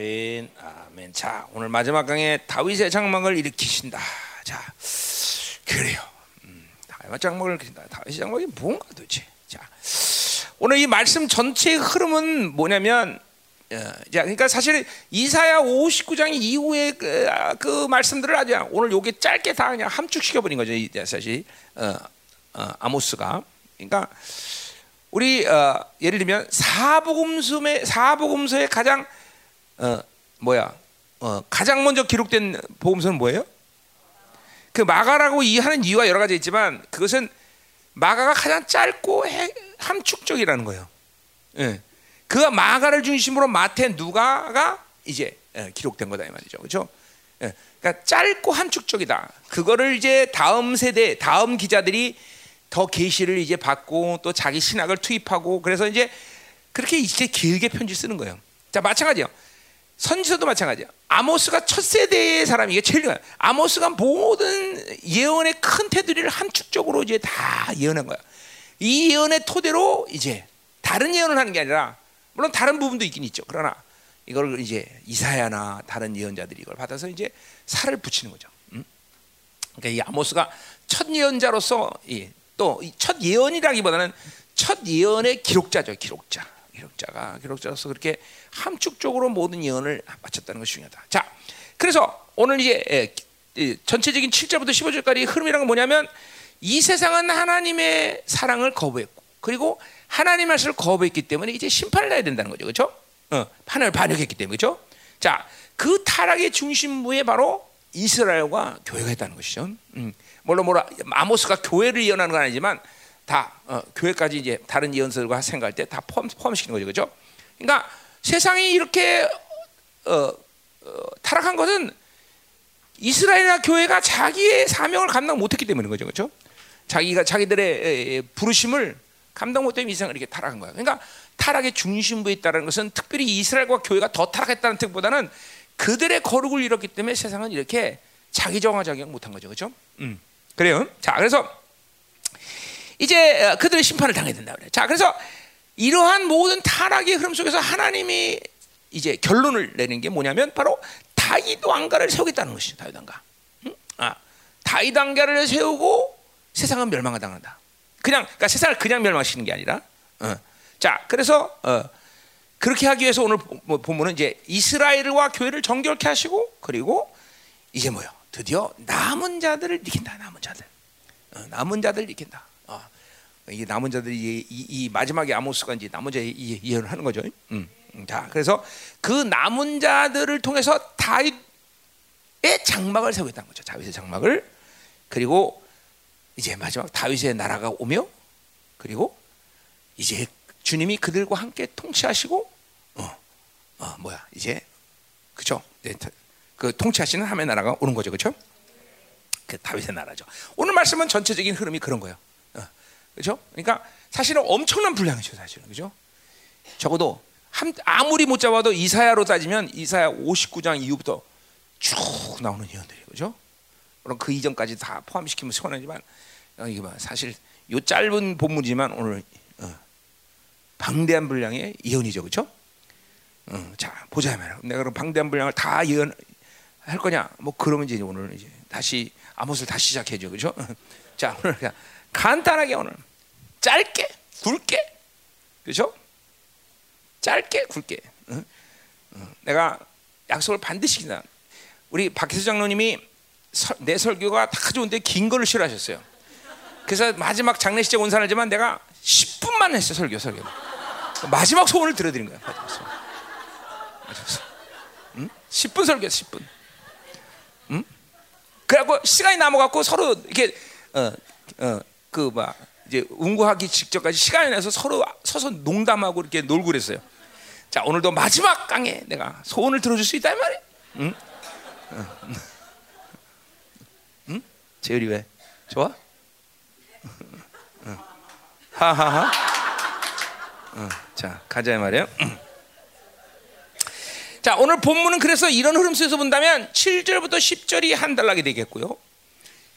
아멘, 아멘. 자, 오늘 마지막 강에 다윗의 장막을 일으키신다. 자, 그래요. 음, 다윗 장막을 일으킨다. 다윗의 장막이 뭔가 도대체. 자, 오늘 이 말씀 전체의 흐름은 뭐냐면, 어, 자, 그러니까 사실 이사야 59장 이후에 그, 아, 그 말씀들을 아주 오늘 요게 짧게 다 그냥 함축시켜 버린 거죠. 이- 사실 어, 어, 아모스가. 그러니까 우리 어, 예를 들면 사복음서의 사복음서의 가장 어, 뭐야 어, 가장 먼저 기록된 복음서는 뭐예요? 그 마가라고 이 하는 이유가 여러 가지 있지만 그것은 마가가 가장 짧고 해- 함축적이라는 거예요. 예. 그 마가를 중심으로 마태 누가가 이제 예, 기록된 거다 이 말이죠. 그렇죠? 예. 그러니까 짧고 함축적이다. 그거를 이제 다음 세대, 다음 기자들이 더 계시를 이제 받고 또 자기 신학을 투입하고 그래서 이제 그렇게 이제 길게 편지 쓰는 거예요. 자, 마찬가지요. 선지서도 마찬가지야. 아모스가 첫 세대의 사람이 이게 제일 중요해. 아모스가 모든 예언의 큰 테두리를 함축적으로 이제 다 예언한 거야. 이 예언의 토대로 이제 다른 예언을 하는 게 아니라 물론 다른 부분도 있긴 있죠. 그러나 이걸 이제 이사야나 다른 예언자들이 이걸 받아서 이제 살을 붙이는 거죠. 음? 그러니까 이 아모스가 첫 예언자로서 또첫 예언이라기보다는 첫 예언의 기록자죠. 기록자. 기록자가 기록자로서 그렇게 함축적으로 모든 예언을 마쳤다는 것이 중요하다. 자, 그래서 오늘 이제 예, 이 전체적인 7절부터 15절까지 흐름이란 건 뭐냐면 이 세상은 하나님의 사랑을 거부했고 그리고 하나님 말씀을 거부했기 때문에 이제 심판을 해야 된다는 거죠. 그렇죠? 어, 하나님을 반역했기 때문에 그렇죠? 자, 그 타락의 중심부에 바로 이스라엘과 교회가 있다는 것이죠. 음, 물론 뭐라 아모스가 교회를 예언하는 건 아니지만 다 어, 교회까지 이제 다른 예언서들과 생각할 때 다 포함, 포함시키는 거죠, 그렇죠? 그러니까 세상이 이렇게 어, 어, 타락한 것은 이스라엘이나 교회가 자기의 사명을 감당 못했기 때문인 거죠, 그렇죠? 자기가 자기들의 부르심을 감당 못하면 이상을 이렇게 타락한 거야. 그러니까 타락의 중심부에 있다는 것은 특별히 이스라엘과 교회가 더 타락했다는 뜻보다는 그들의 거룩을 잃었기 때문에 세상은 이렇게 자기 정화 작용 못한 거죠, 그렇죠? 음, 그래요. 자, 그래서 이제 어, 그들의 심판을 당해야 된다 그래. 자, 그래서 이러한 모든 타락의 흐름 속에서 하나님이 이제 결론을 내는 게 뭐냐면 바로 다윗 왕가를 세우겠다는 것이죠. 다윗 왕가. 응? 아, 다윗 왕가를 세우고 세상은 멸망을 당한다. 그냥 그러니까 세상을 그냥 멸망시키는 게 아니라. 어. 자, 그래서 어, 그렇게 하기 위해서 오늘 보- 뭐 보면은 이제 이스라엘과 교회를 정결케 하시고 그리고 이제 뭐요? 드디어 남은 자들을 일으킨다. 남은 자들. 어, 남은 자들 일으킨다. 어, 이 남은 자들이 이, 이, 이 마지막에 아모스가 이제 남은 자의 이- 예언을 하는 거죠. 음. 음, 자, 그래서 그 남은 자들을 통해서 다윗의 장막을 세우겠다는 거죠. 다윗의 장막을 그리고 이제 마지막 다윗의 나라가 오며 그리고 이제 주님이 그들과 함께 통치하시고 어, 어 뭐야 이제 그죠? 네, 다- 그 통치하시는 하나님의 나라가 오는 거죠, 그렇죠? 그 다윗의 나라죠. 오늘 말씀은 전체적인 흐름이 그런 거예요. 어, 그렇죠? 그러니까 사실은 엄청난 분량이죠, 사실은 그렇죠? 적어도 한, 아무리 못 잡아도 이사야로 따지면 이사야 59장 이후부터 쭉 나오는 예언들이에요, 그렇죠? 물론 그 이전까지 다 포함시키면 시원하지만 어, 이게 봐, 사실 요 짧은 본문이지만 오늘 어, 방대한 분량의 예언이죠, 그렇죠? 어, 자 보자 말이야. 내가 그럼 방대한 분량을 다 예언 할 거냐? 뭐 그러면 이제 오늘 이제 다시 아모스를 다시 시작해죠, 그렇죠? 자 오늘 그냥 간단하게 오늘 짧게 굵게 그렇죠? 짧게 굵게. 어? 어, 내가 약속을 반드시 지킨다. 우리 박혜수 장로님이 설- 내 설교가 다 좋은데 긴 거를 싫어하셨어요. 그래서 마지막 장례식장 온 사람이지만 내가 10분만 했어 설교 설교. 마지막 소원을 들어드린 거야. 마지막 소원. 마지막 소원. 응? 10분 설교했어 10분. 응? 그래갖고 시간이 남아갖고 서로 이렇게 어 어 그막 이제 운구하기 직전까지 시간이 나서 서로 서서 농담하고 이렇게 놀고 그랬어요. 자 오늘도 마지막 강에 내가 소원을 들어줄 수 있다 이 말이야. 응? 응? 응? 재율이 왜? 좋아? 응. 하하하. 응. 자 가자 이 말이야. 응. 자 오늘 본문은 그래서 이런 흐름 속에서 본다면 7절부터 10절이 한 단락이 되겠고요.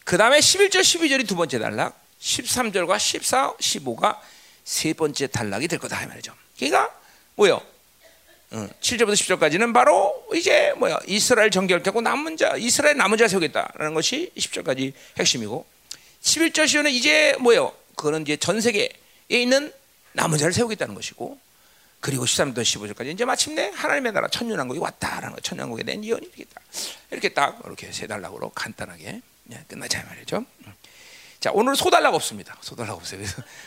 그 다음에 11절, 12절이 두 번째 단락, 13절과 14, 15가 세 번째 단락이 될 거다 이 말이죠. 그러니까 뭐요? 어, 7절부터 10절까지는 바로 이제 뭐야 이스라엘 정결하고 남은 자 이스라엘 남은 자 세우겠다라는 것이 10절까지 핵심이고 11절 시는 이제 뭐요 그거는 이제 전 세계에 있는 남은 자를 세우겠다는 것이고 그리고 13절 15절까지 이제 마침내 하나님의 나라 천년왕국이 왔다라는 거 천년왕국에 대한 예언이 되겠다 이렇게 딱 이렇게 세 단락으로 간단하게 예, 끝나자 말이죠. 자 오늘 소달락 없습니다. 소달락 없어요.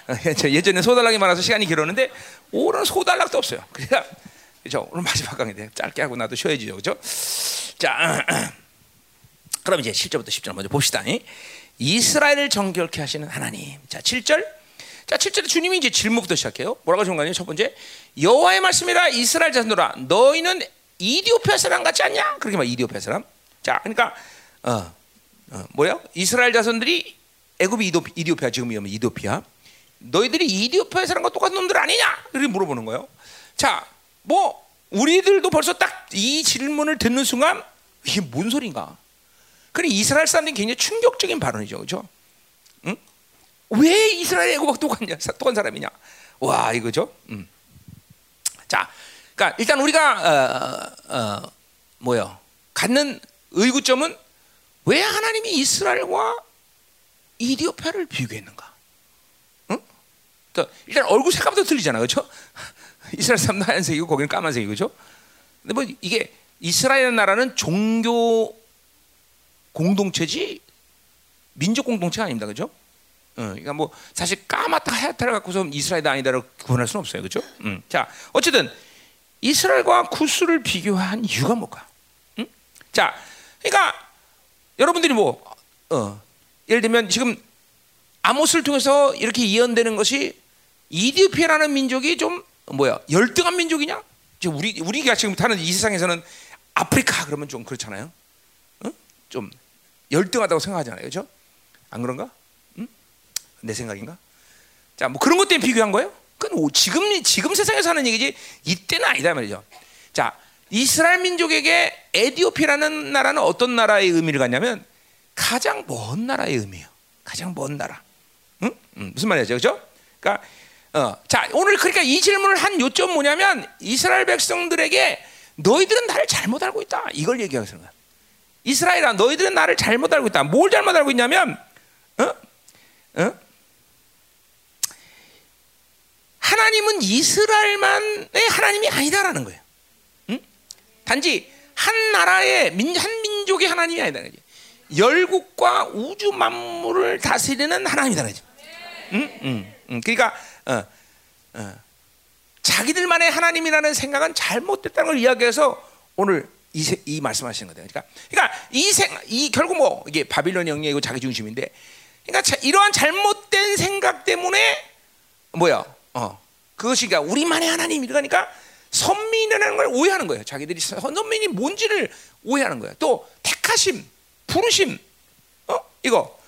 예전에 소달락이 많아서 시간이 길었는데 오늘은 소달락도 없어요. 그러니까 그죠? 오늘 마지막 강의인데 짧게 하고 나도 쉬어야죠, 그죠? 자, 그럼 이제 7절부터 10절 먼저 봅시다. 이스라엘을 정결케 하시는 하나님. 자, 7절. 자, 7절에 주님이 이제 질문부터 시작해요. 뭐라고 하는 첫 번째, 여호와의 말씀이라 이스라엘 자손들아, 너희는 이디오피아 사람 같지 않냐? 그렇게 말 이디오피아 사람. 자, 그러니까 어, 어 뭐야? 이스라엘 자손들이 애굽이 이디오피아 지금이면 이디오피아. 너희들이 이디오피아 사람과 똑같은 놈들 아니냐? 이렇게 물어보는 거예요. 자, 뭐 우리들도 벌써 딱 이 질문을 듣는 순간 이게 뭔 소린가? 그래 이스라엘 사람들이 굉장히 충격적인 발언이죠, 그렇죠? 응? 왜 이스라엘 애고박 똑같냐, 똑같은 사람이냐? 와 이거죠. 음. 자, 그러니까 일단 우리가 어, 어, 뭐요? 갖는 의구점은 왜 하나님이 이스라엘과 이디오피아를 비교했는가? 응? 그러니까 일단 얼굴 색깔부터 틀리잖아, 그렇죠? 이스라엘 사람은 하얀색이고 거기는 까만색이고 그죠? 근데 뭐 이게 이스라엘 나라는 종교 공동체지 민족 공동체가 아닙니다. 그죠? 어, 그러니까 뭐 사실 까맣다 하얗다를 갖고서 이스라엘 아니다를 구분할 수는 없어요. 그죠? 음. 자, 어쨌든 이스라엘과 쿠스를 비교한 이유가 뭘까? 음? 자, 그러니까 여러분들이 뭐 어, 예를 들면 지금 아모스를 통해서 이렇게 예언되는 것이 이디오피아라는 민족이 좀 뭐야 열등한 민족이냐? 우리 우리가 지금 타는 이 세상에서는 아프리카 그러면 좀 그렇잖아요. 어? 좀 열등하다고 생각하잖아요, 그렇죠? 안 그런가? 응? 내 생각인가? 자, 뭐 그런 것 때문에 비교한 거예요? 그건 지금 지금 세상에서 하는 얘기지 이때는 아니다 말이죠. 자, 이스라엘 민족에게 에디오피라는 나라는 어떤 나라의 의미를 갖냐면 가장 먼 나라의 의미예요. 가장 먼 나라. 응? 응, 무슨 말이죠, 그렇죠? 그러니까 어, 자, 오늘 그러니까 이 질문을 한 요점 뭐냐면 이스라엘 백성들에게 너희들은 나를 잘못 알고 있다. 이걸 얘기하고 있는 거야. 이스라엘아, 너희들은 나를 잘못 알고 있다. 뭘 잘못 알고 있냐면, 어? 어? 하나님은 이스라엘만의 하나님이 아니다라는 거예요. 응? 단지 한 나라의 민, 한 민족의 하나님이 아니다. 열국과 우주 만물을 다스리는 하나님이다. 응? 응. 응. 그러니까 어, 어. 자기들만의 하나님이라는 생각은 잘못됐다는 걸 이야기해서 오늘 이, 세, 이 말씀하시는 거예요. 그러니까, 그러니까 이, 생, 이 결국 뭐 이게 바빌론 영역이고 자기 중심인데, 그러니까 자, 이러한 잘못된 생각 때문에 뭐야? 어, 그것이 그러니까 우리만의 하나님 그러니까 선민이라는 걸 오해하는 거예요. 자기들이 선민이 뭔지를 오해하는 거예요. 또 택하심, 부르심, 어 이거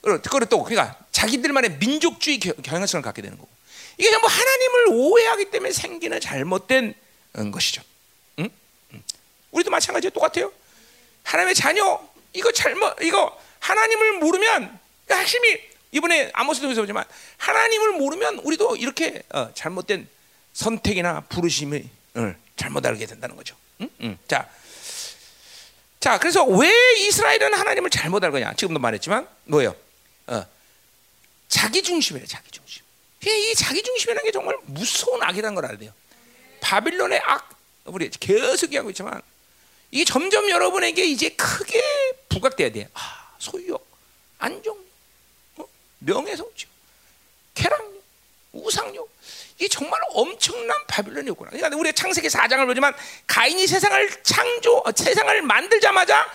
그리고 또 그러니까 자기들만의 민족주의 경향성을 갖게 되는 거고. 이게 전부 하나님을 오해하기 때문에 생기는 잘못된 음, 것이죠. 응? 우리도 마찬가지예요. 똑같아요. 하나님의 자녀 이거 잘못 이거 하나님을 모르면 핵심이 이번에 아모스도 보지만 하나님을 모르면 우리도 이렇게 어, 잘못된 선택이나 부르심을 어, 잘못 알게 된다는 거죠. 응? 응. 자, 자 그래서 왜 이스라엘은 하나님을 잘못 알거냐? 지금도 말했지만 뭐예요? 어, 자기 중심이에요. 자기 중심. 이 자기 중심이라는 게 정말 무서운 악이라는 걸 알아야 돼요. 바빌론의 악 우리 계속 얘기하고 있지만 이게 점점 여러분에게 이제 크게 부각돼야 돼. 아, 소유욕, 안정욕, 어? 명예성취, 쾌락욕, 우상욕. 이게 정말 엄청난 바빌론이 었구나 그러니까 우리가 창세기 4장을 보지만 가인이 세상을 창조, 어, 세상을 만들자마자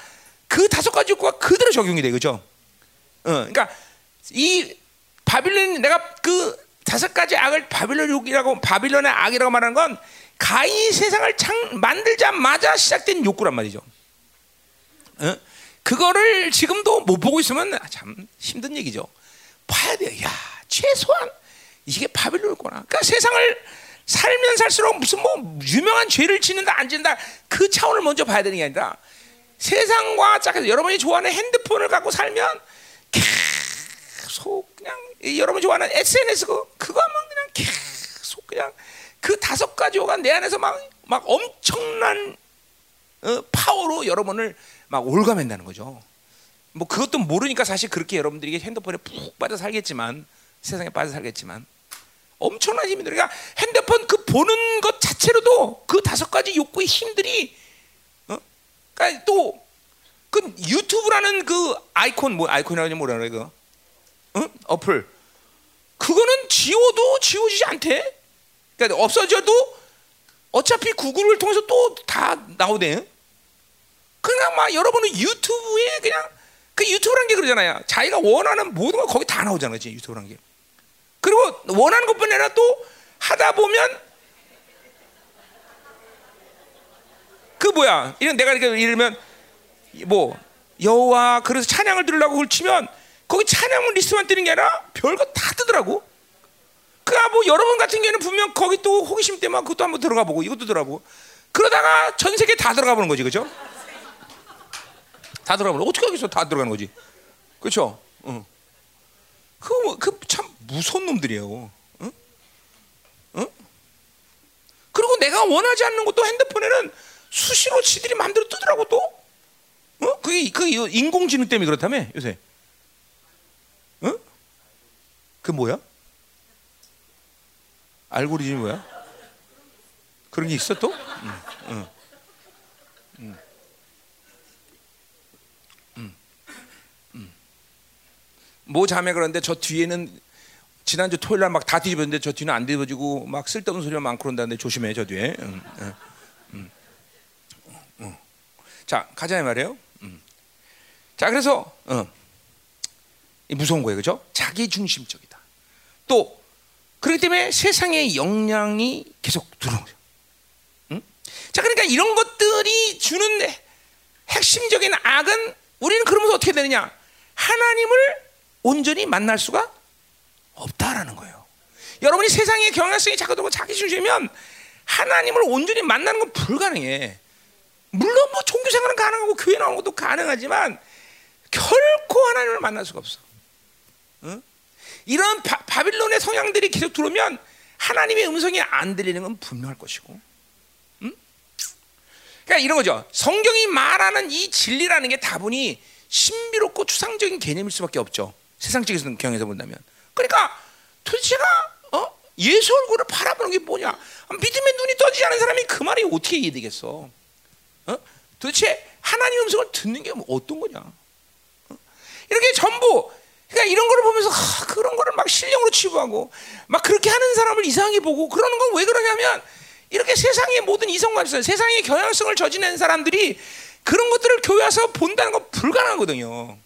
그 다섯 가지 욕구가 그대로 적용이 돼, 그죠? 어, 그러니까 이 바빌론 내가 그 다섯 가지 악을 바빌론 욕이라고 바빌론의 악이라고 말하는 건 가인이 세상을 창 만들자마자 시작된 욕구란 말이죠. 어? 그거를 지금도 못 보고 있으면 참 힘든 얘기죠. 봐야 돼요. 야, 최소한 이게 바빌론이구나. 그러니까 세상을 살면 살수록 무슨 뭐 유명한 죄를 짓는다 안 짓는다 그 차원을 먼저 봐야 되는 게 아니라 세상과 짝해서 여러분이 좋아하는 핸드폰을 갖고 살면 계속 그냥 여러분 좋아하는 SNS 그 그거 하면 그냥 계속 그냥 그 다섯 가지가 내 안에서 막, 막 엄청난 어, 파워로 여러분을 막 올가맨다는 거죠. 뭐 그것도 모르니까 사실 그렇게 여러분들이 핸드폰에 푹 빠져 살겠지만 세상에 빠져 살겠지만 엄청난 힘이 그러니까 핸드폰 그 보는 것 자체로도 그 다섯 가지 욕구의 힘들이 어? 그러니까 또 그 유튜브라는 그 아이콘 뭐 아이콘이라고 뭐라 그래 그 어? 어플 그거는 지워도 지워지지 않대. 그러니까 없어져도 어차피 구글을 통해서 또 다 나오대. 그냥 막 여러분은 유튜브에 그냥 그 유튜브란 게 그러잖아요. 자기가 원하는 모든 거 거기 다 나오잖아요. 유튜브란 게. 그리고 원하는 것뿐 아니라 또 하다 보면 그 뭐야? 이런 내가 이렇게 이러면 뭐 여호와 그래서 찬양을 들으려고 그걸 치면 거기 찬양 리스트만 뜨는 게 아니라 별거 다 뜨더라고. 그아 뭐 여러분 같은 경우는 분명 거기 또 호기심 때문에 그것도 한번 들어가 보고 이것도 들어가 보고 그러다가 전 세계 다 들어가 보는 거지, 그렇죠? 다 들어가 보는 어떻게 하겠어? 다 들어가는 거지, 그렇죠? 응. 그그참 무서운 놈들이에요. 응? 응? 그리고 내가 원하지 않는 것도 핸드폰에는 수시로 지들이 마음대로 뜨더라고 또. 어? 그게 그 인공지능 때문에 그렇다며 요새. 응? 그 뭐야? 알고리즘이 뭐야? 그런 게 있어 또? 응, 응, 응. 모 자매 그런데 저 뒤에는 지난주 토요일 날 막 다 뒤집었는데 저 뒤는 안 뒤집어지고 막 쓸데없는 소리가 많고 그런다는데 조심해 저 뒤에. 응, 응, 응, 응. 자 가자 말이에요. 자 그래서 어, 무서운 거예요, 그죠? 자기 중심적이다. 또 그렇기 때문에 세상의 영향이 계속 들어오죠. 응? 자 그러니까 이런 것들이 주는 핵심적인 악은 우리는 그러면서 어떻게 되느냐? 하나님을 온전히 만날 수가 없다라는 거예요. 여러분이 세상의 경향성이 들고 자기 중심이면 하나님을 온전히 만나는 건 불가능해. 물론 뭐 종교 생활은 가능하고 교회 나오는 것도 가능하지만 결코 하나님을 만날 수가 없어. 응? 이런 바, 바빌론의 성향들이 계속 들어오면 하나님의 음성이 안 들리는 건 분명할 것이고. 응? 그러니까 이런 거죠. 성경이 말하는 이 진리라는 게 다분히 신비롭고 추상적인 개념일 수밖에 없죠. 세상적인 경에서 본다면. 그러니까 도대체가 어? 예수 얼굴을 바라보는 게 뭐냐? 믿음의 눈이 떠지지 않은 사람이 그 말이 어떻게 이해되겠어? 어? 도대체 하나님 음성을 듣는 게뭐 어떤 거냐? 어? 이렇게 전부 그러니까 이런 거를 보면서 하, 그런 거를 막 신령으로 치부하고 막 그렇게 하는 사람을 이상하게 보고 그러는 건 왜 그러냐면 이렇게 세상의 모든 이성관성, 세상의 경향성을 저지낸 사람들이 그런 것들을 교회 와서 본다는 건 불가능하거든요.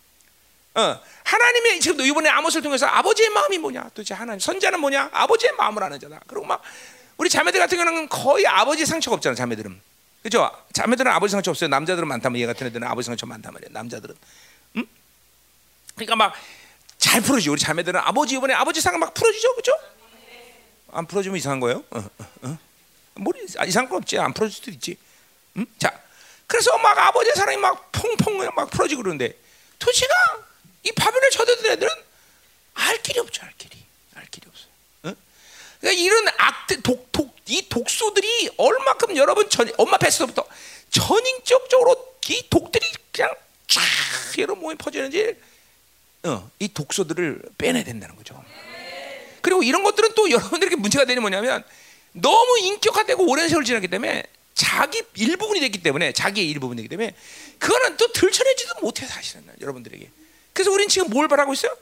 어, 하나님의 지금 이번에 아모스를 통해서 아버지의 마음이 뭐냐? 도대체 하나님 선자는 뭐냐? 아버지의 마음을 아는 자다. 그리고 막 우리 자매들 같은 경우는 거의 아버지 상처가 없잖아. 자매들은 그죠? 자매들은 아버지 상처 없어요. 남자들은 많다면 얘 같은 애들은 아버지 상처 많단 말이야. 남자들은. 음? 그러니까 막 잘 풀어지. 우리 자매들은 아버지 이번에 아버지 상을 막 풀어주죠, 그죠? 안 풀어주면 이상한 거예요. 어, 어, 어. 뭐 이상한 건 없지. 안 풀어줄 수도 있지. 음? 자, 그래서 막 아버지의 사랑이 막 퐁퐁 막 풀어지고 그러는데 도시가 이 바벨을 쳐들던 애들은 알 길이 없죠, 알 길이, 알 길이 없어. 어? 그러니까 이런 악들, 독, 독, 이 독소들이 얼마큼 여러분 전, 엄마 뱃속부터 전인격적으로 이 독들이 그냥 쫙 여러분 몸에 퍼지는지, 어, 이 독소들을 빼내야 된다는 거죠. 그리고 이런 것들은 또 여러분들에게 문제가 되는 뭐냐면 너무 인격화되고 오랜 세월 지났기 때문에 자기 일부분이 됐기 때문에 자기의 일부분이 되기 때문에 그거는 또 들춰내지도 못해 사실은 여러분들에게. 그래서 우리는 지금 뭘 바라고 있어요?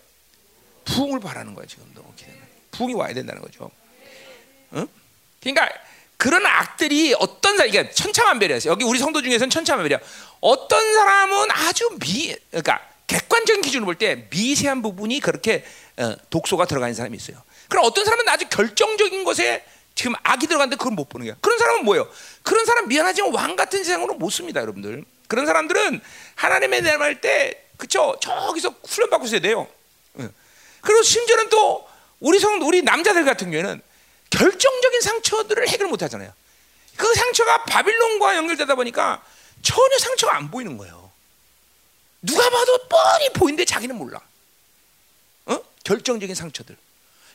부흥을 바라는 거야 지금 너무 기대는. 부흥이 와야 된다는 거죠. 응? 그러니까 그런 악들이 어떤 사 이게 천차만별이야. 여기 우리 성도 중에서는 천차만별이야. 어떤 사람은 아주 미 그러니까 객관적인 기준으로 볼 때 미세한 부분이 그렇게 어, 독소가 들어가 있는 사람이 있어요. 그럼 어떤 사람은 아주 결정적인 것에 지금 악이 들어갔는데 그걸 못 보는 거야. 그런 사람은 뭐예요? 그런 사람 미안하지만 왕 같은 세상으로 못 씁니다, 여러분들. 그런 사람들은 하나님의 내말 때 그쵸? 저기서 훈련 받고 있어야 돼요. 그리고 심지어는 또 우리 성 우리 남자들 같은 경우에는 결정적인 상처들을 해결 못 하잖아요. 그 상처가 바빌론과 연결되다 보니까 전혀 상처가 안 보이는 거예요. 누가 봐도 뻔히 보이는데 자기는 몰라. 어? 결정적인 상처들.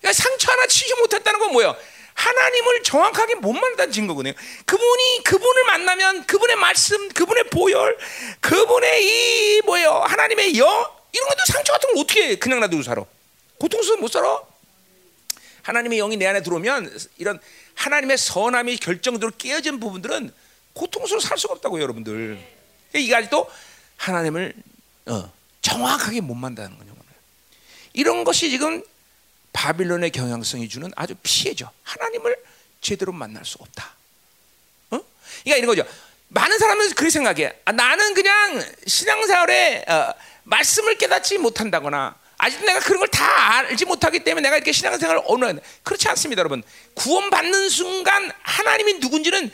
그러니까 상처 하나 치지 못했다는 건 뭐예요? 하나님을 정확하게 못 만난다는 증거거든요. 그분이 그분을 만나면 그분의 말씀, 그분의 보혈, 그분의 이 뭐예요? 하나님의 영 이런 것도 상처 같은 걸 어떻게 그냥 놔두고 살아? 고통스러워 못 살아? 하나님의 영이 내 안에 들어오면 이런 하나님의 선함이 결정적으로 깨어진 부분들은 고통스러워 살 수가 없다고 여러분들. 이게 아직도 하나님을 어, 정확하게 못 만나는 거죠. 이런 것이 지금 바빌론의 경향성이 주는 아주 피해죠. 하나님을 제대로 만날 수 없다. 어? 그러니까 이런 거죠. 많은 사람은 그렇게 생각해. 아, 나는 그냥 신앙생활에 어, 말씀을 깨닫지 못한다거나 아직 내가 그런 걸 다 알지 못하기 때문에 내가 이렇게 신앙생활을 어느 그렇지 않습니다, 여러분. 구원받는 순간 하나님이 누군지는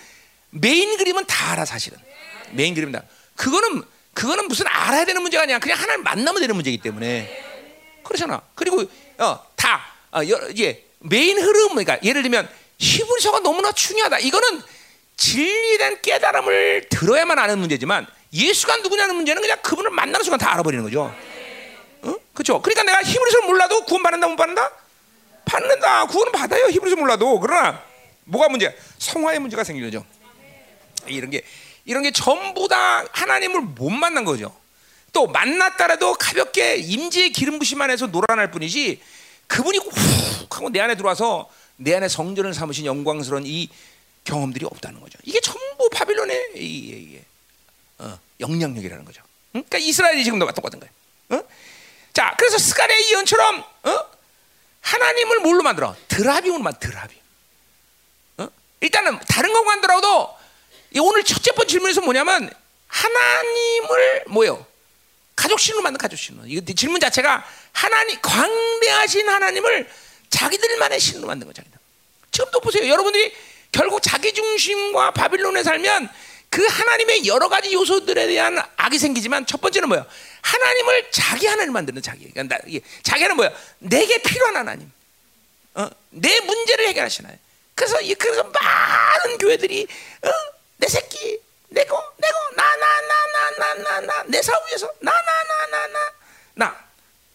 메인 그림은 다 알아 사실은. 메인 그림은 다. 그거는 그거는 무슨 알아야 되는 문제가 아니야. 그냥 하나님 만나면 되는 문제이기 때문에. 그렇잖아. 그리고 어, 다 어, 예, 메인 흐름 그러니까 예를 들면 히브리서가 너무나 중요하다. 이거는 진리에 대한 깨달음을 들어야만 아는 문제지만 예수가 누구냐는 문제는 그냥 그분을 만나는 순간 다 알아버리는 거죠. 어? 그렇죠. 그러니까 내가 히브리서를 몰라도 구원 받는다 못 받는다? 받는다. 구원은 받아요. 히브리서 몰라도 그러나 뭐가 문제야? 성화의 문제가 생기는 거죠. 이런 게 이런 게 전부 다 하나님을 못 만난 거죠. 또 만났다라도 가볍게 임지의 기름 부심만 해서 놀아날 뿐이지 그분이 훅 하고 내 안에 들어와서 내 안에 성전을 삼으신 영광스러운 이 경험들이 없다는 거죠. 이게 전부 바빌론의 이, 이, 이 어, 영향력이라는 거죠. 응? 그러니까 이스라엘이 지금 똑같은 거예요. 어? 자, 그래서 스가랴의 예언처럼 어? 하나님을 뭘로 만들어? 드라빔으로 만 드라빔. 어? 일단은 다른 거 만들어도 오늘 첫째 번 질문에서 뭐냐면 하나님을 뭐요? 가족 신으로 만든 가족 신으로. 이거 질문 자체가 하나님 광대하신 하나님을 자기들만의 신으로 만든 거 자기들. 지금도 보세요. 여러분들이 결국 자기 중심과 바빌론에 살면 그 하나님의 여러 가지 요소들에 대한 악이 생기지만 첫 번째는 뭐야? 하나님을 자기 하나님 만드는 자기. 그러니까 나, 자기 는 뭐야? 내게 필요한 하나님. 어? 내 문제를 해결하시나 그래서 그래서 많은 교회들이 어? 내 새끼, 내고, 내고, 나, 나, 나, 나, 나, 나, 나, 내 사업 위해서, 나, 나, 나, 나, 나, 나,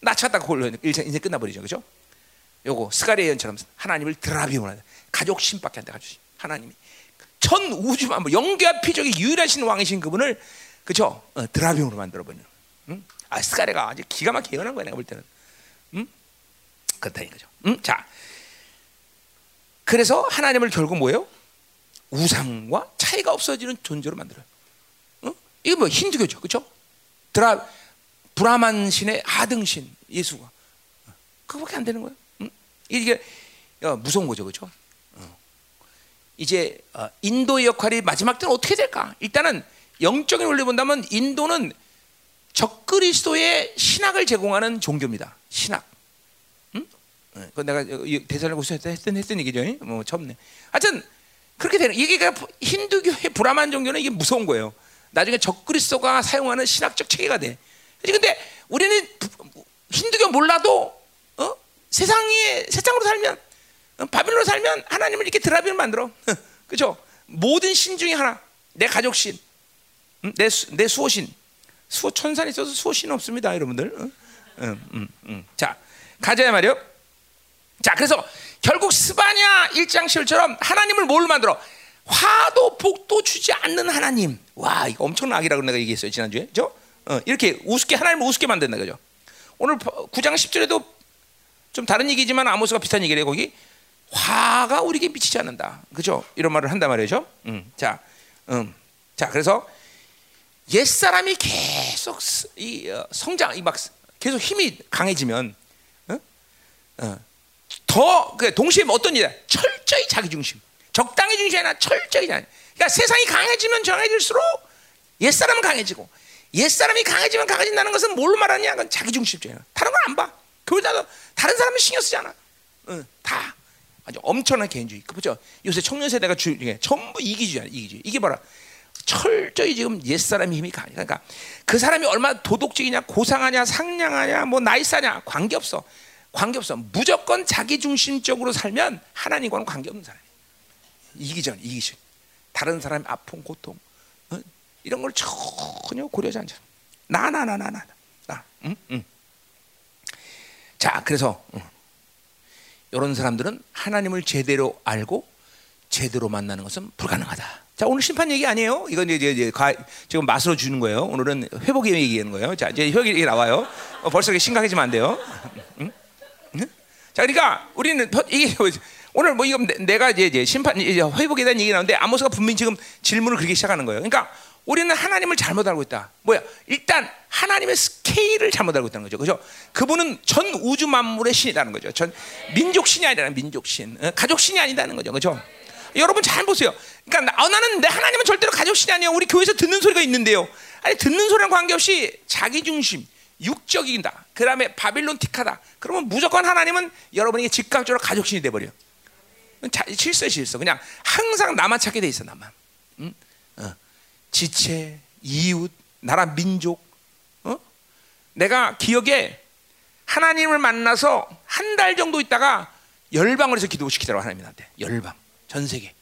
나 찾다가 홀로 인생, 인생 끝나버리죠, 그죠? 요거 스가리의 연처럼 하나님을 드라비오나 가족 신밖에 안 돼, 신. 하나님이 전 우주만 뭐 영계와 피적이 유일하신 왕이신 그분을 그죠? 어, 드라비오로 만들어 버리는. 응? 아 스가레가 아주 기가 막히게 연한 거야 내가 볼 때는. 응? 그렇다는 거죠. 응? 자, 그래서 하나님을 결국 뭐예요? 우상과 차이가 없어지는 존재로 만들어요. 어? 이게 뭐 힌두교죠, 그렇죠? 드라 브라만 신의 아등신 예수가 그거밖에 안 되는 거예요. 응? 이게 어, 무서운 거죠, 그렇죠? 어. 이제 어, 인도의 역할이 마지막 때는 어떻게 될까? 일단은 영적인 원리 본다면 인도는 적그리스도의 신학을 제공하는 종교입니다. 신학. 응? 어, 그 내가 대사를 했던 했던 얘기죠. 뭐 처음네. 하여튼 그렇게 되는 이게 그러니까 힌두교의 브라만 종교는 이게 무서운 거예요. 나중에 적그리스도가 사용하는 신학적 체계가 돼. 근데 우리는 힌두교 몰라도 어? 세상에 세상으로 살면 어? 바빌론으로 살면 하나님을 이렇게 드라비를 만들어. 그죠? 모든 신 중에 하나. 내 가족 신. 내, 수, 내 수호신. 수호 천산이 있어서 수호신 없습니다, 여러분들. 응, 응, 응. 자, 가자 말이요. 자, 그래서 결국 스바냐 1장 10절처럼 하나님을 뭘 만들어? 화도 복도 주지 않는 하나님. 와, 이거 엄청난 악이라고 내가 얘기했어요, 지난주에. 저? 어, 이렇게 우습게, 하나님을 우습게 만든다, 그죠? 오늘 9장 10절에도 좀 다른 얘기지만 아모스가 비슷한 얘기를 해, 거기. 화가 우리에게 미치지 않는다. 그죠? 이런 말을 한단 말이죠. 음, 자, 음, 자, 그래서 옛사람이 계속 이 어, 성장, 이 막 계속 힘이 강해지면, 어? 어, 더그 동시에 뭐 어떤 일이야? 철저히 자기 중심, 적당히 중심이 아니라 철저히 자기. 그러니까 세상이 강해지면 강해질수록 옛 사람은 강해지고 옛 사람이 강해지면 강해진다는 것은 뭘 말하냐? 그건 자기 중심적이야. 다른 건 안 봐. 교회다도 다른 사람은 신경 쓰지 않아. 응, 다 아주 엄청난 개인주의. 그렇죠? 요새 청년 세대가 주, 전부 이기주의야, 이기주의. 이게 봐라. 철저히 지금 옛 사람의 힘이 강해. 그러니까 그 사람이 얼마나 도덕적이냐, 고상하냐, 상냥하냐, 뭐 나이스하냐 관계 없어. 관계없어. 무조건 자기 중심적으로 살면 하나님과는 관계없는 사람. 이기전, 이기전. 다른 사람의 아픔, 고통 어? 이런 걸 전혀 고려하지 않죠. 나, 나, 나, 나, 나, 나. 응? 응. 자, 그래서 응. 이런 사람들은 하나님을 제대로 알고 제대로 만나는 것은 불가능하다. 자 오늘 심판 얘기 아니에요. 이건 이제, 이제 가, 지금 맛으로 주는 거예요. 오늘은 회복의 얘기하는 거예요. 자 이제 회복이 나와요. 어, 벌써 심각해지면 안 돼요. 응? 응? 자 그러니까 우리는 이게 오늘 뭐 이거 내가 이제, 이제 심판 이제 회복에 대한 얘기 나오는데 아모스가 분명히 지금 질문을 그렇게 시작하는 거예요. 그러니까 우리는 하나님을 잘못 알고 있다. 뭐야? 일단 하나님의 스케일을 잘못 알고 있다는 거죠. 그죠? 그분은 전 우주 만물의 신이라는 거죠. 전 민족 신이 아니라 민족 신, 어? 가족 신이 아니다는 거죠. 그죠? 여러분 잘 보세요. 그러니까 나, 나는 내 하나님은 절대로 가족 신이 아니에요. 우리 교회에서 듣는 소리가 있는데요. 아니 듣는 소리랑 관계없이 자기 중심, 육적이다. 그 다음에 바빌론틱하다. 그러면 무조건 하나님은 여러분에게 즉각적으로 가족 신이 돼 버려. 실수 실수. 그냥 항상 나만 찾게 돼 있어 나만. 응? 어. 지체, 이웃, 나라, 민족. 어? 내가 기억에 하나님을 만나서 한 달 정도 있다가 열방을 해서 기도 시키더라고 하나님한테 열방 전 세계.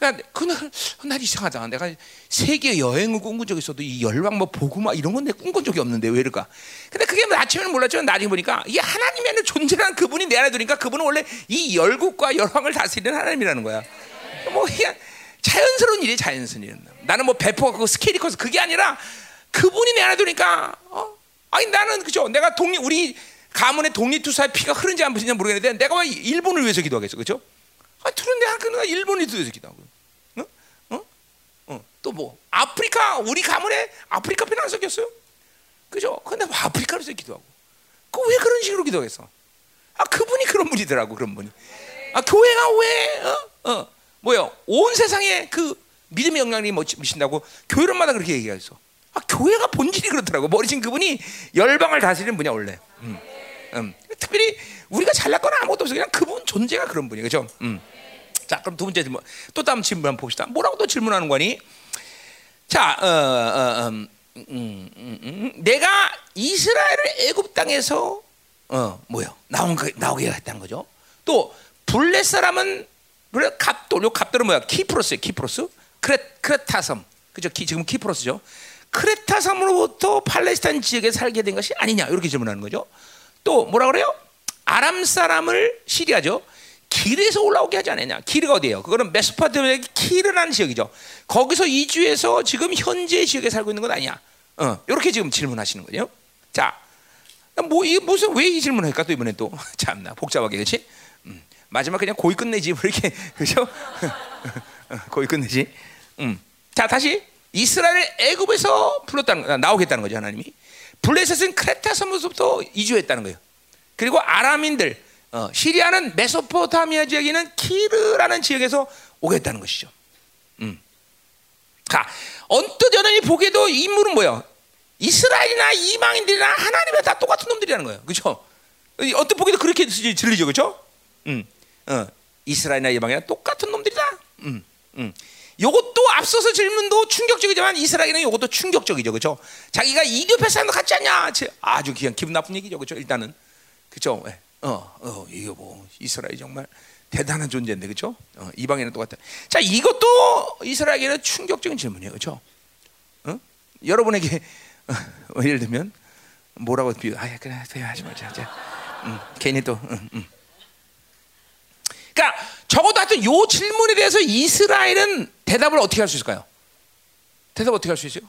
그러니까 그날 날 이상하다. 내가 세계 여행을 꿈꾼 적이 있어도 이 열방 뭐 보고마 이런 건 내가 꿈꾼 적이 없는데 왜 이럴까? 근데 그게 뭐 아침에는 몰랐지만 나중에 보니까 이 하나님의 존재라는 그분이 내 안에 두니까 그분은 원래 이 열국과 열방을 다스리는 하나님이라는 거야. 뭐 그냥 자연스러운 일이 자연스러운 일. 나는 뭐 배포가 그 스케일이 커서 그게 아니라 그분이 내 안에 두니까 어? 아니 나는 그죠? 내가 독립 우리 가문의 독립투사의 피가 흐른지 안 흐른지 모르겠는데 내가 왜 일본을 위해서 기도하겠어, 그죠? 아, 하그는 일본이 위해서 기도하고? 또뭐 아프리카 우리 가문에 아프리카 피는 안 섞였어요, 그죠? 근데 뭐 아프리카를 위해서 기도하고, 그 왜 그런 식으로 기도하겠어? 아 그분이 그런 분이더라고 그런 분이. 아 교회가 왜 어? 어? 뭐요? 온 세상에 그 믿음의 영향력이 뭐 미친다고 교회론마다 그렇게 얘기했어. 아, 교회가 본질이 그렇더라고. 머리신 그분이 열방을 다스리는 분이야 원래. 음. 음. 특별히 우리가 잘났거나 아무것도 없어. 그냥 그분 존재가 그런 분이야, 그죠? 음. 자, 그럼 두 번째 질문. 또 다음 질문 한번 봅시다. 뭐라고 또 질문하는 거니? 자, 어, 어, 음, 음, 음, 내가 이스라엘을 애굽 땅에서 어, 뭐요? 나온 거, 나오게 했다는 거죠. 또 블레셋 사람은 그래 갑돌 요 갑돌은 뭐야? 키프로스예요. 키프로스. 크레 크레타섬. 그죠? 키, 지금 키프로스죠. 크레타섬으로부터 팔레스타인 지역에 살게 된 것이 아니냐 이렇게 질문하는 거죠. 또 뭐라 그래요? 아람 사람을 시리아죠. 길에서 올라오게 하지 않았냐? 길가 어디예요? 그거는 메소파토미아의 키르라는 지역이죠. 거기서 이주해서 지금 현재 지역에 살고 있는 건 아니야. 어, 이렇게 지금 질문하시는 거죠. 자, 뭐 이 무슨 왜 이 질문할까 또 이번에 또 참나 복잡하게 그렇지? 음, 마지막 그냥 고이 끝내지 뭐 이렇게 그죠? 고이 끝내지. 음, 자 다시 이스라엘 애굽에서 불렀다는 나오겠다는 거죠 하나님이. 블레셋은 크레타 섬으로부터 이주했다는 거예요. 그리고 아람인들 어, 시리아는 메소포타미아 지역에 는 키르라는 지역에서 오겠다는 것이죠. 음. 자, 언뜻 연연히 보게도 인물은 뭐예요? 이스라엘이나 이방인들이나 하나님의 다 똑같은 놈들이라는 거예요. 그렇죠? 언뜻 보기도 그렇게 들리죠. 그렇죠? 음. 어, 이스라엘이나 이방이나 똑같은 놈들이다. 음. 음. 요것도 앞서서 질문도 충격적이지만 이스라엘은 요것도 충격적이죠. 그렇죠? 자기가 이교패 사람도 같지 않냐? 아주 기분 나쁜 얘기죠. 그렇죠? 일단은. 그렇죠? 어, 어, 이거 뭐 이스라엘 정말 대단한 존재인데. 그렇죠? 어, 이방인은 똑같아. 자, 이것도 이스라엘에게는 충격적인 질문이에요. 그렇죠? 어? 여러분에게 어, 예를 들면 뭐라고 비유? 아, 그래, 하지 말자. 자, 음, 괜히 또 음, 음. 그러니까 적어도 하여튼 요 질문에 대해서 이스라엘은 대답을 어떻게 할 수 있을까요? 대답 어떻게 할 수 있어요?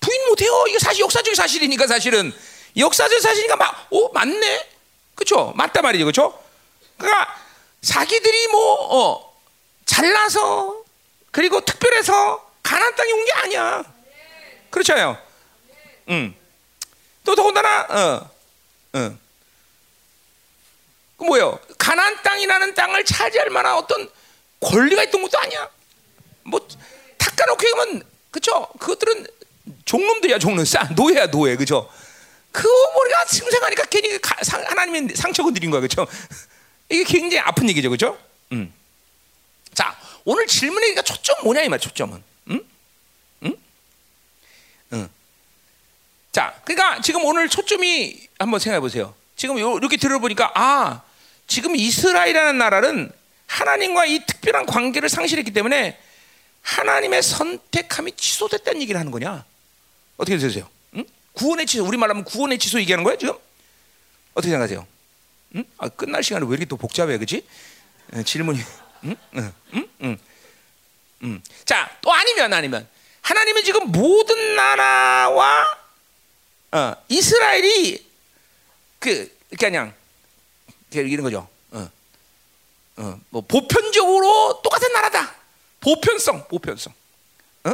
부인 못해요. 이게 사실 역사적 사실이니까 사실은 역사적 사실이니까 막, 오 맞네, 그렇죠? 맞다 말이죠, 그렇죠? 그러니까 자기들이 뭐 어, 잘나서 그리고 특별해서 가난 땅에 온 게 아니야. 그렇잖아요. 음. 또 더군다나 어, 어. 그 뭐요? 가난 땅이라는 땅을 차지할 만한 어떤 권리가 있던 것도 아니야. 뭐 탁가놓고 하면 그죠? 그것들은 종놈들이야 종놈, 싸 노예야 노예, 그죠? 그 머리가 생생하니까 괜히 하나님의 상처가 드린 거야, 그죠? 이게 굉장히 아픈 얘기죠, 그죠? 음. 자, 오늘 질문의 초점 뭐냐 이 말, 초점은, 음? 음? 음. 자, 그러니까 지금 오늘 초점이 한번 생각해 보세요. 지금 이렇게 들어보니까 아 지금 이스라엘이라는 나라는 하나님과 이 특별한 관계를 상실했기 때문에 하나님의 선택함이 취소됐다는 얘기를 하는 거냐? 어떻게 들으세요? 응? 구원의 취소, 우리 말하면 구원의 취소 얘기하는 거예요 지금? 어떻게 생각하세요? 응? 아, 끝날 시간에 왜 이렇게 또 복잡해, 그렇지? 질문이. 응? 응? 응? 응? 응. 자, 또 아니면 아니면 하나님은 지금 모든 나라와 어, 이스라엘이 그 그냥 이런 거죠. 어, 어, 뭐 보편적으로 똑같은 나라다. 보편성, 보편성. 어?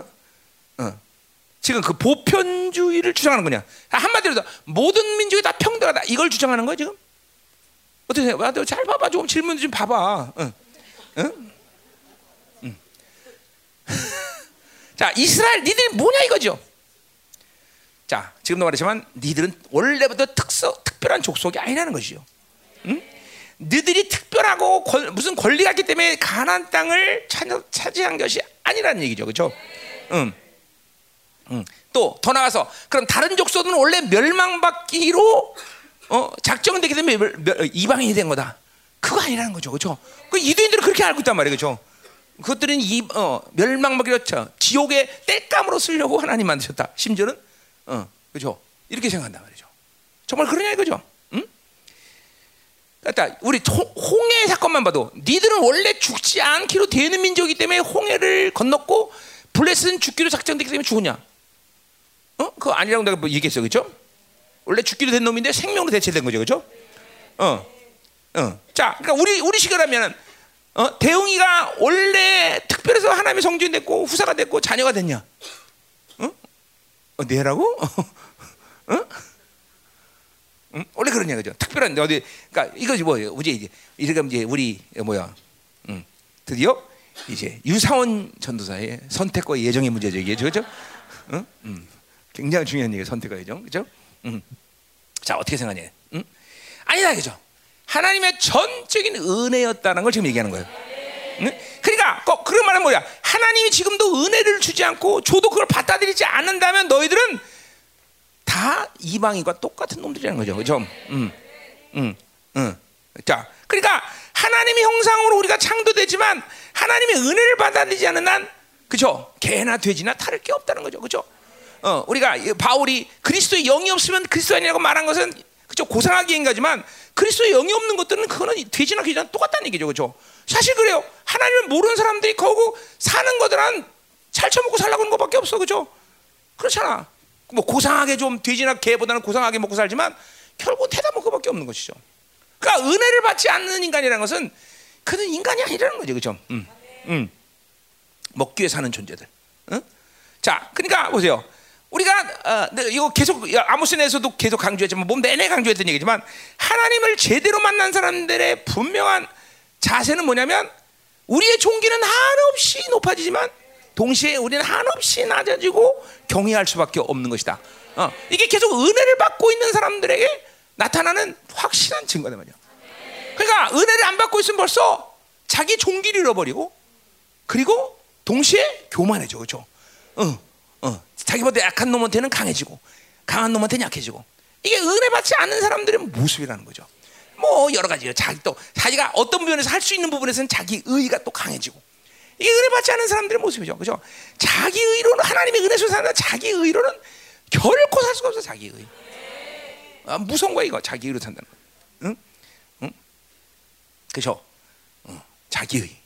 어. 지금 그 보편주의를 주장하는 거냐? 한마디로 모든 민족이 다 평등하다. 이걸 주장하는 거야 지금? 어떻게 생각해? 잘 봐봐. 좀 질문 좀 봐봐. 응. 응? 응. 자, 이스라엘 니들이 뭐냐 이거죠? 자, 지금도 말했지만 니들은 원래부터 특서 특별한 족속이 아니라는 것이죠. 응? 너들이 특별하고 권, 무슨 권리가 있기 때문에 가난 땅을 차지한 것이 아니라는 얘기죠, 그렇죠? 응. 응. 또더 나가서 그럼 다른 족속은 원래 멸망받기로 어, 작정되기 때문에 이방인이 된 거다. 그거 아니라는 거죠, 그렇죠? 그 이두인들은 그렇게 알고 있단 말이에요, 그렇죠? 그것들은 이 어, 멸망받기로 지옥의 땔감으로 쓰려고 하나님 만드셨다. 심지어는 어, 그죠? 이렇게 생각한단 말이죠. 정말 그러냐 이거죠? 응? 그러니까 우리 홍해 사건만 봐도 니들은 원래 죽지 않기로 되는 민족이기 때문에 홍해를 건넜고 블레스는 죽기로 작정되기 때문에 죽었냐? 어? 그거 아니라고 내가 뭐 얘기했어, 그죠? 원래 죽기로 된 놈인데 생명으로 대체된 거죠, 그죠? 어, 어. 자, 그러니까 우리 우리 시간라면 어, 대웅이가 원래 특별해서 하나님의 성주인 됐고 후사가 됐고 자녀가 됐냐? 어, 내라고? 어? 응? 원래 그런 얘기죠. 특별한 어디, 그러니까 이거지 뭐예요? 이제 이제 이렇게 이제 우리 뭐야? 응. 드디어 이제 유사원 전도사의 선택과 예정의 문제죠 이게 그죠? 응? 응. 굉장히 중요한 얘기 선택과 예정, 그죠? 응. 자 어떻게 생각해? 응? 아니다 그죠? 하나님의 전적인 은혜였다는 걸 지금 얘기하는 거예요. 응? 그러니까 꼭 그런 말은 뭐야? 하나님이 지금도 은혜를 주지 않고 저도 그걸 받아들이지 않는다면 너희들은 다 이방인과 똑같은 놈들이라는 거죠. 그죠? 음, 음, 음. 자, 그러니까 하나님의 형상으로 우리가 창조되지만 하나님의 은혜를 받아들이지 않는 난, 그죠? 개나 돼지나 다를 게 없다는 거죠. 그죠? 어, 우리가 바울이 그리스도의 영이 없으면 그리스도 아니라고 말한 것은 그죠? 고상하게 인가지만 그리스도의 영이 없는 것들은 그거는 돼지나 개나 똑같다는 얘기죠. 그죠? 사실 그래요. 하나님을 모르는 사람들이 거고 사는 것들은 잘 처먹고 살라고 하는 것밖에 없어. 그죠? 그렇잖아. 뭐 고상하게 좀 돼지나 개보다는 고상하게 먹고 살지만 결국 대답 먹고밖에 없는 것이죠. 그러니까 은혜를 받지 않는 인간이라는 것은 그는 인간이 아니라는 거죠. 그죠? 음. 음. 먹기 위해 사는 존재들. 응? 자, 그러니까 보세요. 우리가 어, 네, 이거 계속 아모스에서도 계속 강조했지만 몸 내내 강조했던 얘기지만 하나님을 제대로 만난 사람들의 분명한 자세는 뭐냐면 우리의 종기는 한없이 높아지지만 동시에 우리는 한없이 낮아지고 경외할 수밖에 없는 것이다. 어, 이게 계속 은혜를 받고 있는 사람들에게 나타나는 확실한 증거다 말이야. 그러니까 은혜를 안 받고 있으면 벌써 자기 종기를 잃어버리고 그리고 동시에 교만해져, 그렇죠? 어, 어, 자기보다 약한 놈한테는 강해지고 강한 놈한테는 약해지고 이게 은혜 받지 않는 사람들의 모습이라는 거죠. 뭐 여러 가지요. 자기 또 자기가 어떤 부분에서 할 수 있는 부분에서는 자기 의가 또 강해지고 이게 은혜 받지 않은 사람들의 모습이죠. 그죠? 자기 의로는 하나님의 은혜 속에 사는 자기 의로는 결코 살 수가 없어. 자기 의. 아, 무서운 거야 이거. 자기 의로 산다는 거. 응? 응? 그죠? 응. 자기 의.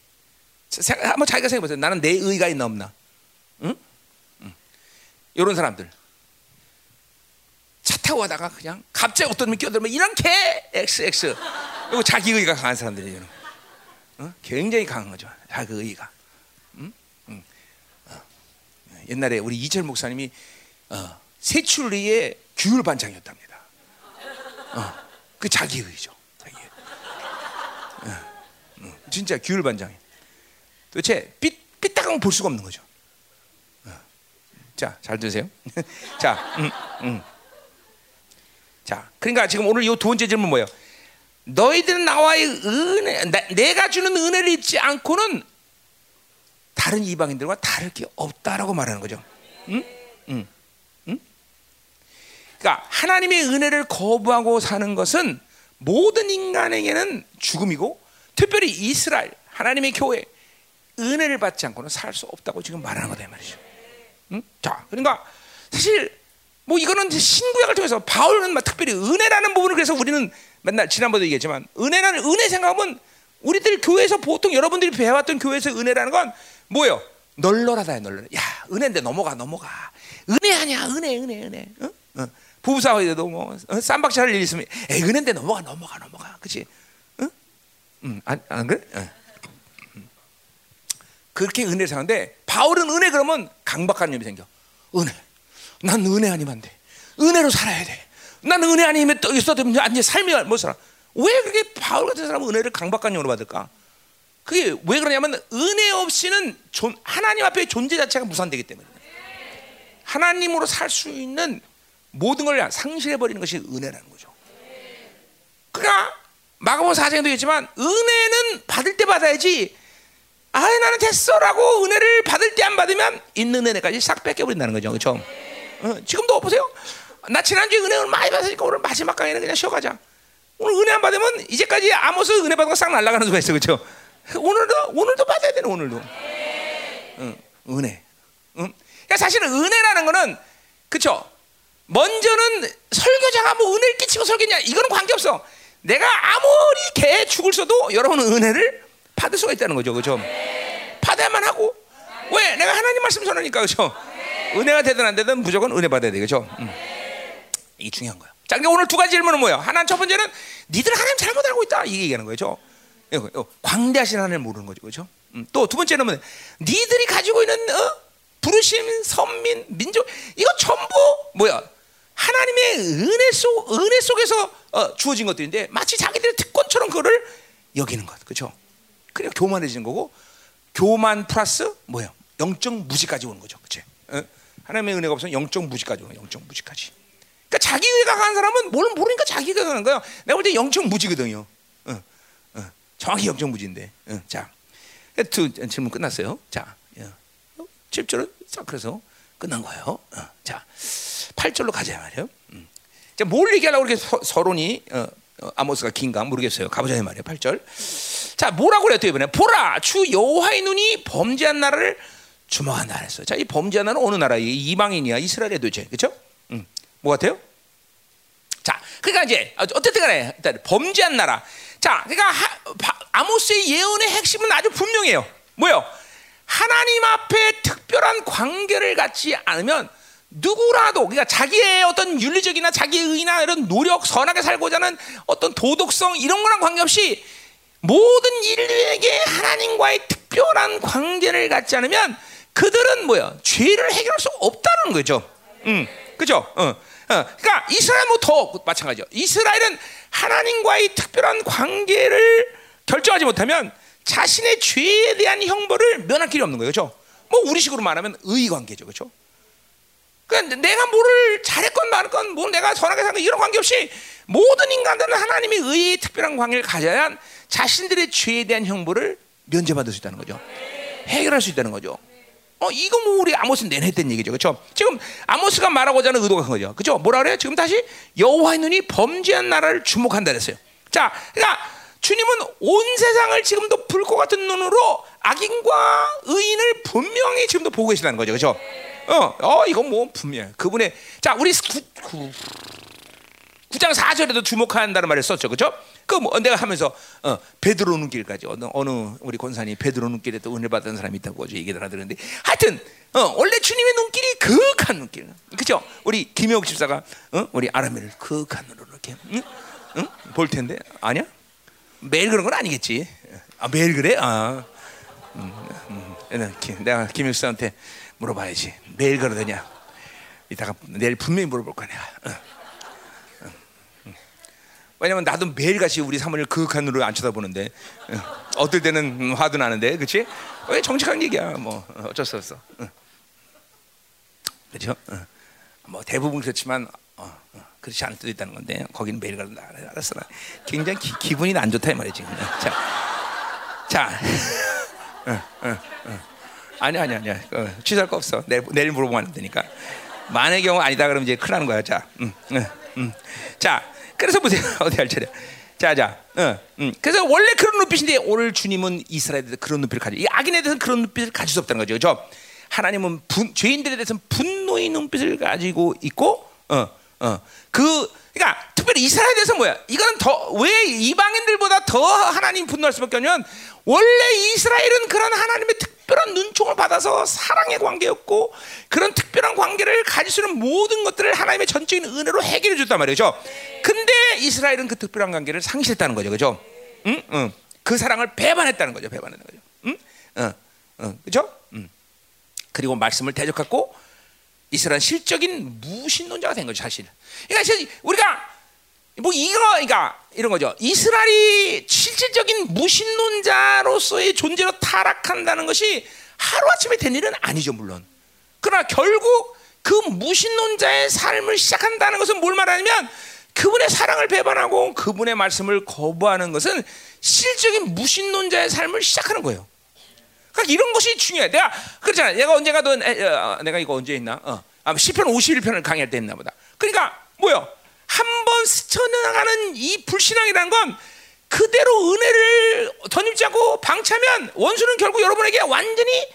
한번 자기가 생각해 보세요. 나는 내 의가 있나 없나? 응? 응. 이런 사람들. 차 타고 가다가 그냥 갑자기 어떤 놈이 끼어들면 이렇게 XX 이거 자기 의가 강한 사람들이에요. 어? 굉장히 강한 거죠. 자기 의가. 응? 응. 어. 옛날에 우리 이철 목사님이 어, 세출리의 규율 반장이었답니다. 어, 그 자기 의죠. 자기 의. 어, 진짜 규율 반장이. 도대체 삐, 삐딱하면 볼 수가 없는 거죠. 어. 자, 잘 드세요. 자, 음, 음. 자, 그러니까 지금 오늘 이 두 번째 질문 뭐예요? 너희들은 나와의 은혜, 내가 주는 은혜를 잊지 않고는 다른 이방인들과 다를 게 없다라고 말하는 거죠. 응? 응? 응? 그러니까 하나님의 은혜를 거부하고 사는 것은 모든 인간에게는 죽음이고, 특별히 이스라엘 하나님의 교회 은혜를 받지 않고는 살 수 없다고 지금 말하는 거다 말이죠. 응? 자, 그러니까 사실 뭐 이거는 신구약을 통해서 바울은 막 특별히 은혜라는 부분을 그래서 우리는 맨날 지난번에 얘기했지만 은혜라는 은혜 생각하면 우리들 교회에서 보통 여러분들이 배워왔던 교회에서 은혜라는 건 뭐예요? 널널하다야 널널. 야 은혜인데 넘어가 넘어가. 은혜 아니야 은혜 은혜 은혜. 어? 어. 부부싸움에도 뭐 어? 쌈박질 할일 있으면 에 은혜인데 넘어가 넘어가 넘어가. 그렇지? 응? 응. 안, 안 그래? 어. 그렇게 은혜를 사는데 바울은 은혜 그러면 강박한 점이 생겨. 은혜. 난 은혜 아니면 안 돼. 은혜로 살아야 돼. 난 은혜 아니면 또 있어도 안 삶이 못 살아. 왜 그렇게 바울 같은 사람은 은혜를 강박관념으로 받을까? 그게 왜 그러냐면 은혜 없이는 존, 하나님 앞에 존재 자체가 무산되기 때문에 하나님으로 살 수 있는 모든 걸 상실해 버리는 것이 은혜라는 거죠. 그러니까 마가복음 4장도 했지만 은혜는 받을 때 받아야지. 아 나는 됐어라고 은혜를 받을 때 안 받으면 있는 은혜까지 싹 뺏겨버린다는 거죠, 그렇죠? 어, 지금도 보세요. 나 지난주에 은혜를 많이 받으니까 오늘 마지막 강의는 그냥 쉬어가자. 오늘 은혜 안 받으면 이제까지 아모스 은혜 받은 거싹 날아가는 수가 있어, 그렇죠? 오늘도 오늘도 받아야 되는 오늘도. 응, 은혜. 응? 그러니까 사실은 은혜라는 거는 그렇죠. 먼저는 설교자가 뭐 은혜를 끼치고 설교냐 이거는 관계 없어. 내가 아무리 개 죽을 써도 여러분은 은혜를 받을 수가 있다는 거죠, 그렇죠? 받아야만 하고. 왜? 내가 하나님 말씀 전하니까 그렇죠. 은혜가 되든 안 되든 무조건 은혜 받아야 되겠죠. 음. 이게 중요한 거야. 자, 그러니까 오늘 두 가지 질문은 뭐예요? 하나 첫 번째는 니들 하나님 잘못 알고 있다 이 얘기하는 거죠. 광대하신 하나님을 모르는 거죠, 그렇죠? 음. 또두 번째는 뭐 니들이 가지고 있는 어? 부르심, 선민, 민족 이거 전부 뭐야? 하나님의 은혜 속 은혜 속에서 어, 주어진 것들인데 마치 자기들의 특권처럼 그거를 여기는 것, 그렇죠? 그냥 교만해지는 거고 교만 플러스 뭐야? 영적 무지까지 오는 거죠, 그렇지? 어? 하나님의 은혜가 없으면 영적 무지까지 오는 영적 무지까지. 그러니까 자기 의가 강한 사람은 뭘 모르니까 자기가 강한 거야. 내가 볼 때 영적 무지거든요. 어, 어, 정확히 영적 무지인데. 어, 자, 두 질문 끝났어요. 자, 7절은 싹 그래서 끝난 거예요. 어, 자, 8절로 가자 말이에요. 음. 자, 뭘 얘기하려고 이렇게 서, 론이 어, 어, 아모스가 긴가 모르겠어요. 가보자 말이에요. 8절. 자, 뭐라고 그랬요 이번에? 보라, 주 여호와의 눈이 범죄한 나라를 주목한다 그랬어. 자, 이 범죄한 나라는 어느 나라? 이방인이야, 이스라엘의 도대체, 그렇죠? 음. 뭐 같아요? 자, 그러니까 이제 어쨌든 간에 일단 범죄한 나라. 자, 그러니까 하, 아모스의 예언의 핵심은 아주 분명해요. 뭐요? 하나님 앞에 특별한 관계를 갖지 않으면 누구라도 그러니까 자기의 어떤 윤리적이나 자기의 의나 이런 노력 선하게 살고자 하는 어떤 도덕성 이런 거랑 관계없이 모든 인류에게 하나님과의 특별한 관계를 갖지 않으면 그들은 뭐야 죄를 해결할 수 없다는 거죠. 음, 그죠? 어, 어. 그러니까 이스라엘 뭐더 마찬가지죠. 이스라엘은 하나님과의 특별한 관계를 결정하지 못하면 자신의 죄에 대한 형벌을 면할 길이 없는 거예요, 그렇죠? 뭐 우리식으로 말하면 의의 관계죠, 그렇죠? 그러니까 내가 뭐를 잘했건 말건, 뭐 내가 선하게 산건 이런 관계 없이 모든 인간들은 하나님의 의의 특별한 관계를 가져야 자신들의 죄에 대한 형벌을 면제받을 수 있다는 거죠. 해결할 수 있다는 거죠. 어, 이거 뭐 우리 아모스 내내 했던 얘기죠. 그렇죠? 지금 아모스가 말하고자 하는 의도가 그거죠. 그렇죠? 뭐라 그래요? 지금 다시 여호와의 눈이 범죄한 나라를 주목한다 그랬어요. 자, 그러니까 주님은 온 세상을 지금도 불꽃 같은 눈으로 악인과 의인을 분명히 지금도 보고 계시다는 거죠. 그렇죠? 어, 어, 이건 뭐 분명. 그분의 자, 우리 구, 구, 9장 4절에도 주목한다는 말을 썼죠. 그죠? 그 뭐 내가 하면서 어, 베드로 눈길까지 어느, 어느 우리 권사님 베드로 눈길에 또 은혜 받은 사람이 있다고 어제 얘기를 하더는데 하여튼 어, 원래 주님의 눈길이 그윽한 눈길. 그죠? 우리 김영욱 집사가 어? 우리 아람이를 그윽한 눈으로 이렇게 응? 응? 볼 텐데 아니야? 매일 그런 건 아니겠지. 아, 매일 그래? 아. 음, 음, 내가 김영욱 집사한테 물어봐야지. 매일 그러더냐? 이따가 내일 분명히 물어볼 거야 내가. 어. 왜냐면 나도 매일같이 우리 사모를 그윽한 눈으로 안 쳐다보는데 어떨 때는 화도 나는데 그렇지? 왜 정직한 얘기야 뭐 어쩔 수 없어 그렇죠? 뭐 대부분 그렇지만 어, 어, 그렇지 않을 때도 있다는 건데 거기는 매일 가는다 알았어 굉장히 기, 분이 안 좋다 이 말이지 자, 자 어, 어, 어. 아니 아니 아니야 어, 취소할 거 없어 내일, 내일 물어보면 되니까 만의 경우 아니다 그러면 이제 큰일 나는 거야 자, 음, 음, 음. 자 그래서 보세요. 어디 할 차례. 자, 자. 어, 음. 그래서 원래 그런 눈빛인데 오늘 주님은 이스라엘에 그런 눈빛을 가지고 이 악인에 대해서는 그런 눈빛을 가질 수 없다는 거죠. 그렇죠? 하나님은 분, 죄인들에 대해서는 분노의 눈빛을 가지고 있고 어, 어. 그 그러니까 특별히 이스라엘에 대해서 뭐야? 이건 더 왜 이방인들보다 더 하나님 분노할 수밖에 없냐면 원래 이스라엘은 그런 하나님의 특 별한 눈총을 받아서 사랑의 관계였고 그런 특별한 관계를 가질 수 있는 모든 것들을 하나님의 전적인 은혜로 해결해 줬단 말이죠. 근데 이스라엘은 그 특별한 관계를 상실했다는 거죠. 그죠? 응? 응. 그 사랑을 배반했다는 거죠. 배반했다는 거죠. 응? 어, 어, 그죠? 응. 그리고 말씀을 대적했고 이스라엘 실적인 무신론자가 된 거죠, 사실. 그러니까 우리가 뭐 이거 그러니까 이런 거죠. 이스라엘이 실질적인 무신론자로서의 존재로 타락한다는 것이 하루아침에 된 일은 아니죠, 물론. 그러나 결국 그 무신론자의 삶을 시작한다는 것은 뭘 말하냐면 그분의 사랑을 배반하고 그분의 말씀을 거부하는 것은 실질적인 무신론자의 삶을 시작하는 거예요. 그러니까 이런 것이 중요해. 내가 그렇잖아. 내가 언제가 너 어, 내가 이거 언제 했나? 어. 아, 시편 51편을 강의할 때 했나 보다. 그러니까 뭐요? 한 번 스쳐 나가는 이 불신앙이라는 건 그대로 은혜를 덧입지 않고 방치하면 원수는 결국 여러분에게 완전히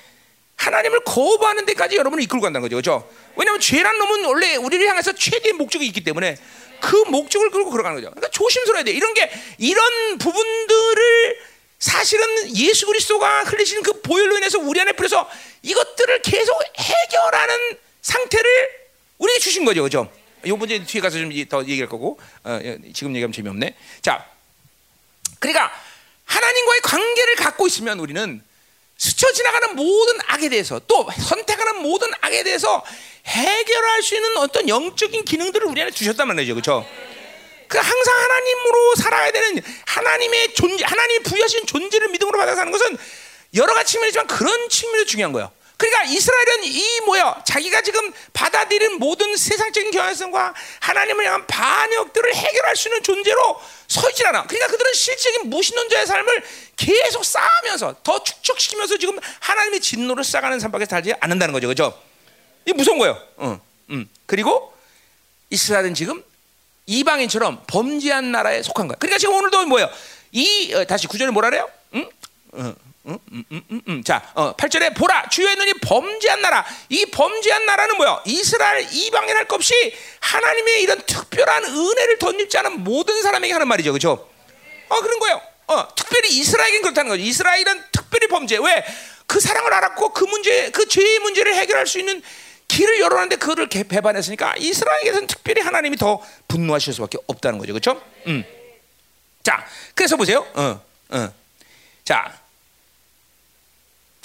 하나님을 거부하는 데까지 여러분을 이끌고 간다는 거죠. 그렇죠? 왜냐하면 죄란 놈은 원래 우리를 향해서 최대의 목적이 있기 때문에 그 목적을 끌고 걸어가는 거죠. 그러니까 조심스러워야 돼. 이런 게 이런 부분들을 사실은 예수 그리스도가 흘리신 그 보혈로 인해서 우리 안에 뿌려서 이것들을 계속 해결하는 상태를 우리에게 주신 거죠. 그죠? 요 문제 뒤에 가서 좀 더 얘기할 거고, 어, 예, 지금 얘기하면 재미없네. 자, 그러니까 하나님과의 관계를 갖고 있으면 우리는 스쳐 지나가는 모든 악에 대해서 또 선택하는 모든 악에 대해서 해결할 수 있는 어떤 영적인 기능들을 우리 안에 주셨단 말이죠. 그렇죠? 그 항상 하나님으로 살아야 되는 하나님의 존재, 하나님이 부여하신 존재를 믿음으로 받아 사는 것은 여러 가지 측면이지만 그런 측면이 중요한 거예요. 그러니까 이스라엘은 이 뭐야 자기가 지금 받아들인 모든 세상적인 경향성과 하나님을 향한 반역들을 해결할 수 있는 존재로 서 있질 않아. 그러니까 그들은 실질적인 무신론자의 삶을 계속 쌓으면서 더 축적시키면서 지금 하나님의 진노를 쌓아가는 삶밖에 살지 않는다는 거죠, 그렇죠? 이 무서운 거예요. 응, 응. 그리고 이스라엘은 지금 이방인처럼 범죄한 나라에 속한 거야. 그러니까 지금 오늘도 뭐예요? 이 어, 다시 구절에 뭐라 그래요? 응? 응, 응, 응, 응, 응. 자, 어, 8절에 보라 주의 눈이 범죄한 나라. 이 범죄한 나라는 뭐야? 이스라엘 이방인 할 것 없이 하나님의 이런 특별한 은혜를 덧입지 않은 모든 사람에게 하는 말이죠. 그렇죠? 어, 그런 거예요. 어, 특별히 이스라엘은 그렇다는 거죠. 이스라엘은 특별히 범죄. 왜? 그 사랑을 알았고 그 문제, 그 죄의 문제를 해결할 수 있는 길을 열어놨는데 그거를 배반했으니까 이스라엘에서는 특별히 하나님이 더 분노하실 수밖에 없다는 거죠, 그렇죠? 음. 자, 그래서 보세요. 어, 어. 자,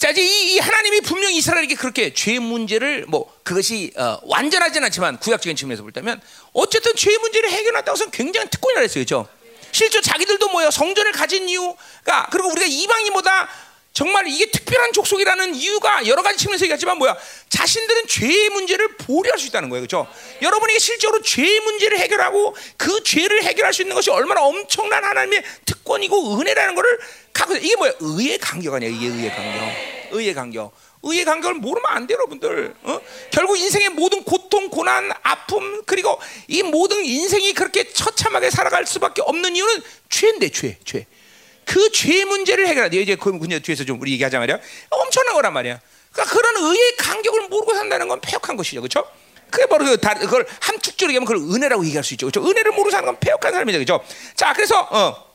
자 이제 이, 이, 하나님이 분명히 이스라엘에게 그렇게 죄 문제를 뭐 그것이 어, 완전하지는 않지만 구약적인 측면에서 볼 때면 어쨌든 죄 문제를 해결했다고 해서 굉장히 특권이라 했어요, 그렇죠? 실제 자기들도 뭐예요? 성전을 가진 이유가 그리고 우리가 이방인보다 정말 이게 특별한 족속이라는 이유가 여러 가지 측면에서 얘기하지만 뭐야? 자신들은 죄의 문제를 보류할 수 있다는 거예요. 그렇죠? 여러분에게 실제로 죄의 문제를 해결하고 그 죄를 해결할 수 있는 것이 얼마나 엄청난 하나님의 특권이고 은혜라는 것을 갖고 이게 뭐야? 의의 간격 아니야? 이게 의의 간격. 의의 간격. 의의 간격을 모르면 안 돼요, 여러분들. 어? 결국 인생의 모든 고통, 고난, 아픔, 그리고 이 모든 인생이 그렇게 처참하게 살아갈 수밖에 없는 이유는 죄인데, 죄, 죄. 그 죄 문제를 해결하야 돼. 이제 그 문제 뒤에서 좀 우리 얘기하자 말이야. 엄청난 거란 말이야. 그러니까 그런 의의 간격을 모르고 산다는 건 폐역한 것이죠, 그렇죠? 그게 바로 그 다, 그걸 함축적으로 얘기하면 그걸 은혜라고 얘기할 수 있죠, 그렇죠? 은혜를 모르고 사는 건 폐역한 사람이죠, 그렇죠? 자, 그래서 어.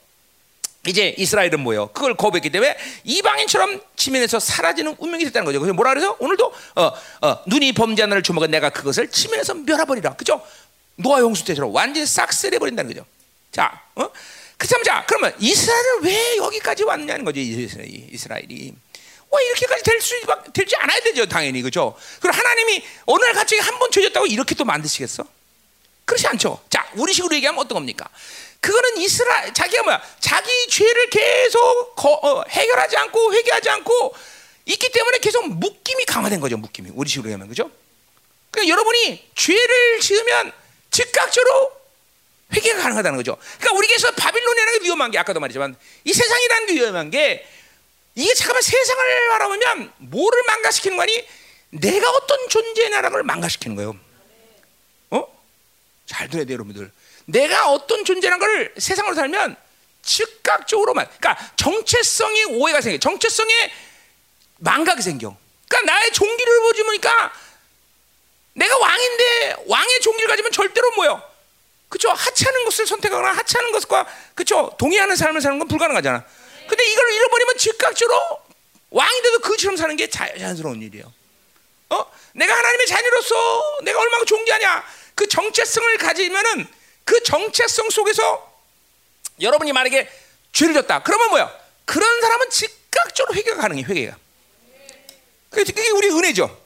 이제 이스라엘은 뭐예요? 그걸 거부했기 때문에 이방인처럼 지면에서 사라지는 운명이 됐다는 거죠. 그래서 뭐라 그래서 오늘도 어, 어, 눈이 나를 주먹은 내가 그것을 지면에서 멸해버리라. 그죠? 노아 용수 때처럼 완전히 싹 쓸어버린다는 거죠. 자, 어? 그참 자, 그러면 이스라엘은 왜 여기까지 왔냐는 거죠. 이스라엘이. 왜 이렇게까지 될 수, 될지 않아야 되죠. 당연히. 그죠? 그럼 하나님이 어느 날 갑자기 한 번 죄졌다고 이렇게 또 만드시겠어? 그렇지 않죠. 자, 우리 식으로 얘기하면 어떤 겁니까? 그거는 이스라엘 자기가 뭐야? 자기 죄를 계속 거, 어, 해결하지 않고 회개하지 않고 있기 때문에 계속 묶임이 강화된 거죠. 묶임이 우리 식으로 하면 그죠? 그러니까 여러분이 죄를 지으면 즉각적으로 회개가 가능하다는 거죠. 그러니까 우리에게서 바빌론이라는 게 위험한 게 아까도 말했지만 이 세상이라는 게 위험한 게 이게 잠깐만 세상을 바라보면 뭐를 망가시키는 거니? 내가 어떤 존재냐라는 걸 망가시키는 거예요. 어? 잘 들어야 돼요, 여러분들. 내가 어떤 존재라는 걸 세상으로 살면 즉각적으로만, 그러니까 정체성이 오해가 생겨. 정체성에 망각이 생겨. 그러니까 나의 종기를 보지 보니까 내가 왕인데 왕의 종기를 가지면 절대로 뭐요? 그쵸? 하찮은 것을 선택하거나 하찮은 것과 그쵸? 동의하는 삶을 사는 건 불가능하잖아. 근데 이걸 잃어버리면 즉각적으로 왕이 돼도 그처럼 사는 게 자연스러운 일이에요. 어? 내가 하나님의 자녀로서 내가 얼마나 존귀하냐? 그 정체성을 가지면은 그 정체성 속에서 여러분이 만약에 죄를 졌다. 그러면 뭐야? 그런 사람은 즉각적으로 회개가 가능해. 회개가. 그게 우리 은혜죠.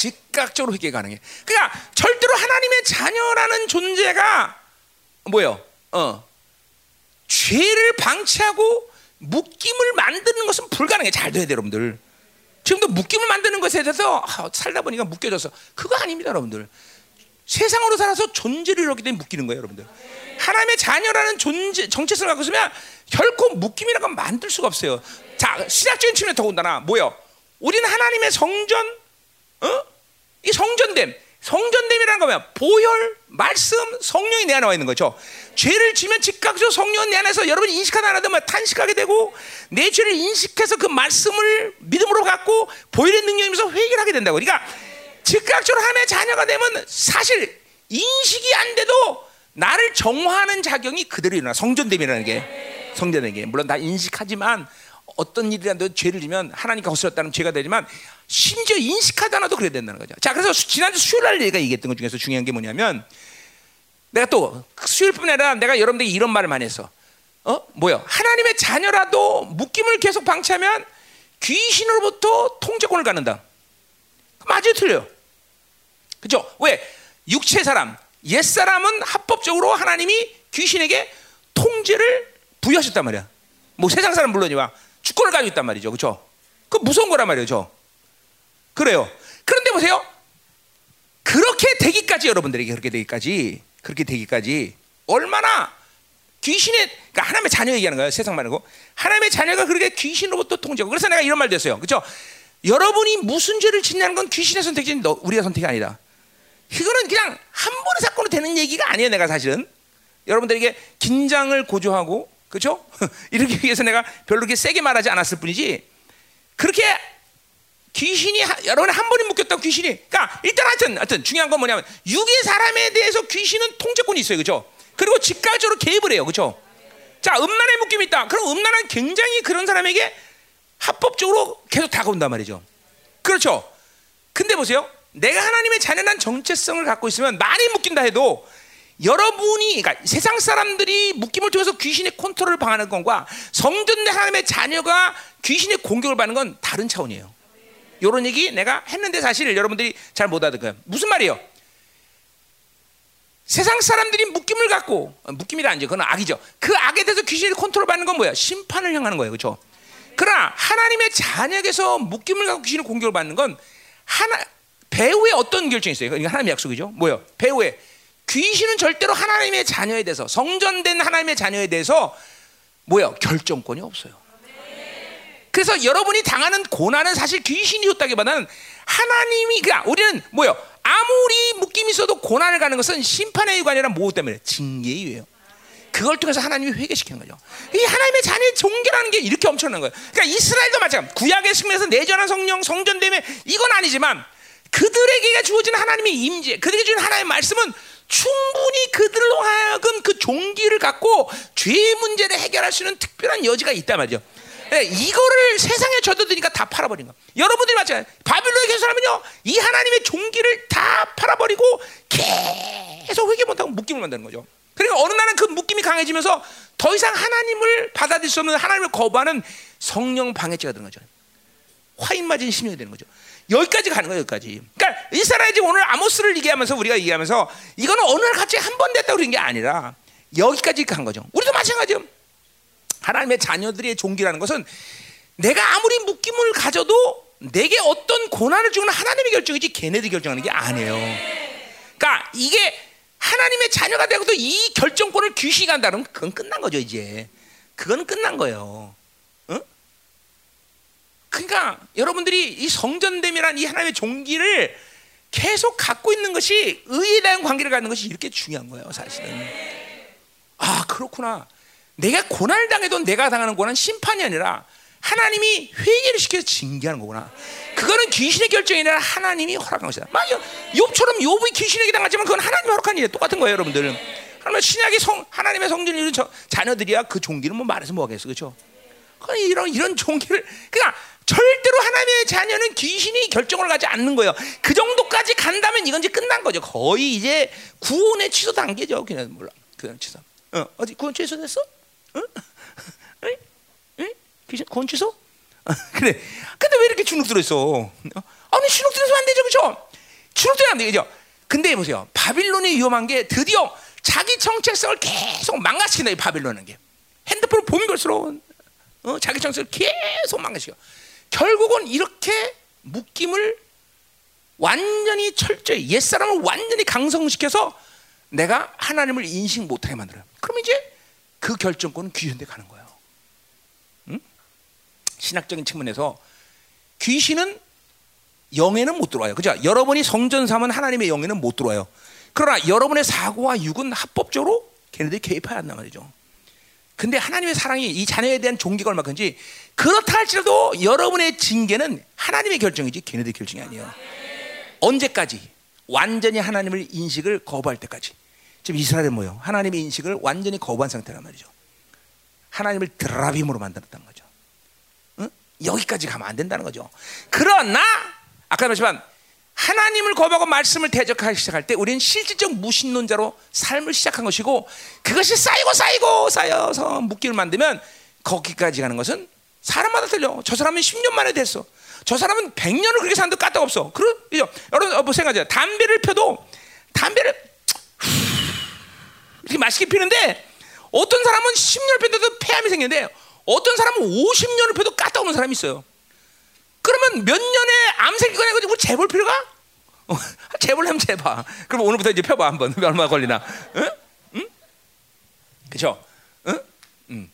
즉각적으로 회개 가능해. 그러니까 절대로 하나님의 자녀라는 존재가 뭐요? 어. 죄를 방치하고 묶임을 만드는 것은 불가능해. 잘 돼야 돼, 여러분들. 지금도 묶임을 만드는 것에 대해서 아, 살다 보니까 묶여져서 그거 아닙니다, 여러분들. 세상으로 살아서 존재를 이렇게 되면 묶이는 거예요, 여러분들. 하나님의 자녀라는 존재 정체성을 갖고 있으면 결코 묶임이라고 만들 수가 없어요. 자, 시작적인 측면에 더군다나 뭐요? 우리는 하나님의 성전, 어? 이 성전됨, 성전됨이라는 거면 보혈, 말씀, 성령이 내 안에 와 있는 거죠. 죄를 지면 즉각적으로 성령 내 안에서 여러분이 인식하다 안 하다 탄식하게 되고 내 죄를 인식해서 그 말씀을 믿음으로 갖고 보혈의 능력이면서 회개를 하게 된다고. 그러니까 즉각적으로 하나님의 자녀가 되면 사실 인식이 안 돼도 나를 정화하는 작용이 그대로 일어나. 성전됨이라는 게 성전된 게 물론 다 인식하지만 어떤 일이라도 죄를 지면 하나님과 거스렸다는 죄가 되지만 심지어 인식하지 않아도 그래야 된다는 거죠. 자, 그래서 지난주 수요일 날 내가 얘기했던 것 중에서 중요한 게 뭐냐면 내가 또 수요일뿐 아니라 내가 여러분들에게 이런 말을 많이 했어. 어? 뭐야? 하나님의 자녀라도 묶임을 계속 방치하면 귀신으로부터 통제권을 갖는다. 맞아요, 틀려요. 그죠? 왜? 육체 사람, 옛 사람은 합법적으로 하나님이 귀신에게 통제를 부여하셨단 말이야. 뭐 세상 사람 물론이와 주권을 가지고 있단 말이죠. 그렇죠? 그 무서운 거란 말이죠. 그래요. 그런데 보세요. 그렇게 되기까지 여러분들에게 그렇게 되기까지 그렇게 되기까지 얼마나 귀신의 그러니까 하나님의 자녀 얘기하는 거예요. 세상 말고 하나님의 자녀가 그렇게 귀신으로부터 통제하고 그래서 내가 이런 말도 했어요. 그렇죠? 여러분이 무슨 죄를 짓냐는 건 귀신의 선택지 우리가 선택이 아니다. 이거는 그냥 한 번의 사건으로 되는 얘기가 아니에요. 내가 사실은 여러분들에게 긴장을 고조하고 그렇죠? 이렇게 위해서 내가 별로 그렇게 세게 말하지 않았을 뿐이지 그렇게 귀신이 여러분 한 번에 묶였다고 귀신이 그러니까 일단 하여튼 하여튼 중요한 건 뭐냐면 육의 사람에 대해서 귀신은 통제권이 있어요. 그렇죠? 그리고 즉각적으로 개입을 해요. 그렇죠? 자, 음란의 묶임이 있다. 그럼 음란은 굉장히 그런 사람에게 합법적으로 계속 다가온단 말이죠. 그렇죠? 근데 보세요. 내가 하나님의 자녀란 정체성을 갖고 있으면 많이 묶인다 해도 여러분이 그러니까 세상 사람들이 묶임을 통해서 귀신의 컨트롤을 당하는 것과 성전 내 하나님의 자녀가 귀신의 공격을 받는 건 다른 차원이에요. 이런 얘기 내가 했는데 사실 여러분들이 잘 못 알아듣어요. 무슨 말이에요? 세상 사람들이 묶임을 갖고 묶임이라 아니죠. 그건 악이죠. 그 악에 대해서 귀신이 컨트롤 받는 건 뭐야? 심판을 향하는 거예요. 그렇죠? 그러나 하나님의 자녀에게서 묶임을 갖고 귀신을 공격을 받는 건 하나 배후에 어떤 결정이 있어요? 이거 하나님의 약속이죠. 뭐요? 배후에 귀신은 절대로 하나님의 자녀에 대해서 성전된 하나님의 자녀에 대해서 뭐요? 결정권이 없어요. 그래서 여러분이 당하는 고난은 사실 귀신이 줬다기보다는 하나님이 그냥 우리는 뭐요? 아무리 묶임이 있어도 고난을 가는 것은 심판의 이유가 아니라 뭐 때문에 징계의 이유예요. 그걸 통해서 하나님이 회개시키는 거죠. 이 하나님의 자녀의 종교라는 게 이렇게 엄청난 거예요. 그러니까 이스라엘도 마찬가지. 구약의 측면에서 내전한 성령, 성전됨에 이건 아니지만 그들에게 주어진 하나님의 임재, 그들에게 주는 하나님의 말씀은 충분히 그들로 하여금 그 종기를 갖고 죄의 문제를 해결할 수 있는 특별한 여지가 있단 말이죠. 네, 이거를 세상에 젖어드니까 다 팔아버린 거. 여러분들이 맞잖아요. 바빌론에 계신 사람은요, 이 하나님의 종기를 다 팔아버리고 계속 회개 못하고 묶임을 만드는 거죠. 그러니까 어느 날은 그 묶임이 강해지면서 더 이상 하나님을 받아들일 수 없는 하나님을 거부하는 성령 방해죄가 되는 거죠. 화인 맞은 심령이 되는 거죠. 여기까지 가는 거예요, 여기까지. 그러니까 이스라엘이 오늘 아모스를 얘기하면서 우리가 얘기하면서 이거는 어느 날 갑자기 한 번 됐다고 그런 게 아니라 여기까지 간 거죠. 우리도 마찬가지요. 하나님의 자녀들의 종기라는 것은 내가 아무리 묶임을 가져도 내게 어떤 고난을 주는 하나님의 결정이지 걔네들이 결정하는 게 아니에요. 그러니까 이게 하나님의 자녀가 되고도 이 결정권을 귀신이 간다면 그건 끝난 거죠 이제. 그건 끝난 거예요. 어? 그러니까 여러분들이 이 성전됨이란 이 하나님의 종기를 계속 갖고 있는 것이 의에 대한 관계를 갖는 것이 이렇게 중요한 거예요 사실은. 아 그렇구나. 내가 고난을 당해도 내가 당하는 고난 심판이 아니라 하나님이 회개를 시켜서 징계하는 거구나. 그거는 귀신의 결정이 아니라 하나님이 허락한 것이다. 막 욥처럼 욥이 귀신에게 당하지만 그건 하나님이 허락한 일이에요. 똑같은 거예요, 여러분들. 하나님 신약의 성 하나님의 성전 이룬 자녀들이야 그 종기는 뭐 말해서 뭐 하겠어, 그렇죠? 이런 이런 종기를 그러니까 절대로 하나님의 자녀는 귀신이 결정을 가지 않는 거예요. 그 정도까지 간다면 이건 이제 끝난 거죠. 거의 이제 구원의 취소 단계죠. 그냥 몰라. 그냥 취소. 어, 어디 구원 취소됐어? 응? 응? 응? 귀신? 어, 그래. 근데 왜 이렇게 주눅 들어 있어? 어? 아니 주눅 들어서 안 되죠, 그렇죠? 주눅 들면 안 되죠. 근데 보세요. 바빌론이 위험한 게 드디어 자기 정체성을 계속 망가시킨다. 이 바빌론은 게 핸드폰을 보면 볼수록 어? 자기 정체성을 계속 망가시켜. 결국은 이렇게 묶임을 완전히 철저히 옛사람을 완전히 강성시켜서 내가 하나님을 인식 못하게 만들어요. 그럼 이제 그 결정권은 귀신한테 가는 거예요. 응? 신학적인 측면에서 귀신은 영에는 못 들어와요. 그죠? 여러분이 성전 삼은 하나님의 영에는 못 들어와요. 그러나 여러분의 사고와 육은 합법적으로 걔네들이 개입하지 않단 말이죠. 근데 하나님의 사랑이 이 자녀에 대한 종기가 얼마큼인지 그렇다 할지라도 여러분의 징계는 하나님의 결정이지 걔네들 결정이 아니에요. 언제까지? 완전히 하나님을 인식을 거부할 때까지. 지금 이스라엘은 뭐요? 하나님의 인식을 완전히 거부한 상태란 말이죠. 하나님을 드라빔으로 만들었다는 거죠. 응? 여기까지 가면 안 된다는 거죠. 그러나 아까 말했지만 하나님을 거부하고 말씀을 대적하기 시작할 때 우리는 실질적 무신론자로 삶을 시작한 것이고 그것이 쌓이고 쌓이고 쌓여서 묶기를 만들면 거기까지 가는 것은 사람마다 틀려. 저 사람은 10년 만에 됐어. 저 사람은 100년을 그렇게 사는데 까딱 없어. 그럼 여러분 어, 뭐 생각하세요. 담배를 펴도 담배를 이렇게 맛있게 피는데 어떤 사람은 10년을 펴도 폐암이 생기는데 어떤 사람은 50년을 펴도 까딱 없는 사람이 있어요. 그러면 몇 년에 암 생기거나 해가지고 재볼 필요가? 어, 재볼려면 재봐. 그럼 오늘부터 이제 펴봐 한번. 얼마 걸리나? 응? 응? 그죠? 응? 응.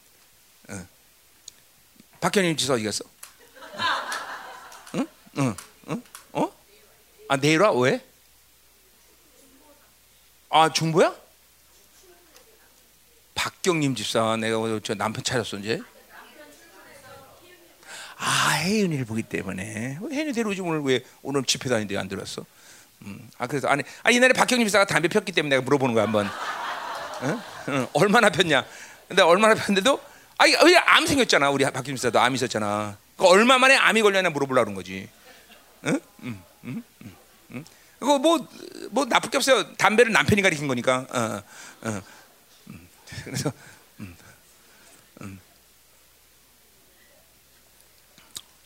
응. 박현님 지서 어디 갔어? 응? 응? 응? 어? 아 내일 와? 왜? 아 중부야? 박경님 집사 내가 저 남편 찾았어 이제. 아 혜윤이를 보기 때문에 혜윤이 데려오지 오늘 왜 오늘 집회 다니는데 안 들어왔어? 음, 아 그래서 아니 아 옛날에 박경림 집사가 담배 폈기 때문에 내가 물어보는 거야 한번. 응? 응, 얼마나 폈냐? 근데 얼마나 폈는데도 아니 왜암 생겼잖아 우리 박경림 집사도 암 있었잖아. 그 얼마 만에 암이 걸렸냐 물어보려는 거지. 응? 응, 응, 응, 응. 그거 뭐뭐 뭐 나쁠 게 없어요. 담배를 남편이 가리킨 거니까. 어, 어. 음. 그래서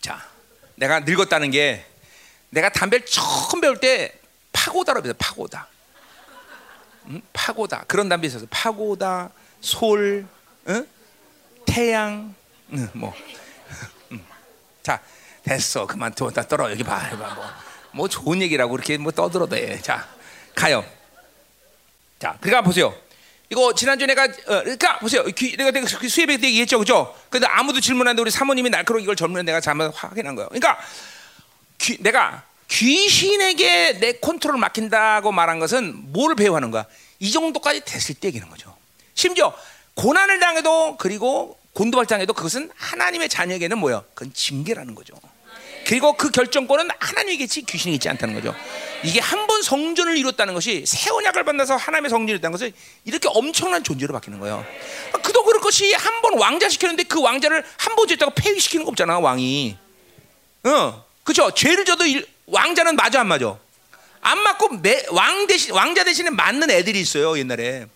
자, 내가 늙었다는 게 내가 담배를 처음 배울 때 파고다로 배웠어. 파고다. 응? 파고다. 그런 담배 있었어. 파고다, 솔, 응? 태양, 응, 뭐. 응. 자, 됐어. 그만 둬. 다 떨어. 여기 봐. 봐. 뭐, 뭐 좋은 얘기라고 이렇게 뭐 떠들어도 해. 자, 가요. 자, 그러니까 보세요. 이거 지난주 내가 어, 그러니까 보세요. 귀, 내가 내가 그 수예배 때 얘기했죠, 그죠? 근데 아무도 질문 안 했는데 우리 사모님이 날카로워 이걸 젊은 내가 잘못 확인한 거예요. 그러니까 귀, 내가 귀신에게 내 컨트롤을 맡긴다고 말한 것은 뭘 배워하는 거야? 이 정도까지 됐을 때 얘기하는 거죠. 심지어 고난을 당해도 그리고 곤도발 당해도 그것은 하나님의 자녀에게는 뭐야? 그건 징계라는 거죠. 그리고 그 결정권은 하나님이겠지 귀신이 있지 않다는 거죠. 이게 한 번 성전을 이뤘다는 것이 새 언약을 받아서 하나님의 성전을 이뤘다는 것은 이렇게 엄청난 존재로 바뀌는 거예요. 그도 그럴 것이 한 번 왕자 시켰는데 그 왕자를 한번 졌다고 폐위시키는 거 없잖아 왕이. 어, 그렇죠. 죄를 져도 왕자는 맞아 안 맞아? 안 맞고 매, 왕 대신 왕자 대신에 맞는 애들이 있어요 옛날에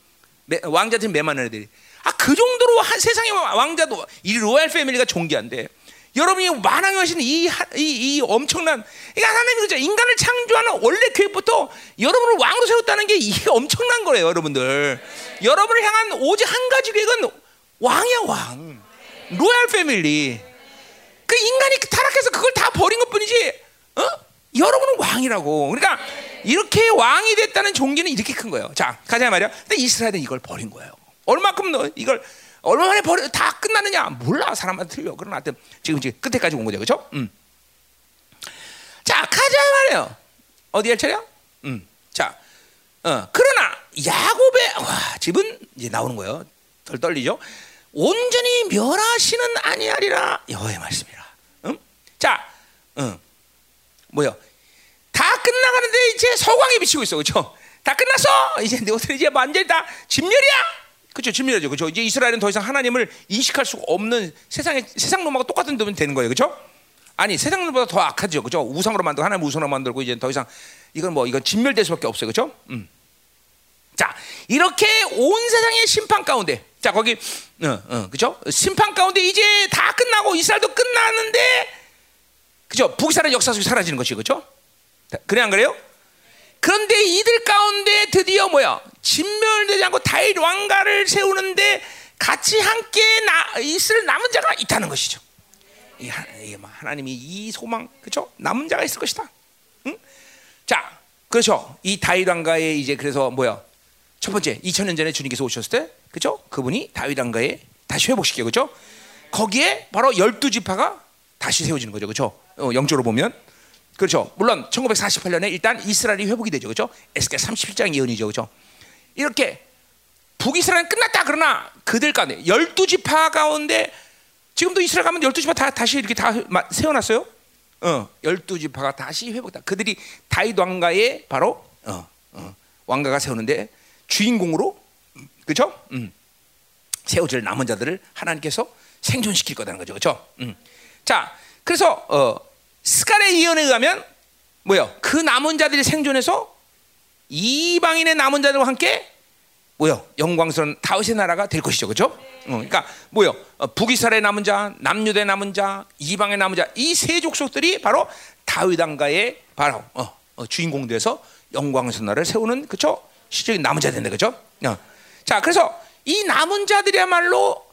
매, 왕자 대신 매 맞는 애들이. 아 그 정도로 한 세상의 왕자도 이 로얄 패밀리가 존귀한데 여러분이 만왕의 하신 이, 이, 이 엄청난 그러니까 하나님이 그죠. 인간을 창조하는 원래 계획부터 여러분을 왕으로 세웠다는 게 이게 엄청난 거예요 여러분들. 여러분을 향한 오직 한 가지 계획은 왕이야 왕. 로얄 패밀리. 그 인간이 타락해서 그걸 다 버린 것 뿐이지 어? 여러분은 왕이라고. 그러니까 이렇게 왕이 됐다는 종기는 이렇게 큰 거예요. 자 가자 말이야. 근데 이스라엘은 이걸 버린 거예요. 얼마큼 너 이걸 얼마 만에 버려 다 끝나느냐? 몰라 사람한테 틀려. 그러나 하여튼 지금 이제 끝에까지 온 거죠, 그렇죠? 음. 자 가자 말이에요. 어디 할 차례야? 음. 자, 어, 그러나 야곱의 와 집은 이제 나오는 거예요. 덜 떨리죠? 온전히 멸하시는 아니하리라 여호와의 말씀이라. 응? 자, 응. 뭐요? 다 끝나가는데 이제 서광이 비치고 있어, 그렇죠? 다 끝났어. 이제 너희들 이제 완전히 다 진멸이야. 그렇죠, 진멸이죠, 그렇죠. 이제 이스라엘은 더 이상 하나님을 인식할 수 없는 세상의 세상 놈하고 똑같은 놈이 되는 거예요, 그렇죠? 아니 세상 놈보다 더 악하죠, 그렇죠? 우상으로 만들고 하나님 우상으로 만들고 이제 더 이상 이건 뭐 이건 진멸될 수밖에 없어요, 그렇죠? 음. 자, 이렇게 온 세상의 심판 가운데, 자 거기, 어, 어, 그죠? 심판 가운데 이제 다 끝나고 이스라엘도 끝났는데, 그죠? 북이스라엘 역사 속에 사라지는 것이 그죠? 그래 안 그래요? 그런데 이들 가운데 드디어 뭐야? 진멸되지 않고 다윗 왕가를 세우는데 같이 함께 나, 있을 남은 자가 있다는 것이죠. 뭐 하나님이 이 소망, 그죠? 남은 자가 있을 것이다. 응? 자, 그렇죠. 이 다윗 왕가에 이제 그래서 뭐야? 첫 번째 2000년 전에 주님께서 오셨을 때 그죠? 그분이 다윗 왕가에 다시 회복시켜 그죠? 거기에 바로 열두 지파가 다시 세워지는 거죠. 그죠? 어, 영적으로 보면 그렇죠. 물론 1948년에 일단 이스라엘이 회복이 되죠. 그죠? 에스겔 37장 예언이죠. 그죠? 이렇게 북이스라엘 끝났다 그러나 그들 가운데 열두 지파 가운데 지금도 이스라엘 가면 열두 지파 다 다시 이렇게 다 세워놨어요. 어, 열두 지파가 다시 회복다. 그들이 다윗 왕가에 바로 어, 어, 왕가가 세우는데 주인공으로 그렇죠? 음. 세워질 남은 자들을 하나님께서 생존시킬 거다는 거죠, 그렇죠? 음. 자, 그래서 어, 스갈의 예언에 의하면 뭐요? 그 남은 자들이 생존해서 이방인의 남은 자들과 함께 뭐요? 영광스러운 다윗의 나라가 될 것이죠, 그렇죠? 어, 그러니까 뭐요? 어, 북이스라엘 남은 자, 남유대 남은 자, 이방의 남은 자, 이 세 족속들이 바로 다윗 왕가의 바로 어, 어, 주인공 돼서 영광스러운 나라를 세우는 그렇죠? 시적인 남은 자 된다 그죠? 어. 자, 그래서 이 남은 자들이야말로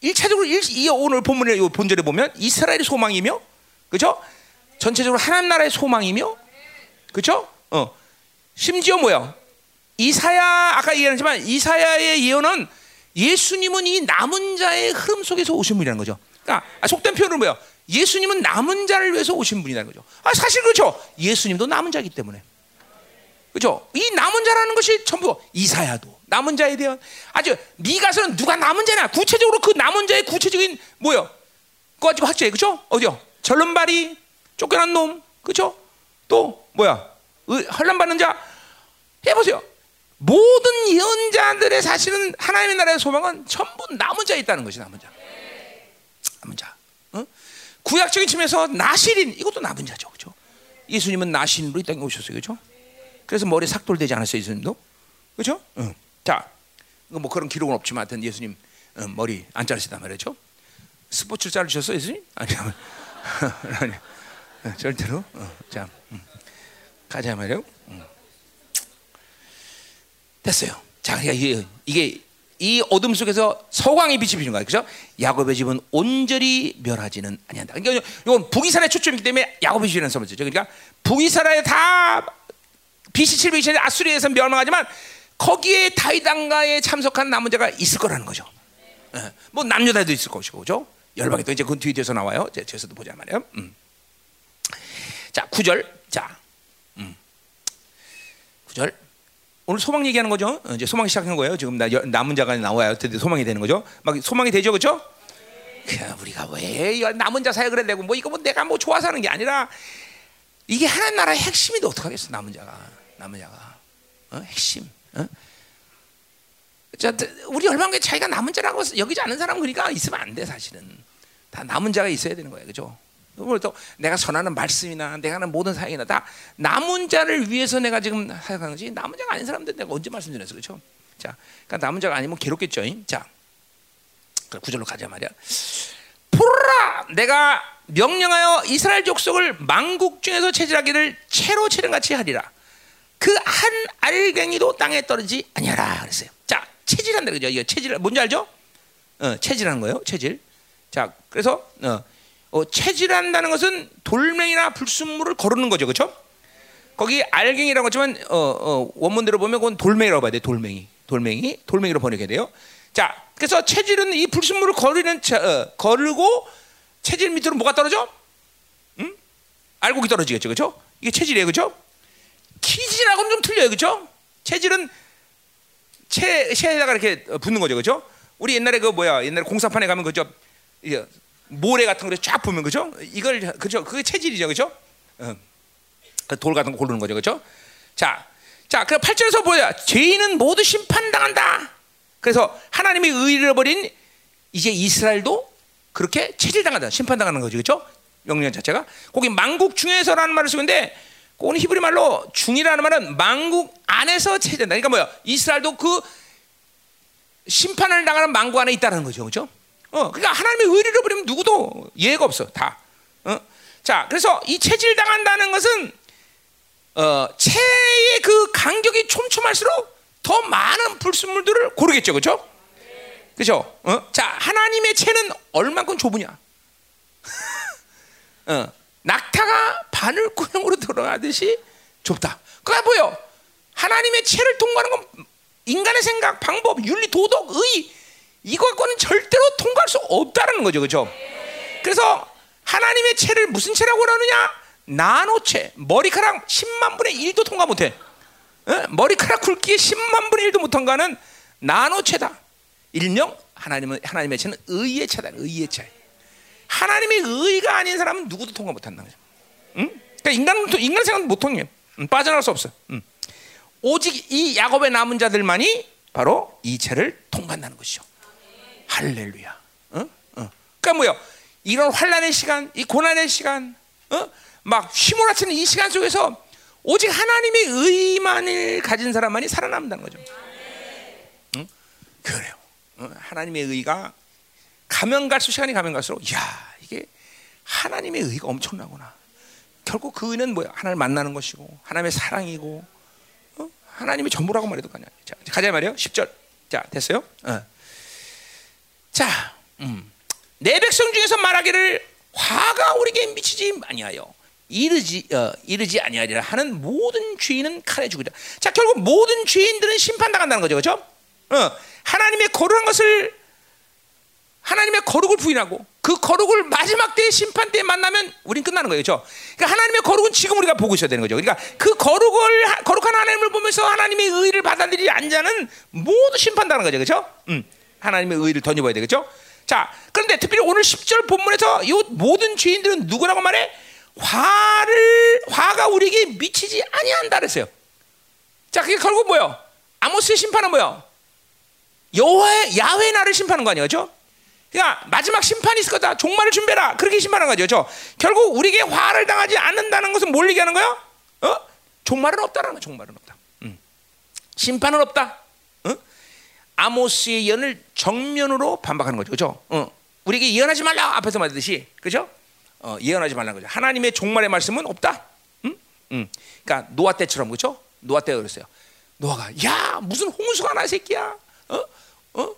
일차적으로 일, 이 오늘 본문의 본절에 보면 이스라엘의 소망이며, 그죠? 전체적으로 하나님 나라의 소망이며, 그죠? 어. 심지어 뭐야? 이사야 아까 얘기했지만 이사야의 예언은 예수님은 이 남은 자의 흐름 속에서 오신 분이라는 거죠. 그러니까 속된 표현은 뭐야? 예수님은 남은 자를 위해서 오신 분이라는 거죠. 아 사실 그렇죠. 예수님도 남은 자이기 때문에. 그죠? 이 남은 자라는 것이 전부 이사야도 남은 자에 대한 아주 미가서는 누가 남은 자냐 구체적으로 그 남은 자의 구체적인 뭐요? 그거 가지고 학자에 그죠? 어디요? 절름발이 쫓겨난 놈 그죠? 또 뭐야? 환란 받는 자 해보세요. 모든 예언자들의 사실은 하나님의 나라의 소망은 전부 남은 자에 있다는 것이 남은 자. 남은 자. 어? 구약적인 측면에서 나실인 이것도 남은 자죠, 그죠? 예수님은 나신으로 이 땅에 오셨어요, 그죠? 그래서 머리 삭돌되지 않았어요, 예수님도? 그렇죠? 응. 자, 뭐 그런 기록은 없지만 하여튼 예수님 응, 머리 안 자르시단 말이죠. 스포츠를 자르셨어요, 예수님? 아니요. 아니 절대로. 어, 자, 음. 가자 말이요. 음. 됐어요. 자, 그러니까 이게, 이게 이 어둠 속에서 서광이 빛이 비는 거야, 그죠? 야곱의 집은 온전히 멸하지는 아니한다. 그러니까 이건 북이스라엘 초점이기 때문에 야곱의 집이라는 선물이죠. 그러니까 북이스라엘 다 BC 700년에 아수리에서 멸망하지만 거기에 다이당가에 참석한 남은 자가 있을 거라는 거죠. 예. 뭐 남녀 다도 있을 것이고, 그죠? 열방이 또 이제 그 뒤에 뒤에서 나와요. 제 뒤에서도 보자 말이에요. 음. 자, 9절. 자, 음. 9절. 오늘 소망 얘기하는 거죠. 어, 이제 소망 시작한 거예요. 지금 나, 남은 자가 나와야 드디어 소망이 되는 거죠. 막 소망이 되죠, 그렇죠? 우리가 왜 남은 자 사역을 해야 뭐 이거 뭐 내가 뭐 좋아서 하는 게 아니라 이게 하나님 나라의 핵심인데 어떡하겠어 남은 자가. 남은 자가 어? 핵심. 어? 자, 우리 열방교회 자기가 남은 자라고 여기지 않은 사람 그러니까 있으면 안 돼 사실은 다 남은 자가 있어야 되는 거예요, 그죠? 또 내가 전하는 말씀이나 내가 하는 모든 사역이나 다 남은 자를 위해서 내가 지금 사역하는 거지 남은 자가 아닌 사람들 내가 언제 말씀드렸어, 그죠? 자, 그러니까 남은 자가 아니면 괴롭겠죠. 자, 구절로 가자 말이야. 풀라 내가 명령하여 이스라엘 족속을 망국 중에서 체질하기를 채로 체령같이 하리라. 그 한 알갱이도 땅에 떨어지지 아니하라 그랬어요. 자, 체질한다 그죠? 이거 체질 뭔지 알죠? 어, 체질하는 거예요. 체질. 자, 그래서 어, 어, 체질한다는 것은 돌멩이나 불순물을 거르는 거죠, 그렇죠? 거기 알갱이라고 했지만 어, 어, 원문대로 보면 그건 돌멩이라고 봐야 돼. 돌멩이, 돌멩이, 돌멩이로 번역해야 돼요. 자, 그래서 체질은 이 불순물을 거르는 어, 거르고 체질 밑으로 뭐가 떨어져? 응? 알곡이 떨어지겠죠, 그렇죠? 이게 체질이에요, 그렇죠? 키질하고는 좀 틀려요, 그렇죠? 체질은 채, 채에다가 이렇게 붙는 거죠, 그렇죠? 우리 옛날에 그 뭐야 옛날에 공사판에 가면 이게 모래 같은 거를 쫙 보면 그죠? 이걸 그죠? 그게 체질이죠, 그죠? 어. 그돌 같은 거 고르는 거죠, 그죠? 자, 자, 그 8절에서 뭐야? 죄인은 모두 심판당한다. 그래서 하나님의 의를 버린 이제 이스라엘도 그렇게 체질당한다, 심판당하는 거죠, 그죠? 명령 자체가 거기 망국 중에서라는 말을 쓰는데 그거는 히브리 말로 중이라는 말은 망국 안에서 체질된다. 그러니까 뭐야? 이스라엘도 그 심판을 당하는 망국 안에 있다는 거죠, 그죠? 어, 그러니까 하나님의 의를 버리면 누구도 예가 없어, 다. 어? 자, 그래서 이 체질 당한다는 것은 어, 체의 그 간격이 촘촘할수록 더 많은 불순물들을 고르겠죠, 그렇죠? 그렇죠? 어? 자, 하나님의 체는 얼만큼 좁으냐? 어, 낙타가 바늘구멍으로 들어가듯이 좁다. 그게 뭐요? 하나님의 체를 통과하는 건 인간의 생각, 방법, 윤리, 도덕, 의 갖고는 절대로 통과할 수 없다는 거죠, 그렇죠? 그래서 하나님의 체를 무슨 체라고 그러느냐? 나노체, 머리카락 10만 분의 1도 통과 못해. 어? 머리카락 굵기에 10만 분의 1도 못 통과는 나노체다. 일명 하나님은 하나님의 체는 의의 체다. 의의 체. 하나님의 의가 아닌 사람은 누구도 통과 못한다는 거죠. 응? 그러니까 인간 인간 생각 못 통해. 응, 빠져나갈 수 없어. 응. 오직 이 야곱의 남은 자들만이 바로 이 체를 통과한다는 것이죠. 할렐루야. 어? 어. 그러니까 뭐요? 이런 환란의 시간, 이 고난의 시간, 어? 막 휘몰아치는 이 시간 속에서 오직 하나님의 의만을 가진 사람만이 살아남는다는 거죠. 응? 그래요. 어? 하나님의 의가 가면 갈수록 시간이 가면 갈수록 야 이게 하나님의 의가 엄청나구나. 결국 그 의는 뭐야? 하나님을 만나는 것이고 하나님의 사랑이고 어? 하나님의 전부라고 말해도 가냐. 자, 가자 말이요. 10절. 자, 됐어요? 어. 자, 음. 내 백성 중에서 말하기를 화가 우리에게 미치지 아니하여 이르지 어, 이르지 아니하리라 하는 모든 죄인은 칼에 죽으리라. 자, 결국 모든 죄인들은 심판당한다는 거죠, 그렇죠? 어, 하나님의 거룩한 것을 하나님의 거룩을 부인하고 그 거룩을 마지막 때 심판 때 만나면 우린 끝나는 거예요, 그렇죠? 그러니까 하나님의 거룩은 지금 우리가 보고 있어야 되는 거죠. 그러니까 그 거룩을 거룩한 하나님을 보면서 하나님의 의를 받아들이지 않는 자는 모두 심판당하는 거죠, 그렇죠? 음, 하나님의 의를 던져봐야 되겠죠? 자, 그런데 특별히 오늘 10절 본문에서 이 모든 죄인들은 누구라고 말해? 화를 화가 우리에게 미치지 아니한다 그랬어요. 자, 그게 결국 뭐요? 아모스의 심판은 뭐요? 여호와의 야훼 나를 심판하는 거 아니에요, 그렇죠? 그러니까 마지막 심판이 있을 거다. 종말을 준비해라. 그렇게 심판하는 거죠, 그렇죠? 결국 우리에게 화를 당하지 않는다는 것은 뭘 얘기하는 거예요? 어? 종말은 없다라는 거, 종말은 없다. 음. 심판은 없다. 어? 아모스의 예언을 정면으로 반박하는 거죠, 그렇죠? 어. 우리에게 예언하지 말라 앞에서 말했듯이, 그렇죠? 어, 예언하지 말라는 거죠. 하나님의 종말의 말씀은 없다. 응? 응. 그러니까 노아 때처럼 그렇죠? 노아 때가 그랬어요. 노아가 야 무슨 홍수가 나 새끼야. 어? 어?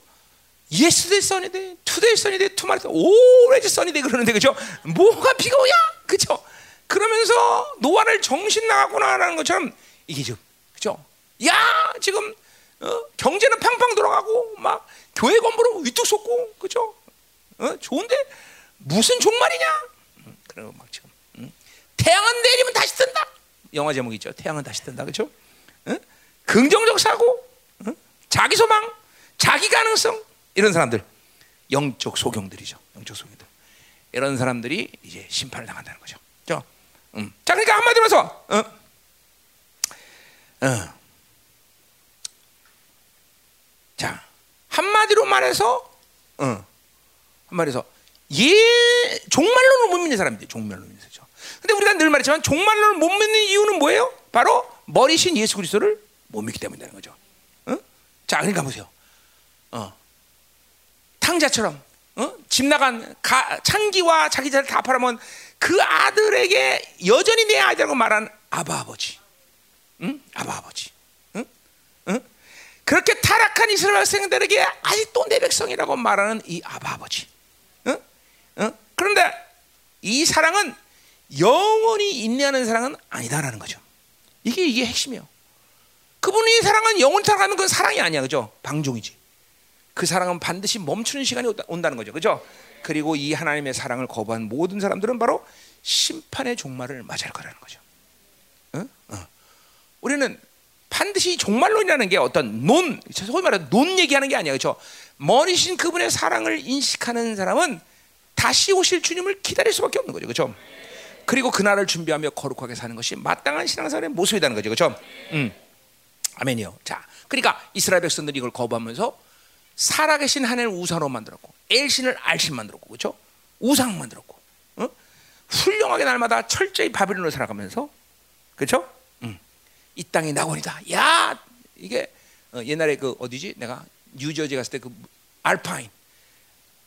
yesterday sunny day today sunny day tomorrow always sunny day 그러는데 그죠? 뭐가 비가 오냐? 그죠? 그러면서 노아를 정신 나갔구나라는 것처럼 이게 지금 그죠? 야 지금 어? 경제는 팡팡 돌아가고 막 교회 건물은 위뚝 솟고 그죠? 어? 좋은데 무슨 종말이냐? 그런 막 지금 응? 태양은 내리면 다시 뜬다. 영화 제목 있죠. 태양은 다시 뜬다. 그렇죠? 응? 긍정적 사고, 응? 자기 소망, 자기 가능성 이런 사람들 영적 소경들이죠. 영적 소경들 이런 사람들이 이제 심판을 당한다는 거죠. 그렇죠? 음. 자, 그러니까 한마디로 해서, 어? 어. 자, 한마디로 말해서, 어. 한마디로 예, 종말론을 못 믿는 사람들이 종말론을 믿는 거죠. 근데 우리가 늘 말했지만 종말론을 못 믿는 이유는 뭐예요? 바로 머리신 예수 그리스도를 못 믿기 때문이라는 거죠. 어? 자, 그러니까 보세요. 어. 탕자처럼 어? 집 나간 가, 창기와 자기 자를 다 팔아먹은 그 아들에게 여전히 내 아들이라고 말하는 아바 아버지, 응? 아바 아버지, 응? 응? 그렇게 타락한 이스라엘 백성들에게 아직도 내 백성이라고 말하는 이 아바 아버지. 어? 그런데 이 사랑은 영원히 인내하는 사랑은 아니다라는 거죠. 이게 이게 핵심이에요. 그분의 사랑은 영원히 살아가는 건 사랑이 아니야, 그죠? 방종이지. 그 사랑은 반드시 멈추는 시간이 온다는 거죠, 그죠? 그리고 이 하나님의 사랑을 거부한 모든 사람들은 바로 심판의 종말을 맞이할 거라는 거죠. 어? 어. 우리는 반드시 종말론이라는 게 어떤 논, 소위 말해서 논 얘기하는 게 아니야, 그렇죠? 머리신 그분의 사랑을 인식하는 사람은 다시 오실 주님을 기다릴 수밖에 없는 거죠, 그렇죠? 그리고 그날을 준비하며 거룩하게 사는 것이 마땅한 신앙생활의 모습이라는 거죠, 그렇죠? 음, 아멘이요. 자, 그러니까 이스라엘 백성들이 이걸 거부하면서 살아계신 하나님을 우상으로 만들었고 엘신을 알신 만들었고, 그렇죠? 우상 만들었고, 어? 훌륭하게 날마다 철저히 바빌론을 살아가면서, 그렇죠? 이 땅이 낙원이다. 야, 이게 어, 옛날에 그 어디지? 내가 뉴저지 갔을 때 그 알파인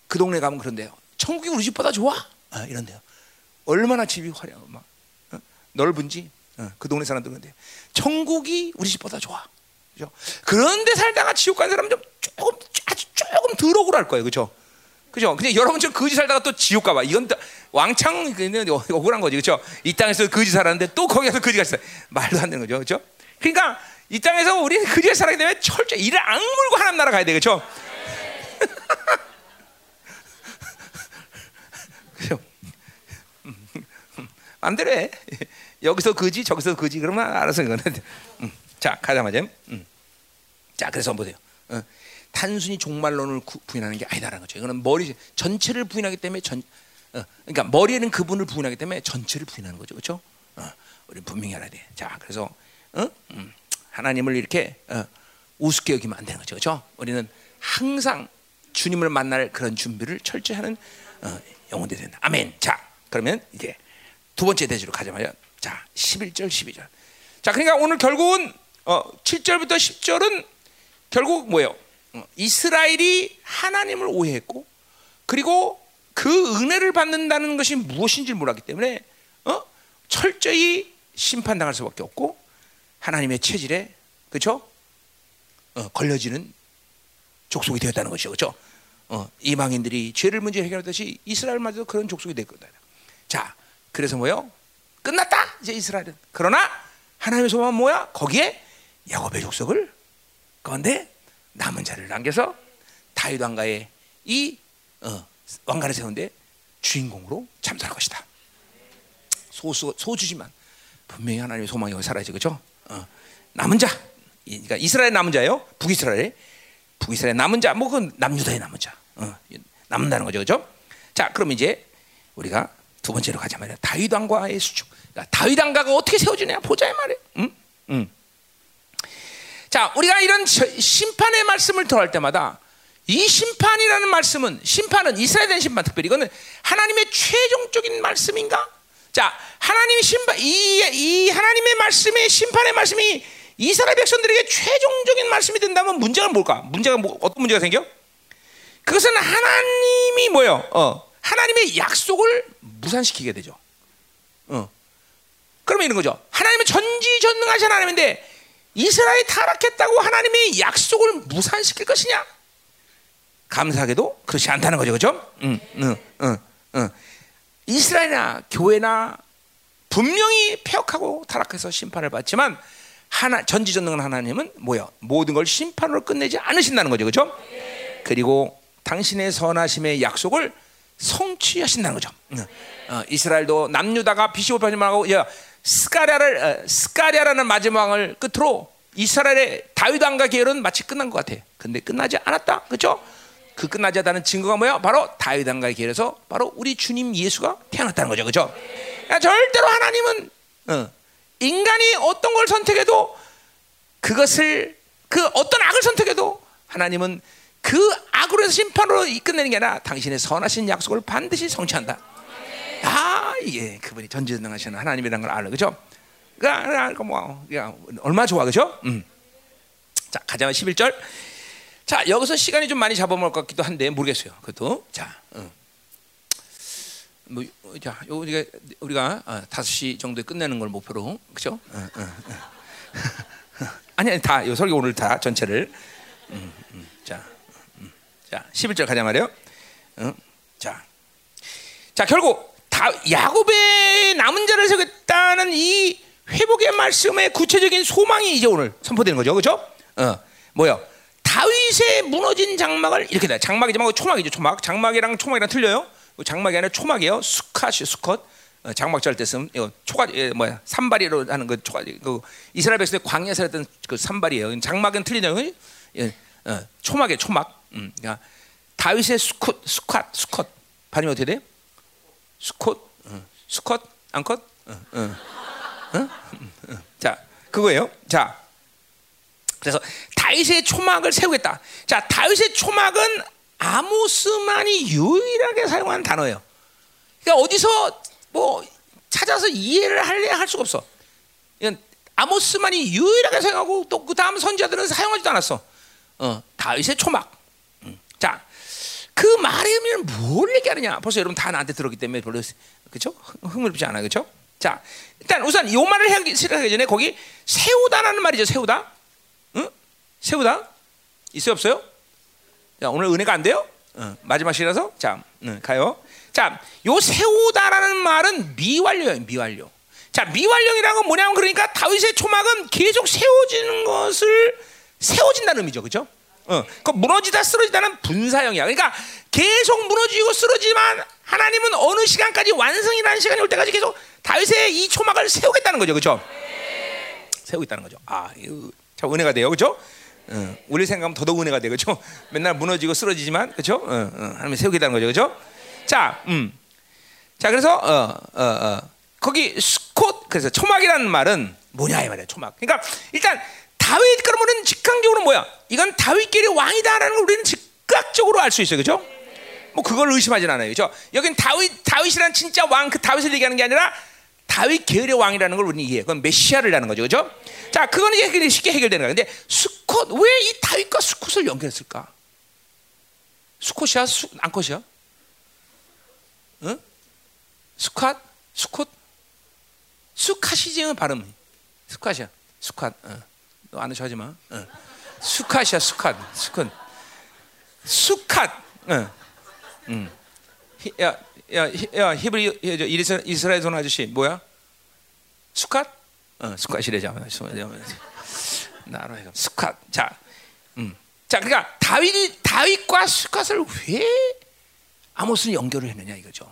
그 동네 가면 그런데요. 천국이 우리 집보다 좋아. 아, 이런데요. 얼마나 집이 화려하고 막 어? 넓은지 어, 그 동네 사람들 그런데 천국이 우리 집보다 좋아. 그죠? 그런데 살다가 지옥 간 사람은 좀 조금 아주 조금 덜 억울할 거예요. 그죠? 그죠? 근데 여러분처럼 거지 살다가 또 지옥 가봐. 이건 왕창 억울한 거지. 그죠? 이 땅에서 거지 살았는데 또 거기서 거지가 있어. 말도 안 되는 거죠. 그죠? 그러니까 이 땅에서 우리 거지에 살아야 되면 철저히 이를 악물고 하나님 나라 가야 돼. 그죠? 그죠? 마음대로 해. 여기서 거지, 저기서 거지. 그러면 알아서 이거는. 자, 가자마자. 자, 그래서 보세요. 어. 단순히 종말론을 부인하는 게 아니다라는 거죠. 이거는 머리 전체를 부인하기 때문에 전 어, 그러니까 머리에는 그분을 부인하기 때문에 전체를 부인하는 거죠. 그렇죠? 어, 우리 분명히 알아야 돼. 자, 그래서 어? 음, 하나님을 이렇게 어, 우습게 여기면 안 되는 거죠. 그렇죠? 우리는 항상 주님을 만날 그런 준비를 철저히 하는 어, 영혼들이 된다. 아멘. 자, 그러면 이제 두 번째 대지로 가자마자 자, 11절 12절. 자, 그러니까 오늘 결국은 어, 7절부터 10절은 결국 뭐예요? 어, 이스라엘이 하나님을 오해했고 그리고 그 은혜를 받는다는 것이 무엇인지 몰랐기 때문에 어? 철저히 심판당할 수밖에 없고 하나님의 체질에 그렇죠? 어, 걸려지는 족속이 되었다는 것이죠, 그렇죠? 어, 이방인들이 죄를 문제 해결하듯이 이스라엘마저도 그런 족속이 될 거다. 자, 그래서 뭐요? 끝났다 이제 이스라엘은. 그러나 하나님의 소망은 뭐야? 거기에 야곱의 족속을 그런데 남은 자를 남겨서 다윗 왕가의 이 어, 왕가를 세운데 주인공으로 참석할 것이다. 소수 소주지만 분명히 하나님의 소망이 살아야지 그죠? 어, 남은 자, 그러니까 이스라엘 남은 자요, 북이스라엘, 북이스라엘 남은 자, 뭐 그건 남유다의 남은 자, 어, 남는다는 거죠, 그죠? 자, 그럼 이제 우리가 두 번째로 가자 말이야. 다윗 왕과의 수축. 그러니까 다윗 왕가가 어떻게 세워지냐 보자 이 말이야. 응? 응. 자, 우리가 이런 심판의 말씀을 더할 때마다 이 심판이라는 말씀은 심판은 이스라엘 된 심판 특별히 이거는 하나님의 최종적인 말씀인가? 자, 하나님의 심판 이, 이 하나님의 말씀의 심판의 말씀이 이스라엘 백성들에게 최종적인 말씀이 된다면 문제가 뭘까? 문제가 뭐, 어떤 문제가 생겨? 그것은 하나님이 뭐요? 어, 하나님의 약속을 무산시키게 되죠. 어. 그러면 이런 거죠. 하나님은 전지전능하신 하나님인데 이스라엘이 타락했다고 하나님의 약속을 무산시킬 것이냐? 감사하게도 그렇지 않다는 거죠, 그렇죠? 응, 응, 응, 응. 이스라엘이나 교회나 분명히 폐역하고 타락해서 심판을 받지만 하나 전지전능한 하나님은 뭐야? 모든 걸 심판으로 끝내지 않으신다는 거죠, 그렇죠? 그리고 당신의 선하심의 약속을 성취하신다는 거죠. 어, 이스라엘도 남유다가 비시오 발말하고 스가랴를 어, 스가랴라는 마지막 왕을 끝으로 이스라엘의 다윗 왕가 계열은 마치 끝난 것 같아. 근데 끝나지 않았다. 그렇죠? 그 끝나지 않다는 증거가 뭐야? 바로 다윗 왕가의 계열에서 바로 우리 주님 예수가 태어났다는 거죠. 그렇죠? 절대로 하나님은 어, 인간이 어떤 걸 선택해도 그것을 그 어떤 악을 선택해도 하나님은 그 악으로 해서 심판으로 끝내는 게 아니라 당신의 선하신 약속을 반드시 성취한다. 아, 예, 그분이 전지전능하시는 하나님이라는 걸 알아, 그죠? 그러니까 뭐, 얼마 좋아, 그죠? 음. 자, 가자마 11절. 자, 여기서 시간이 좀 많이 잡아먹을 것 같기도 한데 모르겠어요. 그것도 자, 어. 뭐, 자, 요 우리가 우리가 어, 5시 정도에 끝내는 걸 목표로, 어. 아니, 아니, 다, 요 설교 오늘 다 전체를. 음, 음, 자, 음. 자, 11절 가자 말이요. 어? 자, 자, 결국 다 야곱의 남은 자를 세우겠다는 이 회복의 말씀의 구체적인 소망이 이제 오늘 선포되는 거죠, 그렇죠? 어, 뭐요? 다윗의 무너진 장막을 이렇게 돼. 장막이지 말 초막이죠, 초막. 장막이랑 초막이랑 틀려요. 장막이 아니라 초막이에요. 수컷이 수컷. 어, 장막 절 때 쓰면 이거 초가 예, 뭐야 산발이로 하는 그 초가 그 이스라엘 백성의 광야에서 했던 그 산발이에요. 장막은 틀리냐고 예, 어, 초막에 초막. 음, 그러니까 다윗의 수컷 수컷 수컷 발음이 어떻게 돼? 수컷 어, 수컷 안컷. 자 그거예요. 자 그래서 다윗의 초막을 세우겠다. 자 다윗의 초막은 아모스만이 유일하게 사용한 단어예요. 그러니까 어디서 뭐 찾아서 이해를 할래 할 수가 없어. 이건 아모스만이 유일하게 사용하고 또 그 다음 선지자들은 사용하지도 않았어. 어, 다윗의 초막. 음. 자, 그 말의 의미는 뭘 얘기하느냐? 벌써 여러분 다 나한테 들었기 때문에 별로 그렇죠? 흥미롭지 않아요, 그렇죠? 자, 일단 우선 요 말을 하기 시작하기 전에 거기 세우다라는 말이죠, 세우다. 응? 세우다 있어요, 없어요? 자, 오늘 은혜가 안 돼요? 어, 마지막 시라서 자, 응, 가요. 자, 요 세우다라는 말은 미완료예요, 미완료. 자, 미완료이라는 건 뭐냐면 그러니까 다윗의 초막은 계속 세워지는 것을 세워진다는 의미죠, 그렇죠? 어, 그 무너지다 쓰러지다는 분사형이야. 그러니까 계속 무너지고 쓰러지만 하나님은 어느 시간까지 완성이라는 시간이 올 때까지 계속 다윗의 이 초막을 세우겠다는 거죠, 그렇죠? 세우고 있다는 거죠. 아, 참 은혜가 돼요, 그렇죠? 어, 우리 생각하면 더더욱 은혜가 돼, 그렇죠? 맨날 무너지고 쓰러지지만, 그렇죠? 어, 어, 하나님 세우겠다는 거죠, 그렇죠? 자, 음, 자, 그래서 어, 어, 어, 거기 스콧 그래서 초막이라는 말은 뭐냐 이 말이야, 초막. 그러니까 일단 다윗 그러면은 직관적으로 뭐야? 이건 다윗끼리 왕이다라는 걸 우리는 즉각적으로 알 수 있어요, 그렇죠? 뭐 그걸 의심하진 않아요, 그렇죠? 여긴 다윗 다윗이란 진짜 왕 그 다윗을 얘기하는 게 아니라 다윗 계열의 왕이라는 걸 우리는 이해해. 그건 메시아를라는 거죠, 그렇죠? 자, 그거는 이제 쉽게 해결되는 거야. 근데 수컷 왜 이 다윗과 수컷을 연결했을까? 수컷이야, 수, 암컷이야? 응? 수컷, 수컷, 수컷이지 발음. 수컷이야, 수컷. 어. 너 아는 척하지 마. 어. 수컷이야, 수컷, 수컷, 수컷. 어. 음. 야, 야, 야, 히브리 이스라엘 돈 아저씨 뭐야? 수컷? 어, 수컷이래죠. 나로 수컷. 자, 음. 자, 그러니까 다윗이 다윗과 수컷을 왜 아모스는 연결을 했느냐 이거죠.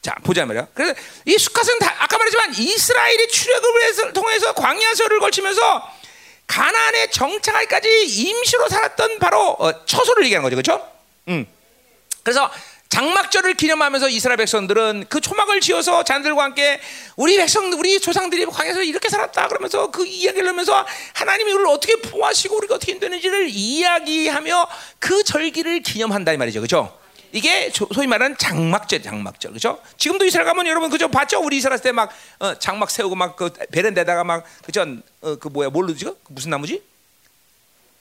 어. 자, 보자 말이야. 그래서 이 수컷은 다, 아까 말했지만 이스라엘이 출애굽을 통해서 광야설을 걸치면서 가나안에 정착할까지 임시로 살았던 바로 어, 처소를 얘기하는 거죠, 그렇죠? 음. 그래서 장막절을 기념하면서 이스라엘 백성들은 그 초막을 지어서 자녀들과 함께 우리 백성, 우리 조상들이 광야에서 이렇게 살았다 그러면서 그 이야기를 하면서 하나님이 우리를 어떻게 보호하시고 우리가 어떻게 되는지를 이야기하며 그 절기를 기념한다 이 말이죠, 그렇죠? 이게 소위 말하는 장막절, 장막절, 그렇죠? 지금도 이스라엘 가면 여러분 그죠 봤죠? 우리 이스라엘 때막 어, 장막 세우고 막 그 베란다에다가 막 그죠? 어, 그 뭐야 뭘로 지금 무슨 나무지?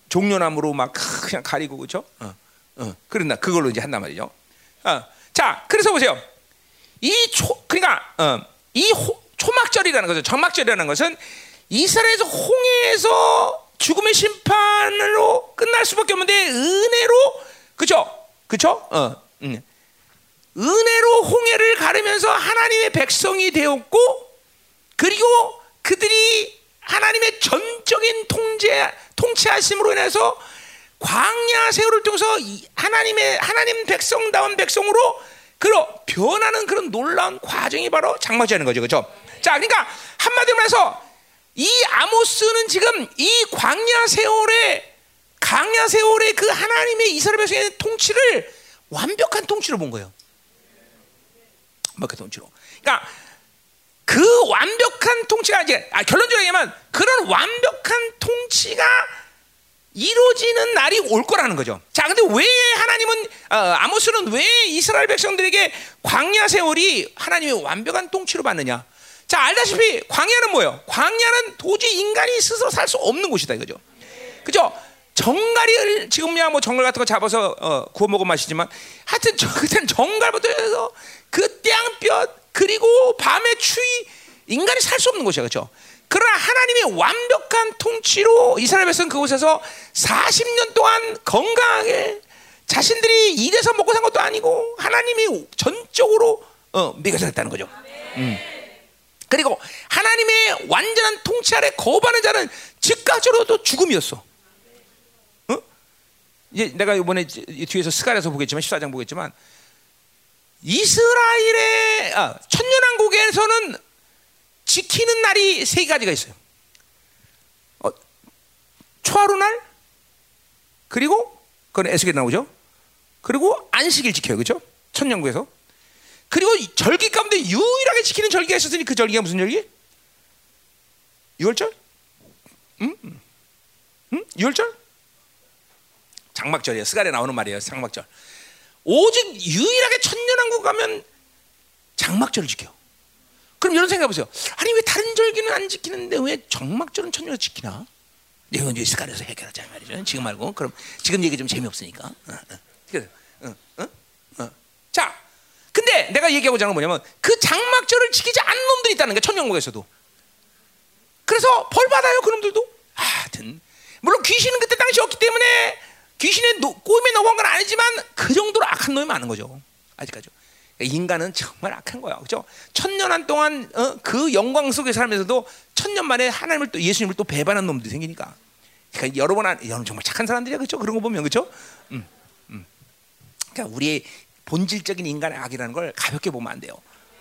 종려나무로 막 그냥 가리고 그죠? 어, 어, 그런다 그걸로 이제 한단 말이죠. 어, 자, 그래서 보세요. 이 초, 그러니까 어, 이 호, 초막절이라는 것은 정막절이라는 것은 이스라엘에서 홍해에서 죽음의 심판으로 끝날 수밖에 없는데 은혜로 그죠? 그죠? 어, 음. 은혜로 홍해를 가르면서 하나님의 백성이 되었고 그리고 그들이 하나님의 전적인 통제 통치하심으로 인해서 광야 세월을 통해서 하나님의 하나님 백성다운 백성으로 그런 변하는 그런 놀라운 과정이 바로 장막절인 거죠, 그렇죠? 자, 그러니까 한마디로 말해서 이 아모스는 지금 이 광야 세월에 광야 세월에 그 하나님의 이스라엘 백성의 통치를 완벽한 통치로 본 거예요. 완벽한 통치로. 그러니까 그 완벽한 통치가 이제 아, 결론적으로 얘기하면 그런 완벽한 통치가 이루어지는 날이 올 거라는 거죠. 자, 근데 왜 하나님은 어, 아모스는 왜 이스라엘 백성들에게 광야 세월이 하나님의 완벽한 통치로 받느냐? 자, 알다시피 광야는 뭐예요? 광야는 도저히 인간이 스스로 살 수 없는 곳이다 이거죠. 그죠? 정갈이 지금야 뭐 정갈 같은 거 잡아서 어, 구워 먹어 마시지만 하여튼 저 그땐 정갈부터 해서 그 땡볕 그리고 밤의 추위 인간이 살 수 없는 곳이야 그렇죠? 그러나 하나님의 완벽한 통치로 이스라엘 백성 그곳에서 40년 동안 건강하게 자신들이 일해서 먹고 산 것도 아니고 하나님이 전적으로 어, 먹여졌다는 거죠. 음. 그리고 하나님의 완전한 통치 아래 거부하는 자는 즉각적으로도 죽음이었어. 어? 이제 내가 이번에 뒤에서 스가랴서 보겠지만 14장 보겠지만 이스라엘의 아, 천년왕국에서는 지키는 날이 세 가지가 있어요. 어, 초하루 날 그리고 그건 에스겔 나오죠. 그리고 안식일 지켜요, 그렇죠? 천년국에서. 그리고 절기 가운데 유일하게 지키는 절기가 있었으니 그 절기가 무슨 절기? 6월절? 응? 응? 6월절? 장막절이에요. 스갈에 나오는 말이에요. 장막절. 오직 유일하게 천년왕국 가면 장막절을 지켜. 그럼 이런 생각해 보세요. 아니 왜 다른 절기는 안 지키는데 왜 장막절은 천년을 지키나? 이건 이제 스갈에서 해결하자 말이죠. 지금 말고 그럼 지금 얘기 좀 재미없으니까. 어, 어, 어, 어, 자, 근데 내가 얘기하고자 하는 건 뭐냐면 그 장막절을 지키지 않는 놈들이 있다는 게 천년국에서도. 그래서 벌 받아요 그놈들도. 아, 하여튼 물론 귀신은 그때 당시 없기 때문에 귀신의 노, 꼬임에 넘어간 건 아니지만 그 정도로 악한 놈이 많은 거죠. 아직까지. 인간은 정말 악한 거야, 그렇죠? 천년한 동안 어, 그 영광 속에 살면서도 천년 만에 하나님을 또 예수님을 또 배반한 놈들이 생기니까. 그러니까 여러 번 한, 여러분 정말 착한 사람들이야, 그렇죠? 그런 거 보면 그렇죠? 음, 음. 그러니까 우리의 본질적인 인간의 악이라는 걸 가볍게 보면 안 돼요.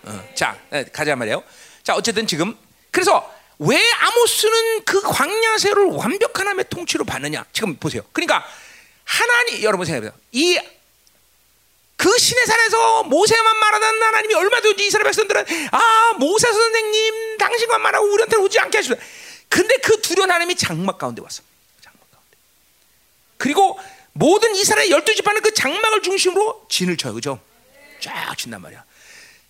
어, 자, 가자 말이에요. 자, 어쨌든 지금 그래서 왜 아모스는 그 광야 세를 완벽한 하나님의 통치로 받느냐? 지금 보세요. 그러니까 하나님 여러분 생각해보세요. 이 그 신의 산에서 모세만 말하던 하나님이 얼마든지 이스라엘 백성들은 아 모세 선생님 당신만 말하고 우리한테 오지 않게 하시다. 근데 그 두려운 하나님이 장막 가운데 왔어. 장막 가운데. 그리고 모든 이스라엘 열두 지파는 그 장막을 중심으로 진을 쳐요, 그죠? 쫙 친단 말이야.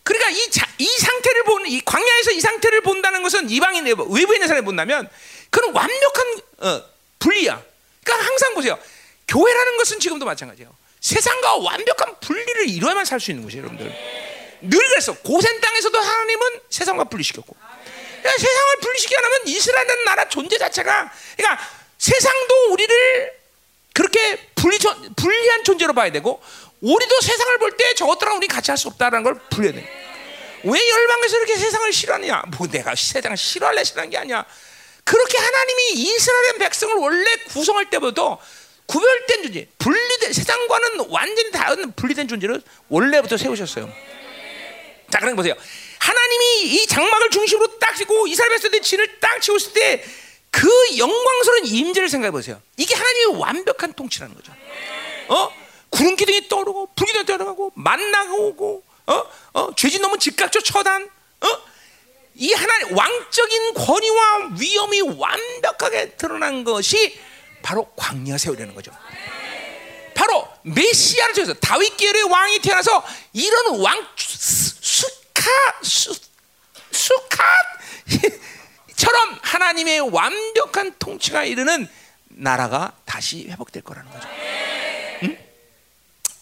그러니까 이, 자, 이 상태를 보는 이 광야에서 이 상태를 본다는 것은 이방인 외부에 있는 사람이 본다면 그는 완벽한 어, 분리야. 그러니까 항상 보세요. 교회라는 것은 지금도 마찬가지예요. 세상과 완벽한 분리를 이루어야만 살 수 있는 것이에요, 여러분들. 늘 그랬어. 고센 땅에서도 하나님은 세상과 분리시켰고. 그러니까 세상을 분리시키지 않으면 이스라엘이라는 나라 존재 자체가 그러니까 세상도 우리를 그렇게 분리, 분리한 존재로 봐야 되고 우리도 세상을 볼 때 저것들랑 우리 같이 할 수 없다는 걸 분리해야 돼. 왜 열방에서 이렇게 세상을 싫어하냐? 뭐 내가 세상을 싫어할래 싫어하는 게 아니야. 그렇게 하나님이 이스라엘 백성을 원래 구성할 때부터 구별된 존재, 분리된 세상과는 완전히 다른 분리된 존재를 원래부터 세우셨어요. 자, 거 보세요. 하나님이 이 장막을 중심으로 딱 치고 이스라엘 백성들의 진을 딱 치고 있을 때 그 영광스러운 임재를 생각해 보세요. 이게 하나님의 완벽한 통치라는 거죠. 어? 구름 기둥이 떠오르고 불 기둥이 떠오르고 만나가 오고 어? 어? 죄진 놈은 즉각적 처단 어? 이 하나님 왕적인 권위와 위엄이 완벽하게 드러난 것이 바로 광야 세우려는 거죠. 바로 메시아를 통해서 다윗 계열의 왕이 태어나서 이런 왕 수카 수, 수카 처럼 하나님의 완벽한 통치가 이르는 나라가 다시 회복될 거라는 거죠. 응?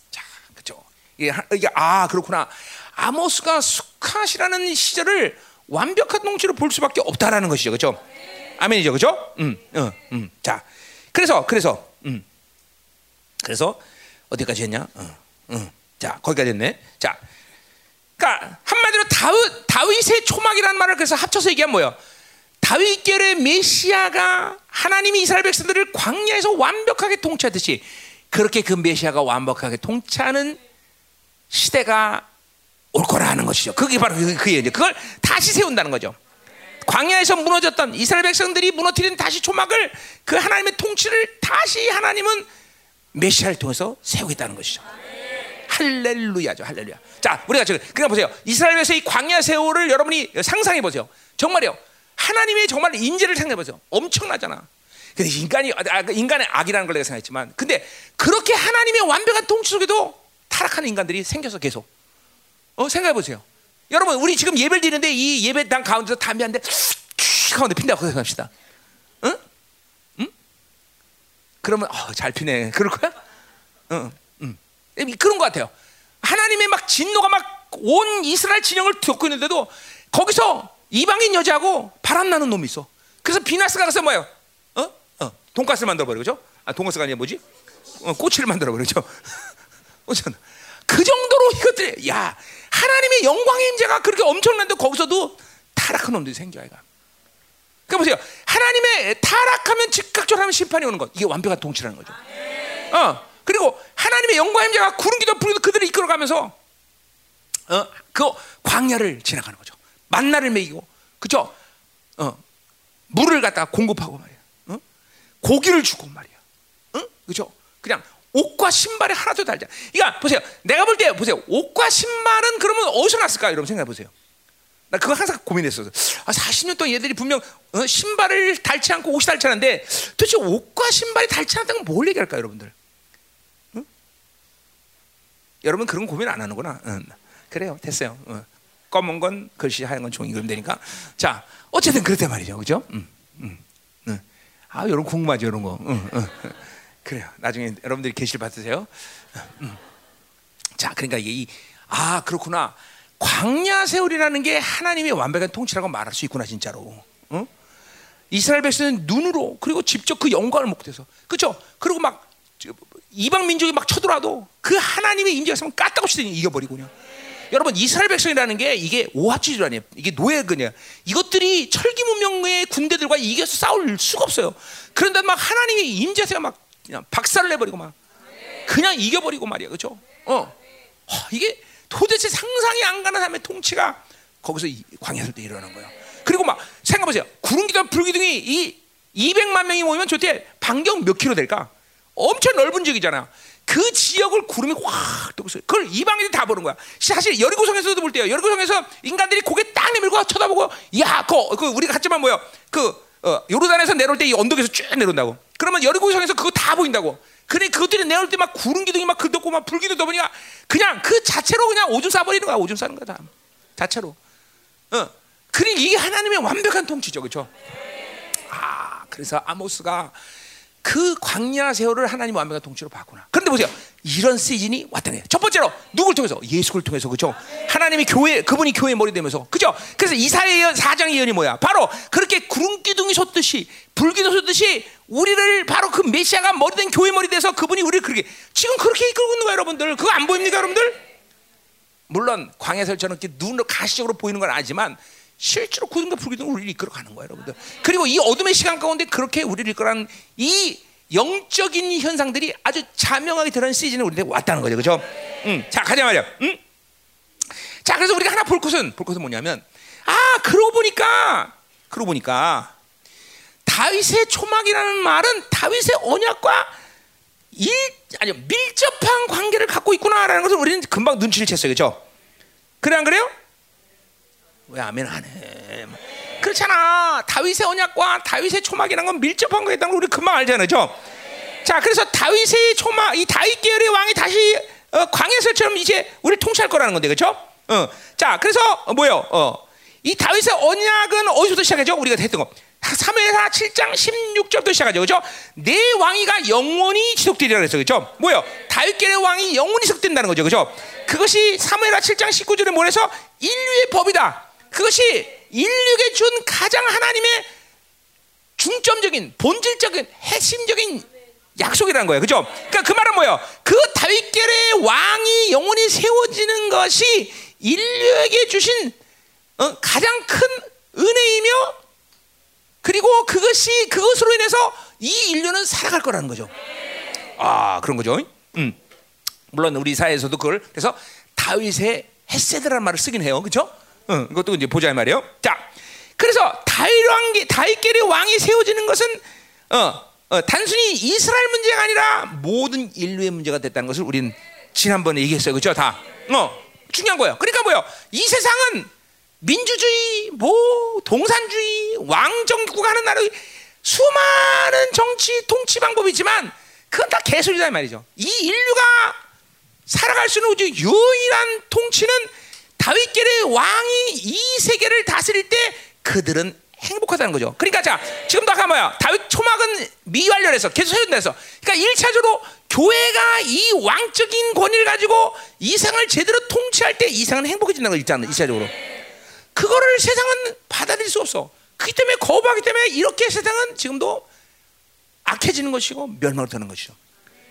자, 그죠? 이게, 아 그렇구나. 아모스가 수카시라는 시절을 완벽한 통치로 볼 수밖에 없다라는 것이죠, 그죠? 아멘이죠, 그죠? 음, 음, 음. 자. 그래서 그래서 음. 그래서 어디까지 했냐? 어, 어. 자 거기까지 했네. 자, 그러니까 한마디로 다윗 다윗의 초막이라는 말을 그래서 합쳐서 얘기하면 뭐요? 다윗계의 메시아가 하나님이 이스라엘 백성들을 광야에서 완벽하게 통치하듯이 그렇게 그 메시아가 완벽하게 통치하는 시대가 올 거라는 것이죠. 그게 바로 그, 그 얘기죠. 그걸 다시 세운다는 거죠. 광야에서 무너졌던 이스라엘 백성들이 무너뜨린 다시 초막을 그 하나님의 통치를 다시 하나님은 메시아를 통해서 세우겠다는 것이죠. 할렐루야죠, 할렐루야. 자, 우리가 지금 그냥 보세요. 이스라엘에서 이 광야 세월을 여러분이 상상해 보세요. 정말요. 하나님의 정말 인재를 생각해 보세요. 엄청나잖아. 근데 인간이 아, 그 인간의 악이라는 걸 내가 생각했지만, 근데 그렇게 하나님의 완벽한 통치 속에도 타락하는 인간들이 생겨서 계속 어 생각해 보세요. 여러분 우리 지금 예배를 드리는데 이 예배당 가운데서 담배 한대 가운데 핀다고 생각합시다. 응? 응? 그러면 어, 잘 피네. 그럴 거야? 응, 응. 그런 것 같아요. 하나님의 막 진노가 막 온 이스라엘 진영을 겪고 있는데도 거기서 이방인 여자하고 바람 나는 놈이 있어. 그래서 비나스가 가서 뭐예요? 어? 어, 돈가스를 만들어 버리죠. 아, 돈가스가 아니라 뭐지? 어, 꼬치를 만들어 버리죠. 그 정도로 이것들, 야, 하나님의 영광의 임재가 그렇게 엄청난데 거기서도 타락한 놈들이 생겨 애가. 그러니까 보세요. 하나님의 타락하면 즉각적으로 심판이 오는 것. 이게 완벽한 통치라는 거죠. 어. 그리고 하나님의 영광의 임재가 구름 기도 부르도 그들을 이끌어가면서 어, 그 광야를 지나가는 거죠. 만나를 먹이고, 그죠? 어, 물을 갖다가 공급하고 말이야. 어? 고기를 주고 말이야. 어? 그죠? 그냥 옷과 신발에 하나도 달지 않아. 그러니까 보세요. 내가 볼 때 보세요. 옷과 신발은 그러면 어디서 났을까? 여러분 생각해 보세요. 나 그거 항상 고민했었어. 아, 40년 동안 얘들이 분명 어, 신발을 달지 않고 옷이 달지 않은데 도대체 옷과 신발이 달지 않다는 건뭘 얘기할까, 여러분들? 응? 여러분 그런 고민 안 하는구나. 응. 그래요, 됐어요. 응. 검은 건 글씨, 하얀 건 종이 그럼 되니까. 자, 어쨌든 그렇단 말이죠, 그죠? 응. 응. 응. 아, 여러분 궁금하죠, 이런 거. 응. 응. 그래요. 나중에 여러분들이 계시를 받으세요. 응. 자, 그러니까 이게 이, 아 그렇구나. 광야 세월이라는 게 하나님의 완벽한 통치라고 말할 수 있구나 진짜로. 어? 이스라엘 백성은 눈으로 그리고 직접 그 영광을 목대서 그렇죠. 그리고 막 이방 민족이 막 쳐들어와도 그 하나님의 임재가 있으면 까딱없이 이겨버리고 그냥. 여러분 이스라엘 백성이라는 게 이게 오합지졸 아니에요. 이게 노예 그냥 이것들이 철기 문명의 군대들과 이겨서 싸울 수가 없어요. 그런데 막 하나님의 임재세가 막 그냥 박살을 내버리고 막 그냥 이겨버리고 말이야, 그렇죠? 어, 이게 도대체 상상이 안 가는 사람의 통치가 거기서 광야에서 일어나는 거예요. 그리고 막 생각해보세요. 구름기둥, 불기둥이 이 200만 명이 모이면 저때 반경 몇 킬로 될까? 엄청 넓은 지역이잖아. 그 지역을 구름이 확 뜨고 있어요. 그걸 이방인이 다 보는 거야. 사실 여리고성에서도 볼 때요. 여리고성에서 인간들이 고개 딱 내밀고 쳐다보고, 야, 그, 그 우리가 같지만 뭐야? 그 어, 요르단에서 내려올 때 이 언덕에서 쭉 내려온다고. 그러면 여리고성에서 그거 다 보인다고. 그래 그것들이 내올 때 막 구름 기둥이 막 그렇고 막 불기둥 떠보니까 그냥 그 자체로 그냥 오줌 싸버리는 거야 오줌 싸는 거다 자체로 어 그래 이게 하나님의 완벽한 통치죠 그렇죠 아 그래서 아모스가 그 광야 세월을 하나님 완벽한 통치로 봤구나. 그런데 보세요. 이런 시즌이 왔다는 거예요. 첫 번째로 누굴 통해서? 예수를 통해서 그죠? 하나님이 교회 그분이 교회 머리 되면서 그죠? 그래서 이사의 사장 예언이 뭐야? 바로 그렇게 구름 기둥이 솟듯이 불기둥 솟듯이 우리를 바로 그 메시아가 머리 된 교회 머리 돼서 그분이 우리를 그렇게 지금 그렇게 이끌고 있는 거예요, 여러분들. 그거 안 보입니까, 여러분들? 물론 광야설처럼 이렇게 눈으로 가시적으로 보이는 건 아니지만 실제로 구름과 불기둥을 우리를 이끌어 가는 거예요, 여러분들. 그리고 이 어둠의 시간 가운데 그렇게 우리를 이끌어가는 이 영적인 현상들이 아주 자명하게 드러난 시즌에 우리한테 왔다는 거죠, 그렇죠? 음, 자 가자 말이야. 음? 자, 그래서 우리가 하나 볼 것은 볼 것은 뭐냐면, 아, 그러고 보니까, 그러고 보니까 다윗의 초막이라는 말은 다윗의 언약과 일 아니 밀접한 관계를 갖고 있구나라는 것을 우리는 금방 눈치를 챘어요, 그렇죠? 그래 안 그래요? 왜 아멘 안 해? 그렇잖아. 다윗의 언약과 다윗의 초막이라는 건 밀접한 거에 대한 걸 우리 금방 알잖아요. 그죠? 자, 그래서 다윗의 초막, 이 다윗 계열의 왕이 다시 어, 광해설처럼 이제 우리를 통치할 거라는 건데, 그렇죠? 어. 자, 그래서 어, 뭐요? 어. 이 다윗의 언약은 어디서부터 시작하죠? 우리가 했던 거. 3회사 7장 16절부터 시작하죠. 그죠? 내 왕위가 영원히 지속되리라 그랬어. 그죠? 뭐요? 다윗계의 왕이 영원히 지속된다는 거죠. 그죠? 그것이 3회사 7장 19절에 뭐래서 인류의 법이다. 그것이 인류에게 준 가장 하나님의 중점적인 본질적인 핵심적인 약속이라는 거예요. 그죠? 그러니까 그 말은 뭐예요? 그 다윗계의 왕이 영원히 세워지는 것이 인류에게 주신 어, 가장 큰 은혜이며 그리고 그것이 그것으로 인해서 이 인류는 살아갈 거라는 거죠. 아 그런 거죠. 음. 물론 우리 사회에서도 그걸 그래서 다윗의 헤세드라는 말을 쓰긴 해요. 그렇죠? 응, 이것도 이제 보자 말이에요. 자, 그래서 다윗 왕 다윗계의 왕이 세워지는 것은 어, 어, 단순히 이스라엘 문제가 아니라 모든 인류의 문제가 됐다는 것을 우리는 지난번에 얘기했어요. 그렇죠? 다. 어, 중요한 거예요. 그러니까 뭐요? 이 세상은 민주주의, 뭐 동산주의, 왕정국가 하는 나라 수많은 정치 통치 방법이지만 그건 다 개소리다 말이죠. 이 인류가 살아갈 수 있는 유일한 통치는 다윗계의 왕이 이 세계를 다스릴 때 그들은 행복하다는 거죠. 그러니까 자, 지금도 아까 뭐야? 다윗 초막은 미완료해서 계속 세운다해서 그러니까 1차적으로 교회가 이 왕적인 권위를 가지고 이상을 제대로 통치할 때 이상은 행복해진다는 거 있잖아. 2차적으로. 그거를 세상은 받아들일 수 없어. 그렇기 때문에 거부하기 때문에 이렇게 세상은 지금도 악해지는 것이고 멸망을 드는 것이죠.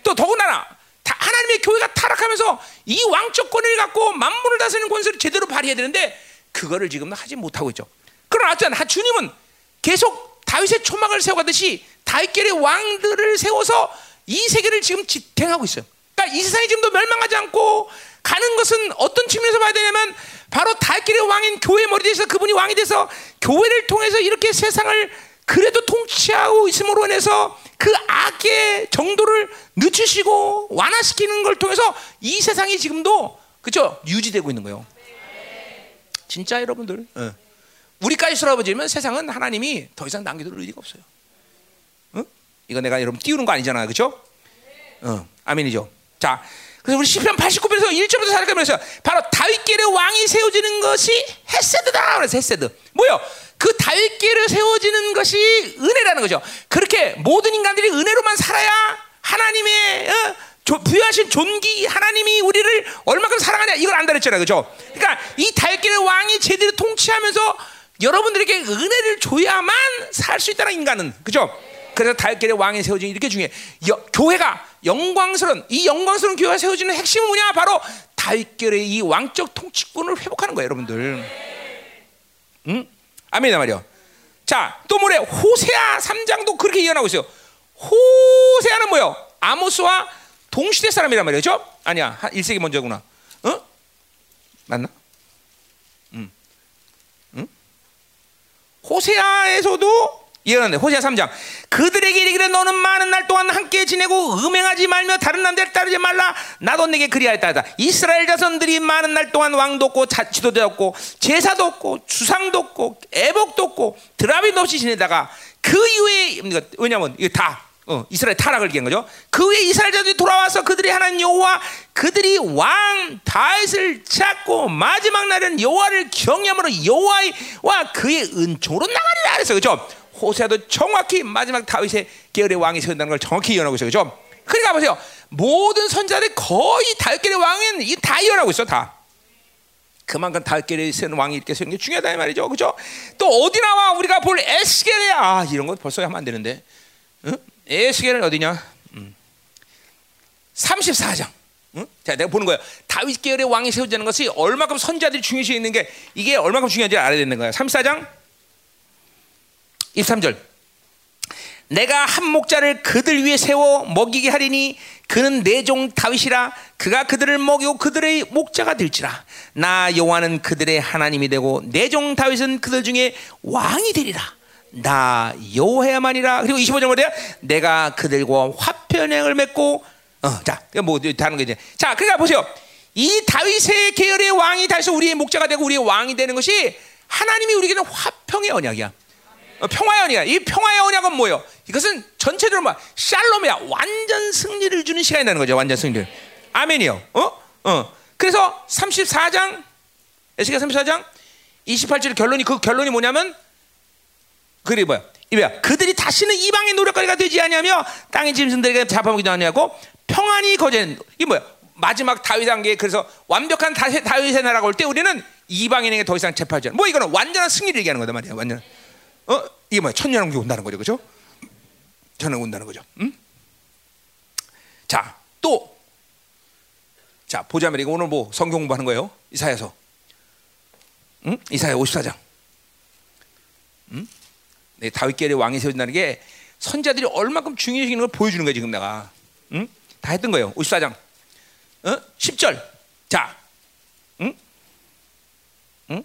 또 더군다나 하나님의 교회가 타락하면서 이 왕적 권위를 갖고 만물을 다스리는 권세를 제대로 발휘해야 되는데 그거를 지금 하지 못하고 있죠. 그러나 어쨌든 주님은 계속 다윗의 초막을 세워가듯이 다윗계의 왕들을 세워서 이 세계를 지금 지탱하고 있어요. 그러니까 이 세상이 지금도 멸망하지 않고 가는 것은 어떤 측면에서 봐야 되냐면 바로 다윗길의 왕인 교회 머리 대해서 그분이 왕이 돼서 교회를 통해서 이렇게 세상을 그래도 통치하고 있음으로 인해서 그 악의 정도를 늦추시고 완화시키는 걸 통해서 이 세상이 지금도 그죠 유지되고 있는 거예요. 진짜 여러분들. 어. 우리까지 돌아보자면 세상은 하나님이 더 이상 남겨둘 의리가 없어요. 어? 이거 내가 여러분 띄우는 거 아니잖아요, 그렇죠? 어, 아멘이죠. 자, 그래서 우리 시편 89편에서 1절부터 4절까지 바로 다윗계의 왕이 세워지는 것이 헤세드다. 그래서 헤세드. 뭐요? 그 다윗계를 세워지는 것이 은혜라는 거죠. 그렇게 모든 인간들이 은혜로만 살아야 하나님의 어? 조, 부여하신 존귀 하나님이 우리를 얼마큼 사랑하냐 이걸 안다 그랬잖아요. 그죠? 그러니까 이 다윗계의 왕이 제대로 통치하면서 여러분들에게 은혜를 줘야만 살 수 있다는 인간은 그죠? 그래서 다윗계의 왕이 세워진 이렇게. 여, 교회가 영광스러운 이 영광스러운 교회가 세워지는 핵심은 뭐냐? 바로 다윗계의 이 왕적 통치권을 회복하는 거예요, 여러분들. 응? 아멘이다 말이요. 자, 또 뭐래? 호세아 3장도 그렇게 예언하고 있어요. 호세아는 뭐요? 아모스와 동시대 사람이란 말이죠. 아니야. 1세기 먼저구나. 어? 맞나? 음. 음? 호세아에서도 예언한데 호세아 3장 그들에게 이르기를 너는 많은 날 동안 함께 지내고 음행하지 말며 다른 남자를 따르지 말라 나도 내게 그리하였다 이스라엘 자손들이 많은 날 동안 왕도 없고 지도자 없고 제사도 없고 주상도 없고 애복도 없고 드라비도 없이 지내다가 그 이후에 왜냐면 이게 다 어, 이스라엘 타락을 기한 거죠. 그 후에 이스라엘 자들이 돌아와서 그들이 하나님 여호와 그들이 왕 다윗을 찾고 마지막 날은 여호와를 경외함으로 여호와와 그의 은총으로 나가리라 그랬어요. 그죠? 호세아도 정확히 마지막 다윗의 계열의 왕이 세운다는 걸 정확히 예언하고 있어요. 그죠? 그러니까 보세요. 모든 선자들 거의 다윗 계열의 왕은 이다 예언하고 있어. 다. 그만큼 다윗계를 세운 왕이 이렇게 세우는 게 중요하다 이 말이죠. 그죠? 또 어디 나와 우리가 볼 에스겔에 아 이런 거 벌써 하면 안 되는데. 응? 에스겔은 어디냐? 음. 34장. 응? 자, 내가 보는 거야. 다윗 계열의 왕이 세워지는 것이 얼마큼 선자들이 중요시 있는 게 이게 얼마큼 중요한지 알아야 되는 거야. 34장 23절. 내가 한 목자를 그들 위에 세워 먹이게 하리니 그는 내 종 다윗이라 그가 그들을 먹이고 그들의 목자가 될지라 나 여호와는 그들의 하나님이 되고 내 종 다윗은 그들 중에 왕이 되리라 나 여호야만이라 그리고 25절 뭐래요? 내가 그들과 화평행을 맺고 어, 자, 뭐 다른 거 이제 자, 그러니까 보세요. 이 다윗의 계열의 왕이 다시 우리의 목자가 되고 우리의 왕이 되는 것이 하나님이 우리에게는 화평의 언약이야. 어, 평화의 언약이야. 이 평화의 언약은 뭐예요? 이것은 전체적으로 막 샬롬이야. 완전 승리를 주는 시간이라는 거죠. 완전 승리를. 아멘이요. 어? 어. 그래서 34장 에스겔 34장 28절 결론이 그 결론이 뭐냐면 그게 뭐야? 이거야. 그들이 다시는 이방의 노력거리가 되지 않냐며 땅의 짐승들에게 잡아먹기도 하냐고 평안이 거제는 이 뭐야? 마지막 다윗 단계 그래서 완벽한 다윗, 다윗의 나라가 올 때 우리는 이방인에게 더 이상 재판하지 않아. 뭐 이거는 완전한 승리를 얘기하는 거다 말이야. 완전. 어 이게 뭐야? 천년왕국이 온다는 거죠, 그렇죠? 천년 온다는 거죠. 음? 자, 또. 자, 보자면 이거 오늘 뭐 성경 공부하는 거예요. 이사야서. 응? 이사야 54장. 응? 네, 다윗계의 왕이 세워진다는 게 선자들이 얼마큼 중요해지는 걸 보여주는 거야 지금 내가. 응? 다 했던 거예요. 54장. 어? 10절. 자. 응? 응?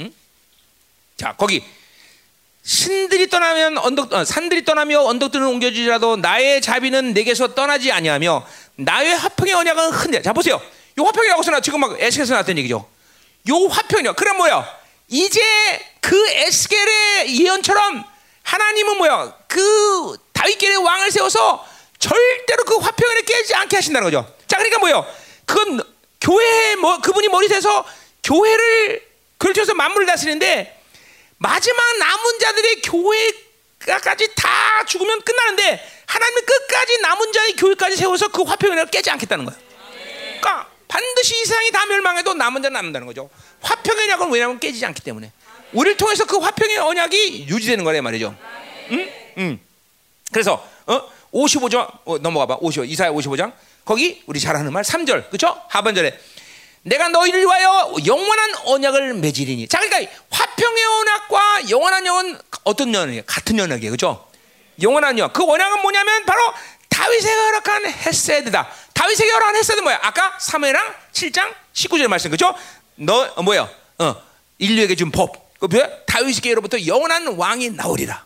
응? 자, 거기 신들이 떠나면 언덕 어, 산들이 떠나며 언덕들은 옮겨지더라도 나의 자비는 내게서 떠나지 아니하며 나의 화평의 언약은 흔들. 자 보세요. 요 화평이라고 써나 지금 막 에스겔에서 나왔던 얘기죠. 요 화평이요. 그럼 뭐야? 이제 그 에스겔의 예언처럼 하나님은 뭐야? 그 다윗계의 왕을 세워서 절대로 그 화평을 깨지 않게 하신다는 거죠. 자, 그러니까 뭐요? 그건 교회 뭐 그분이 머리에서 교회를 걸쳐서 만물을 다스리는데 마지막 남은 자들의 교회까지 다 죽으면 끝나는데 하나님은 끝까지 남은 자의 교회까지 세워서 그 화평을 깨지 않겠다는 거예요. 그러니까 반드시 이 세상이 다 멸망해도 남은 자는 남는다는 거죠. 화평의 언약은 왜냐하면 깨지지 않기 때문에 우리를 통해서 그 화평의 언약이 유지되는 거래 말이죠. 응? 응. 그래서 어? 55장 어, 넘어가 봐. 55 이사야 55장 거기 우리 잘 하는 말 3절 그렇죠? 하반절에 내가 너희를 위하여 영원한 언약을 맺으리니. 자, 그러니까 화평의 언약과 영원한 영은 어떤 언약이에요? 같은 언약이에요, 그렇죠? 영원한 언약. 그 언약은 뭐냐면 바로 다윗에게 허락한 헤세드다. 다윗에게 허락한 헤세드 뭐야? 아까 3회랑 7장 19절 말씀 그죠? 너 어, 뭐야? 어, 인류에게 준 법. 그 뭐야? 다윗에게로부터 영원한 왕이 나오리라.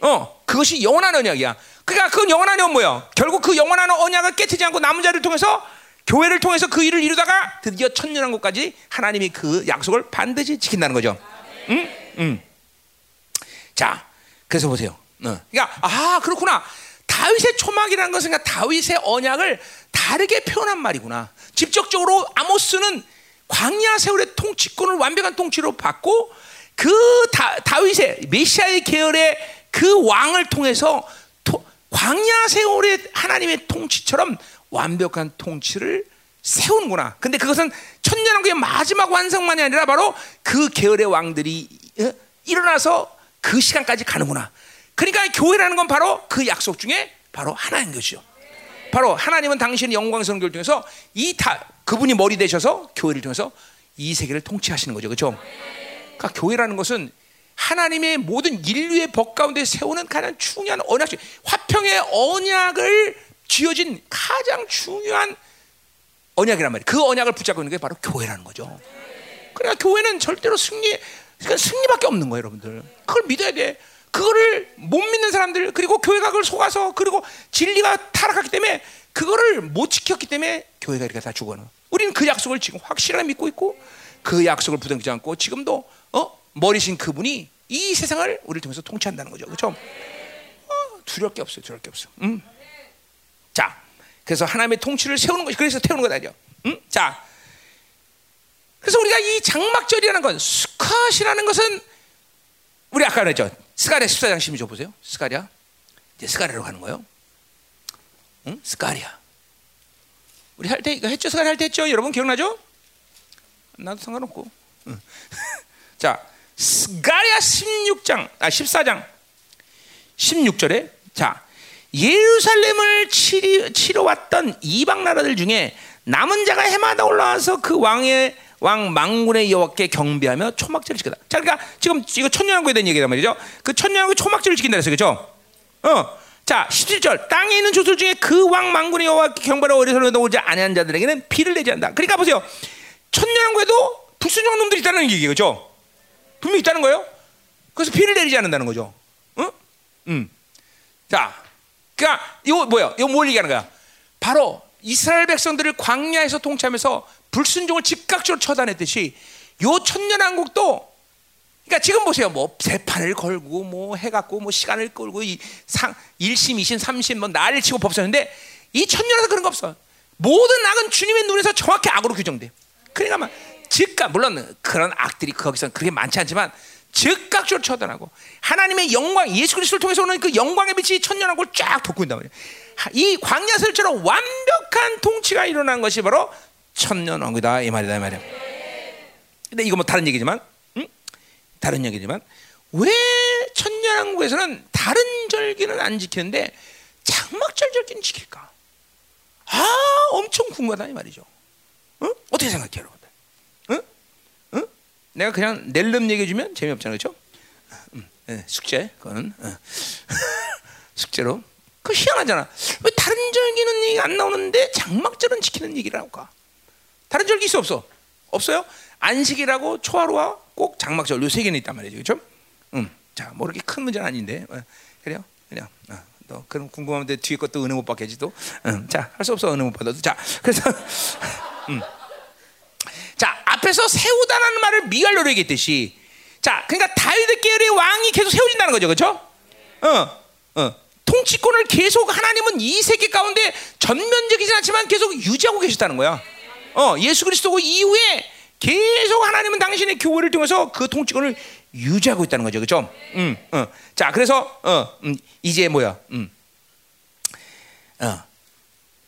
어, 그것이 영원한 언약이야. 그러니까 그 영원한 언약 뭐야? 결국 그 영원한 언약을 깨트지 않고 남은 자를 통해서 교회를 통해서 그 일을 이루다가 드디어 천년왕국까지 하나님이 그 약속을 반드시 지킨다는 거죠. 응? 응. 자, 그래서 보세요. 어. 그러니까 아 그렇구나. 다윗의 초막이라는 것은 그러니까 다윗의 언약을 다르게 표현한 말이구나. 직접적으로 아모스는 광야 세월의 통치권을 완벽한 통치로 받고 그 다, 다윗의 메시아의 계열의 그 왕을 통해서 토, 광야 세월의 하나님의 통치처럼 완벽한 통치를 세우는구나. 근데 그것은 천년왕국의 마지막 완성만이 아니라 바로 그 계열의 왕들이 어? 일어나서 그 시간까지 가는구나. 그러니까 교회라는 건 바로 그 약속 중에 바로 하나인 것이죠. 바로 하나님은 당신의 영광스러운 교회를 통해서 이 다 그분이 머리 되셔서 교회를 통해서 이 세계를 통치하시는 거죠. 그렇죠? 그러니까 교회라는 것은 하나님의 모든 인류의 법 가운데 세우는 가장 중요한 언약, 화평의 언약을 쥐어진 가장 중요한 언약이란 말이에요. 그 언약을 붙잡고 있는 게 바로 교회라는 거죠. 그러니까 교회는 절대로 승리, 그러니까 승리밖에 없는 거예요, 여러분들. 그걸 믿어야 돼. 그거를 못 믿는 사람들 그리고 교회가 그걸 속아서 그리고 진리가 타락했기 때문에 그거를 못 지켰기 때문에 교회가 이렇게 다 죽어는. 우리는 그 약속을 지금 확실하게 믿고 있고 그 약속을 부정하지 않고 지금도 어 머리신 그분이 이 세상을 우리를 통해서 통치한다는 거죠, 그렇죠? 어, 두려울 게 없어요, 두려울 게 없어. 음. 자, 그래서 하나님의 통치를 세우는 것이 그래서 태우는 거다죠. 음? 자, 그래서 우리가 이 장막절이라는 건 수콧이라는 것은 우리 아까 그랬죠. 스가랴 14장 12절 보세요. 스가랴. 이제 스가랴로 가는 거예요. 응? 스가랴. 우리 할 때 이거 했죠? 스가랴 할 때 했죠? 여러분 기억나죠? 나도 상관없고. 응. 자, 스가랴 16장, 아 14장 16절에 자, 예루살렘을 치리, 치러 왔던 이방 나라들 중에 남은 자가 해마다 올라와서 그 왕의 왕 만군의 여호와께 경배하며 초막절을 지켰다. 자, 그러니까 지금 이거 천년왕국에 대한 얘기란 말이죠. 그 천년왕국 초막절을 지킨다 그랬어요, 그렇죠? 어, 자, 17절 땅에 있는 조술 중에 그 왕 망군의 여호와께 경배하러 어리석은 오지 아니한 자들에게는 비를 내지 않다. 그러니까 보세요, 천년왕국에도 불순종 놈들이 있다는 얘기, 그렇죠? 분명히 있다는 거예요. 그래서 비를 내리지 않는다는 거죠. 응? 음. 자, 그러니까 이거 뭐야? 이거 뭘 얘기하는 거야? 바로 이스라엘 백성들을 광야에서 통치하면서 불순종을 즉각적으로 처단했듯이 요 천년 왕국도 그러니까 지금 보세요. 뭐 재판을 걸고 뭐 해갖고 뭐 시간을 끌고 이 상, 1심, 2심, 3심 뭐 날을 치고 법사는데 이 천년에서 그런 거 없어. 모든 악은 주님의 눈에서 정확히 악으로 규정돼. 그러니까 막 즉각 물론 그런 악들이 거기서 그렇게 많지 않지만 즉각적으로 처단하고 하나님의 영광 예수 그리스도를 통해서 오는 그 영광의 빛이 천년왕국을 쫙 덮고 있단 말이야. 이 광야설처럼 완벽한 통치가 일어난 것이 바로 천년왕국이다 이 말이다 이 말이야. 근데 이거 뭐 다른 얘기지만, 응? 다른 얘기지만 왜 천년왕국에서는 다른 절기는 안 지키는데 장막절 절기는 지킬까? 아, 엄청 궁금하다 이 말이죠. 응? 어떻게 생각해? 응? 내가 그냥 낼름 얘기해주면 재미없잖아, 그렇죠? 응, 네, 숙제 그거는 응. 숙제로. 그 희한하잖아. 왜 다른 절기는 얘기 안 나오는데 장막절은 지키는 얘기를 할까? 다른 절기 있어 없어? 없어요? 안식이라고 초하루와 꼭 장막절 요세 개는 있단 말이죠, 그렇죠? 음, 자, 뭐 이렇게 큰 문제는 아닌데 어, 그래요? 그냥 어, 너 그럼 궁금한데 뒤에 것도 은혜 못 받겠지 또. 음, 자, 할 수 없어 은혜 못 받아도. 자, 그래서 음. 자 앞에서 세우다라는 말을 미갈로로 얘기했듯이, 자, 그러니까 다윗의 계열의 왕이 계속 세워진다는 거죠, 그렇죠? 어, 어. 통치권을 계속 하나님은 이 세계 가운데 전면적이지 않지만 계속 유지하고 계셨다는 거야. 어, 예수 그리스도 이후에 계속 하나님은 당신의 교회를 통해서 그 통치권을 유지하고 있다는 거죠, 그렇죠? 음, 어. 자, 그래서 어, 음, 이제 뭐야? 음, 어.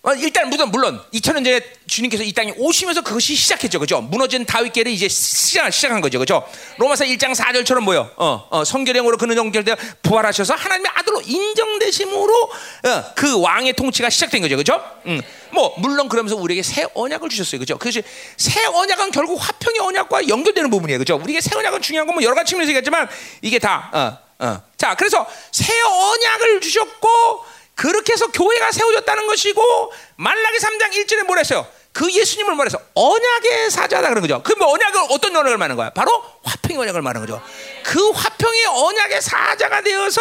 어, 일단 물론 물론 2000년 전에 주님께서 이 땅에 오시면서 그것이 시작했죠, 그죠? 무너진 다윗계를 이제 시작 시작한 거죠, 그죠? 로마서 1장 4절처럼 뭐요? 어, 어, 성결형으로 그는 연결되어 부활하셔서 하나님의 아들로 인정되심으로 어, 그 왕의 통치가 시작된 거죠, 그죠? 음, 뭐 물론 그러면서 우리에게 새 언약을 주셨어요, 그죠? 그것이 새 언약은 결국 화평의 언약과 연결되는 부분이에요, 그죠? 우리에게 새 언약은 중요한 건뭐 여러 가지 측면에서 얘기했지만 이게 다 어, 어. 자, 그래서 새 언약을 주셨고 그렇게 해서 교회가 세워졌다는 것이고 말라기 3장 1절에 뭐랬어요? 그 예수님을 말해서 언약의 사자다 그런 거죠. 그뭐 언약을 어떤 언약을 말하는 거야? 바로 화평의 언약을 말하는 거죠. 그 화평의 언약의 사자가 되어서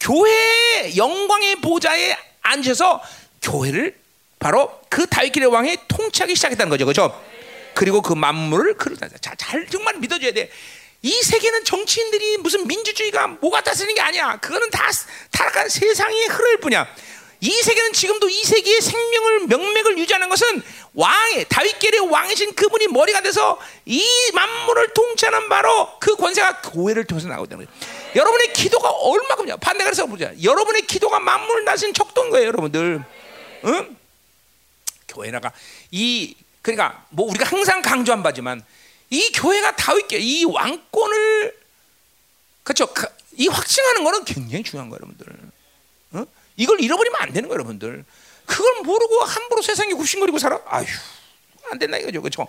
교회의 영광의 보좌에 앉아서 교회를 바로 그 다윗길의 왕이 통치하기 시작했다는 거죠. 그렇죠? 그리고 그 만물을 그러다. 자, 잘 정말 믿어줘야 돼. 이 세계는 정치인들이 무슨 민주주의가 뭐가 다스리는 게 아니야. 그거는 다 타락한 세상의 흐를 뿐이야. 이 세계는 지금도 이 세계의 생명을 명맥을 유지하는 것은 왕의 다윗계의 왕이신 그분이 머리가 돼서 이 만물을 통치하는 바로 그 권세가 교회를 통해서 나오고 있는 거예요. 여러분의 기도가 얼마큼요? 반대가 그래서 보자. 여러분의 기도가 만물을 다스린 척도인 거예요, 여러분들. 응? 교회 나가 이 그러니까 뭐 우리가 항상 강조한 바지만 이 교회가 다윗계 이 왕권을 그렇죠. 이 확증하는 거는 굉장히 중요한 거예요, 여러분들. 어? 이걸 잃어버리면 안 되는 거예요, 여러분들. 그걸 모르고 함부로 세상에 굽신거리고 살아? 아휴, 안 된다 이거죠, 그렇죠?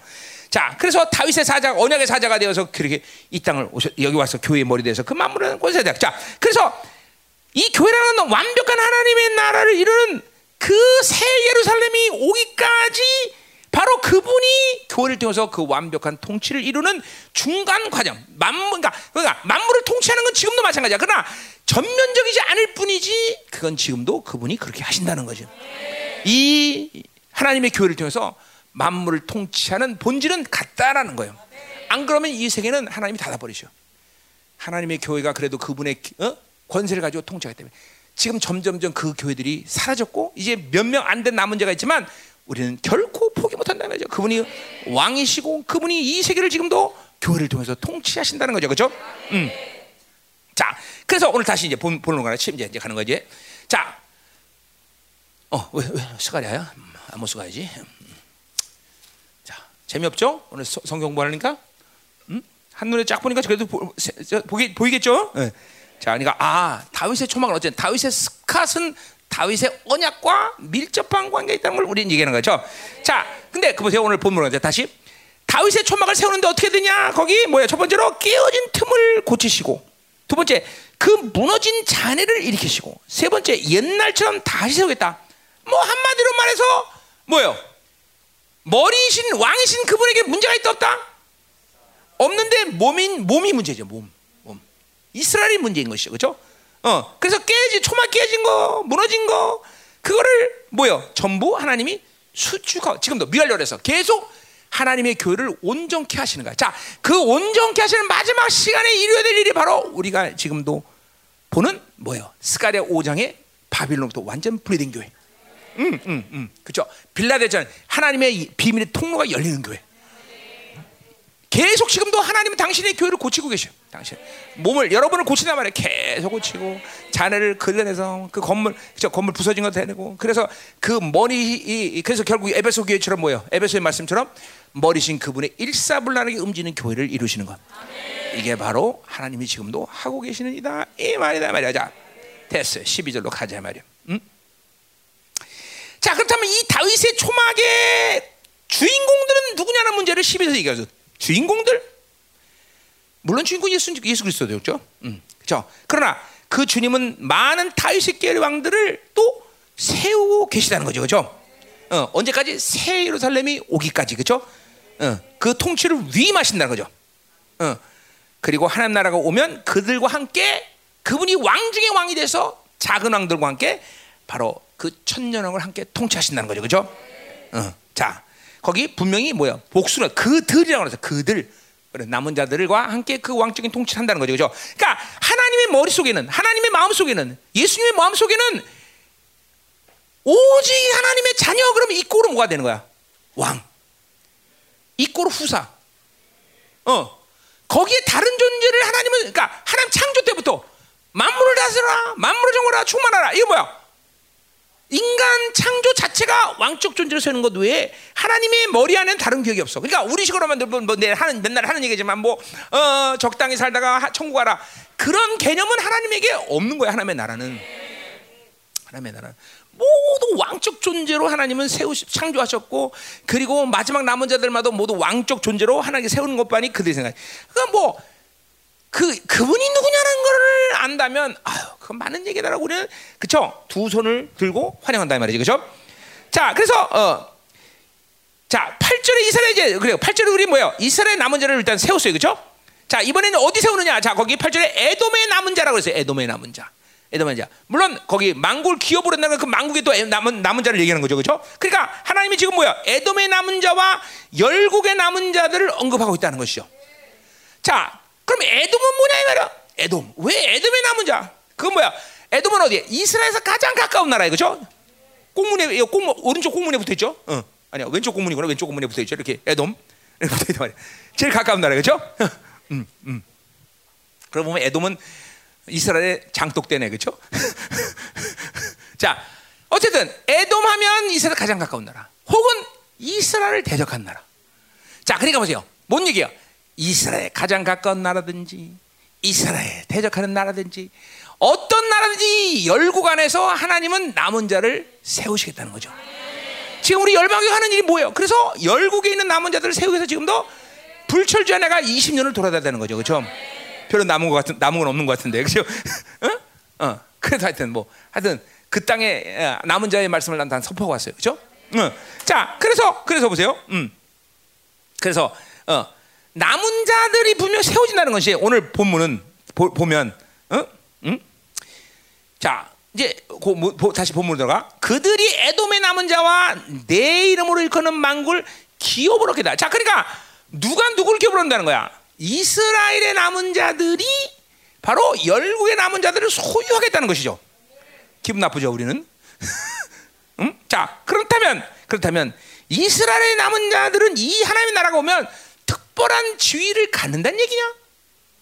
자, 그래서 다윗의 사자, 언약의 사자가 되어서 그렇게 이 땅을 오셔, 여기 와서 교회의 머리 돼서 그 만물은 권세자. 자, 그래서 이 교회라는 완벽한 하나님의 나라를 이루는 그 새 예루살렘이 오기까지 바로 그분이 교회를 통해서 그 완벽한 통치를 이루는 중간 과정. 만물, 그러니까, 그러니까 만물을 통치하는 건 지금도 마찬가지야. 그러나 전면적이지 않을 뿐이지 그건 지금도 그분이 그렇게 하신다는 거죠. 이 하나님의 교회를 통해서 만물을 통치하는 본질은 같다라는 거예요. 안 그러면 이 세계는 하나님이 닫아버리죠. 하나님의 교회가 그래도 그분의 어? 권세를 가지고 통치하기 때문에 지금 점점점 그 교회들이 사라졌고 이제 몇 명 안 된 남은 자가 있지만 우리는 결코 포기 못한다는 거죠. 그분이 왕이시고 그분이 이 세계를 지금도 교회를 통해서 통치하신다는 거죠. 그렇죠? 음. 자, 그래서 오늘 다시 이제 본, 본론 가나 이제 이제 가는 거지. 자, 어, 왜, 왜, 스가랴야? 아무 스가야지. 자, 재미없죠? 오늘 서, 성경 공부하니까? 음? 한눈에 쫙 보니까 그래도 보, 보기, 보이겠죠? 네. 자, 그러니까, 아, 다윗의 초막은 어쨌든, 다윗의 스캇은 다윗의 언약과 밀접한 관계가 있다는 걸 우리는 얘기하는 거죠. 자, 근데 그 보세요. 오늘 본문은 이제 다시. 다윗의 초막을 세우는데 어떻게 되냐? 거기 뭐야? 첫 번째로 깨어진 틈을 고치시고, 두 번째, 그 무너진 잔해를 일으키시고, 세 번째, 옛날처럼 다시 세우겠다. 뭐 한마디로 말해서 뭐요? 머리신 왕이신 그분에게 문제가 있다 없다? 없는데 몸인 몸이 문제죠. 몸, 몸. 이스라엘이 문제인 것이죠, 그렇죠? 어, 그래서 깨지 초막 깨진 거, 무너진 거, 그거를 뭐요? 전부 하나님이 수축하고 지금도 미완료해서 계속 하나님의 교회를 온전케 하시는 거야. 자, 그 온전케 하시는 마지막 시간에 이루어야 될 일이 바로 우리가 지금도 보는 뭐예요? 스가랴 5장의 바빌론부터 완전 분리된 교회. 음, 음, 음. 그죠? 빌라델전 하나님의 비밀의 통로가 열리는 교회. 계속 지금도 하나님은 당신의 교회를 고치고 계셔. 당신 몸을 여러분을 고치단 말이에요. 계속 고치고 자네를 그려내서 그 건물 그죠? 건물 부서진 거 되고 그래서 그 머리 이, 그래서 결국 에베소 교회처럼 뭐요? 에베소의 말씀처럼 머리신 그분의 일사불란하게 움직이는 교회를 이루시는 것. 이게 바로 하나님이 지금도 하고 계시는 이다 이 말이다 말이야. 자, 됐어요. 12절로 가자 말이야. 음? 자, 그렇다면 이 다윗의 초막의 주인공들은 누구냐는 문제를 12절에서 얘기하죠. 주인공들? 물론 주인공 예수, 예수 그리스도죠. 그렇죠? 음, 그렇죠? 그러나 그 주님은 많은 다윗의 계의 왕들을 또 세우고 계시다는 거죠. 그렇죠? 어, 언제까지 새 예루살렘이 오기까지. 그렇죠? 어, 그 통치를 위임하신다는 거죠. 어, 그리고 하나님 나라가 오면 그들과 함께 그분이 왕 중의 왕이 돼서 작은 왕들과 함께 바로 그 천년왕을 함께 통치하신다는 거죠. 그죠? 어. 자, 거기 분명히 뭐야? 복수는 그들이라고 그래서 그들. 남은 자들과 함께 그 왕적인 통치를 한다는 거죠. 그죠? 그러니까 하나님의 머릿속에는 하나님의 마음속에는 예수님의 마음속에는 오직 하나님의 자녀 그러면 이꼬로 뭐가 되는 거야? 왕. 이꼬로 후사. 어. 거기에 다른 존재를 하나님은 그러니까 하나님 창조 때부터 만물을 다스려라. 만물을 정하라. 충만하라. 이거 뭐야? 인간 창조 자체가 왕적 존재로 세우는 것 외에 하나님의 머리 안에는 다른 기억이 없어. 그러니까 우리 식으로 만들 뭐, 내 하는 맨날 하는 얘기지만 뭐 어, 적당히 살다가 천국 가라 그런 개념은 하나님에게 없는 거야. 하나님의 나라는 하나님의 나라 모두 왕적 존재로 하나님은 세우 창조하셨고 그리고 마지막 남은 자들마다 모두 왕적 존재로 하나님께 세우는 것만이 그들의 생각. 그러니까 뭐 그 그분이 누구냐는 걸 안다면 아유 그건 많은 얘기다라고 우리는 그쵸? 두 손을 들고 환영한다 이 말이지, 그죠? 자, 그래서 어, 자 8절에 이스라엘 이제 그래요. 8절에 우리 뭐예요? 이스라엘 남은 자를 일단 세웠어요, 그죠? 자 이번에는 어디 세우느냐? 자 거기 8절에 에돔의 남은 자라고 그랬어요. 에돔의 남은 자. 에돔의 자. 물론 거기 망골 기어버렸다는 그 망국의 또 남은 남은 자를 얘기하는 거죠, 그렇죠? 그러니까 하나님이 지금 뭐야? 에돔의 남은 자와 열국의 남은 자들을 언급하고 있다는 것이죠. 자, 그럼 에돔은 뭐냐 이 말이야? 에돔. 왜 에돔의 남은 자? 그건 뭐야? 에돔은 어디에? 이스라엘에서 가장 가까운 나라예요, 그렇죠? 공문에 공문 오른쪽 공문에 붙어 있죠? 어. 아니야 왼쪽 공문이구나 왼쪽 공문에 붙어 있죠 이렇게 에돔 붙어 있단 제일 가까운 나라 그렇죠? 음, 음. 그러고 보면 에돔은 이스라엘의 장독대네 그렇죠? 자 어쨌든 에돔하면 이스라엘 가장 가까운 나라 혹은 이스라엘을 대적한 나라 자 그러니까 보세요 뭔 얘기야 이스라엘 가장 가까운 나라든지 이스라엘 대적하는 나라든지 어떤 나라든지 열국 안에서 하나님은 남은 자를 세우시겠다는 거죠. 지금 우리 열방교 하는 일이 뭐예요? 그래서 열국에 있는 남은 자들을 세우기 위해서 지금도 불철주야 내가 20년을 돌아다니는 거죠. 그렇죠? 별로 남은 것 같은 남은 건 없는 것 같은데. 그렇죠? 어? 어. 그래서 하여튼 뭐 하여튼 그 땅에 남은 자의 말씀을 난 선포하고 왔어요. 그렇죠? 어. 자, 그래서 그래서 보세요. 음. 그래서 어. 남은 자들이 분명 세워진다는 것이 오늘 본문은 보, 면 어? 음? 자, 이제 고, 다시 본문으로 들어가. 그들이 에돔의 남은 자와 내 이름으로 일컫는 망굴 기업으로겠다. 자, 그러니까 누가 누구를 기업으로 한다는 거야? 이스라엘의 남은 자들이 바로 열국의 남은 자들을 소유하겠다는 것이죠. 기분 나쁘죠, 우리는? 음? 자, 그렇다면 그렇다면 이스라엘의 남은 자들은 이 하나님의 나라가 오면 특별한 지위를 갖는다는 얘기냐?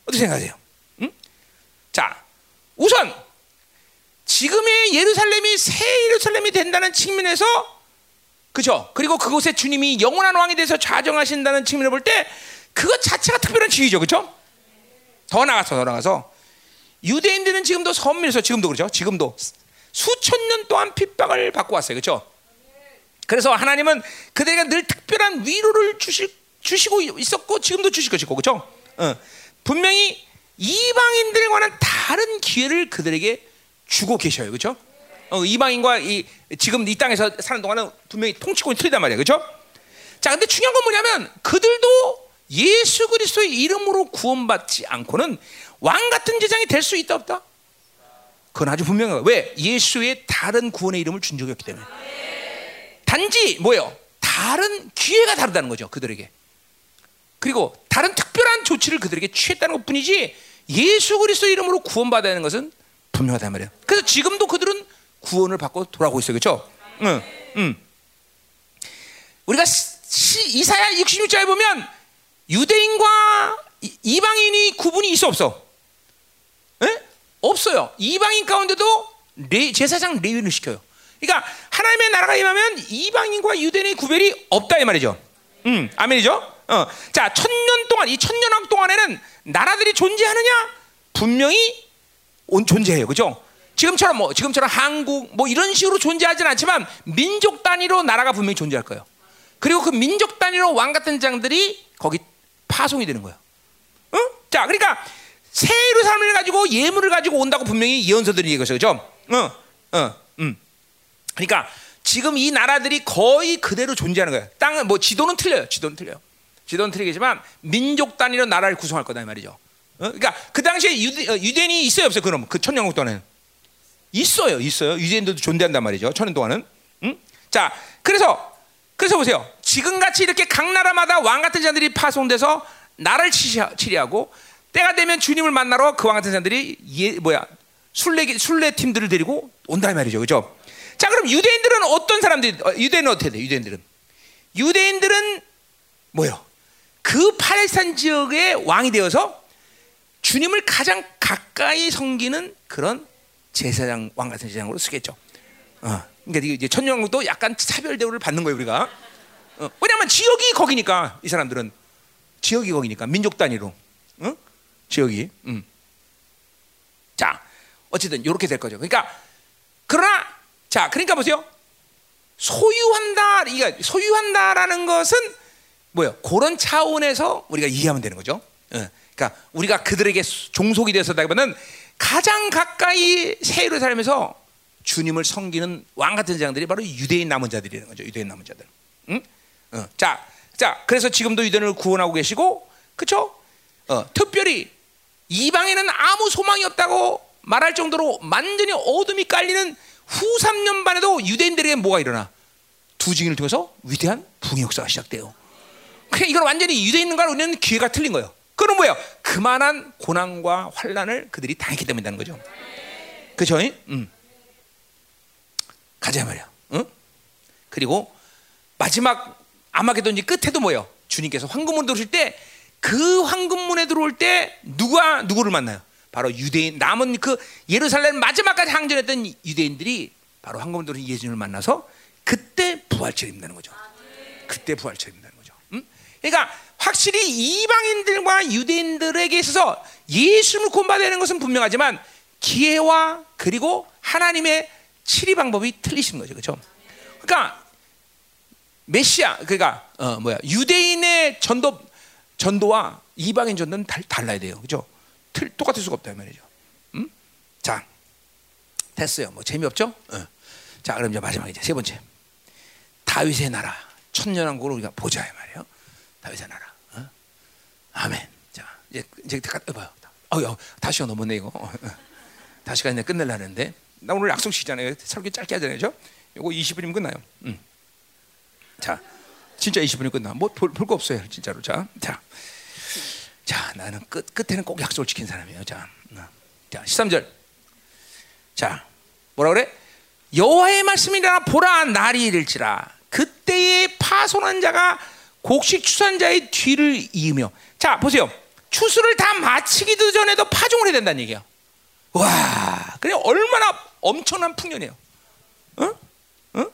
어떻게 생각하세요? 음? 자, 우선 지금의 예루살렘이 새 예루살렘이 된다는 측면에서 그죠? 그리고 그곳에 주님이 영원한 왕이 돼서 좌정하신다는 측면을 볼 때 그것 자체가 특별한 지위죠, 그렇죠? 더 나가서 더 나가서 유대인들은 지금도 선민에서 지금도 그렇죠? 지금도 수천 년 동안 핍박을 받고 왔어요, 그렇죠? 그래서 하나님은 그들에게 늘 특별한 위로를 주실, 주시고 있었고 지금도 주실 것이고, 그렇죠? 어. 분명히 이방인들에 관한 다른 기회를 그들에게 주고 계셔요. 그렇죠? 어, 이방인과 이 지금 이 땅에서 사는 동안은 분명히 통치권이 틀리단 말이에요. 그렇죠? 자, 근데 중요한 건 뭐냐면 그들도 예수 그리스도의 이름으로 구원받지 않고는 왕 같은 제장이 될 수 있다 없다? 그건 아주 분명해요. 왜? 예수의 다른 구원의 이름을 준 적이 없기 때문에. 단지 뭐예요? 다른 기회가 다르다는 거죠. 그들에게. 그리고 다른 특별한 조치를 그들에게 취했다는 것뿐이지 예수 그리스도 이름으로 구원받아야 하는 것은 분명하단 말이에요. 그래서 지금도 그들은 구원을 받고 돌아오고 있어요. 그렇죠? 응. 응. 우리가 시, 이사야 66장에 보면 유대인과 이방인이 구분이 있어 없어? 에? 없어요. 이방인 가운데도 레, 제사장 레위를 시켜요. 그러니까 하나님의 나라가 임하면 이방인과 유대인의 구별이 없다 이 말이죠. 음, 아멘이죠? 어. 자, 천년 동안 이 천년왕 동안에는 나라들이 존재하느냐? 분명히 온 존재해요. 그죠? 지금처럼 뭐 지금처럼 한국 뭐 이런 식으로 존재하지는 않지만 민족 단위로 나라가 분명히 존재할 거예요. 그리고 그 민족 단위로 왕 같은 장들이 거기 파송이 되는 거예요. 어? 자, 그러니까 새 예루살렘을 가지고 예물을 가지고 온다고 분명히 예언서들이 얘기했어요. 그죠? 어. 어. 음. 그러니까 지금 이 나라들이 거의 그대로 존재하는 거예요. 땅은 뭐 지도는 틀려요. 지도는 틀려요. 지도는 틀리겠지만 민족 단위로 나라를 구성할 거다 이 말이죠. 어? 그러니까 그 당시에 유대, 어, 유대인이 있어요 없어요? 그럼 그 천년국 동안은 있어요, 있어요. 유대인들도 존재한단 말이죠. 천년 동안은. 응? 자, 그래서 그래서 보세요. 지금 같이 이렇게 각 나라마다 왕 같은 자들이 파송돼서 나를 치리하고 때가 되면 주님을 만나러 그 왕 같은 자들이 예, 뭐야 순례 순례 팀들을 데리고 온다 말이죠, 그죠? 자, 그럼 유대인들은 어떤 사람들이 어, 유대인은 어떻게 돼? 유대인들은 유대인들은 뭐요? 그 팔레스타인 지역의 왕이 되어서 주님을 가장 가까이 섬기는 그런 제사장 왕 같은 제사장으로 쓰겠죠. 어, 그러니까 이제 천년왕국도 약간 차별 대우를 받는 거예요 우리가. 어, 왜냐하면 지역이 거기니까 이 사람들은 지역이 거기니까 민족 단위로, 어? 지역이. 음. 자, 어쨌든 이렇게 될 거죠. 그러니까 그러나 자, 그러니까 보세요. 소유한다, 이게 소유한다라는 것은 뭐요? 그런 차원에서 우리가 이해하면 되는 거죠. 어. 그러니까 우리가 그들에게 종속이 되었다기보다는 가장 가까이 세로 살면서 주님을 섬기는 왕 같은 자들이 바로 유대인 남은 자들이라는 거죠. 유대인 남은 자들. 응? 어. 자, 자, 그래서 지금도 유대인을 구원하고 계시고, 그렇죠? 어, 특별히 이방에는 아무 소망이 없다고 말할 정도로 완전히 어둠이 깔리는 후 3년 반에도 유대인들에게 뭐가 일어나? 두 증인을 통해서 위대한 붕의 역사가 시작돼요. 이건 완전히 유대인과 우리는 기회가 틀린 거예요. 그건 뭐예요? 그만한 고난과 환란을 그들이 당했기 때문이라는 거죠. 그죠? 음. 가자 말이야. 응? 그리고 마지막 아마게도 이 끝에도 뭐예요? 주님께서 황금문 들어오실 때 그 황금문에 들어올 때 누가 누구를 만나요? 바로 유대인 남은 그 예루살렘 마지막까지 항전했던 유대인들이 바로 황금문 들어오신 예수님을 만나서 그때 부활체를 입는다는 거죠. 그때 거죠. 응? 그러니까 확실히 이방인들과 유대인들에게 있어서 예수님을 구원받는 것은 분명하지만 기회와 그리고 하나님의 치리 방법이 틀리신 거죠, 그렇죠? 그러니까 메시아, 그러니까 어, 뭐야 유대인의 전도 전도와 이방인 전도는 달, 달라야 돼요, 그렇죠? 틀, 똑같을 수가 없다 말이죠. 음? 자, 됐어요. 뭐 재미없죠? 어. 자, 그럼 이제 마지막 이제 세 번째 다윗의 나라 천년왕국을 우리가 보자 말이에요. 다윗의 나라. 어? 아멘. 자, 이제 이제 봐요. 어유 다시 넘었네 이거. 어, 다시가 이제 끝낼라는데. 나 오늘 약속 시잖아요. 설교 짧게 하잖아요. 죠 이거 20분이면 끝나요. 음. 자, 진짜 20분이 끝나. 뭐볼거 없어요, 진짜로. 자, 자, 자, 나는 끝 끝에는 꼭 약속을 지킨 사람이에요. 자, 어. 자, 13절. 자, 뭐라 그래? 여호와의 말씀이라 보라 날이 이를지라 그때에 파손한 자가 곡식 추산자의 뒤를 이으며 자 보세요 추수를 다 마치기도 전에도 파종을 해야 된다는 얘기야 와 그래 얼마나 엄청난 풍년이에요. 어? 어?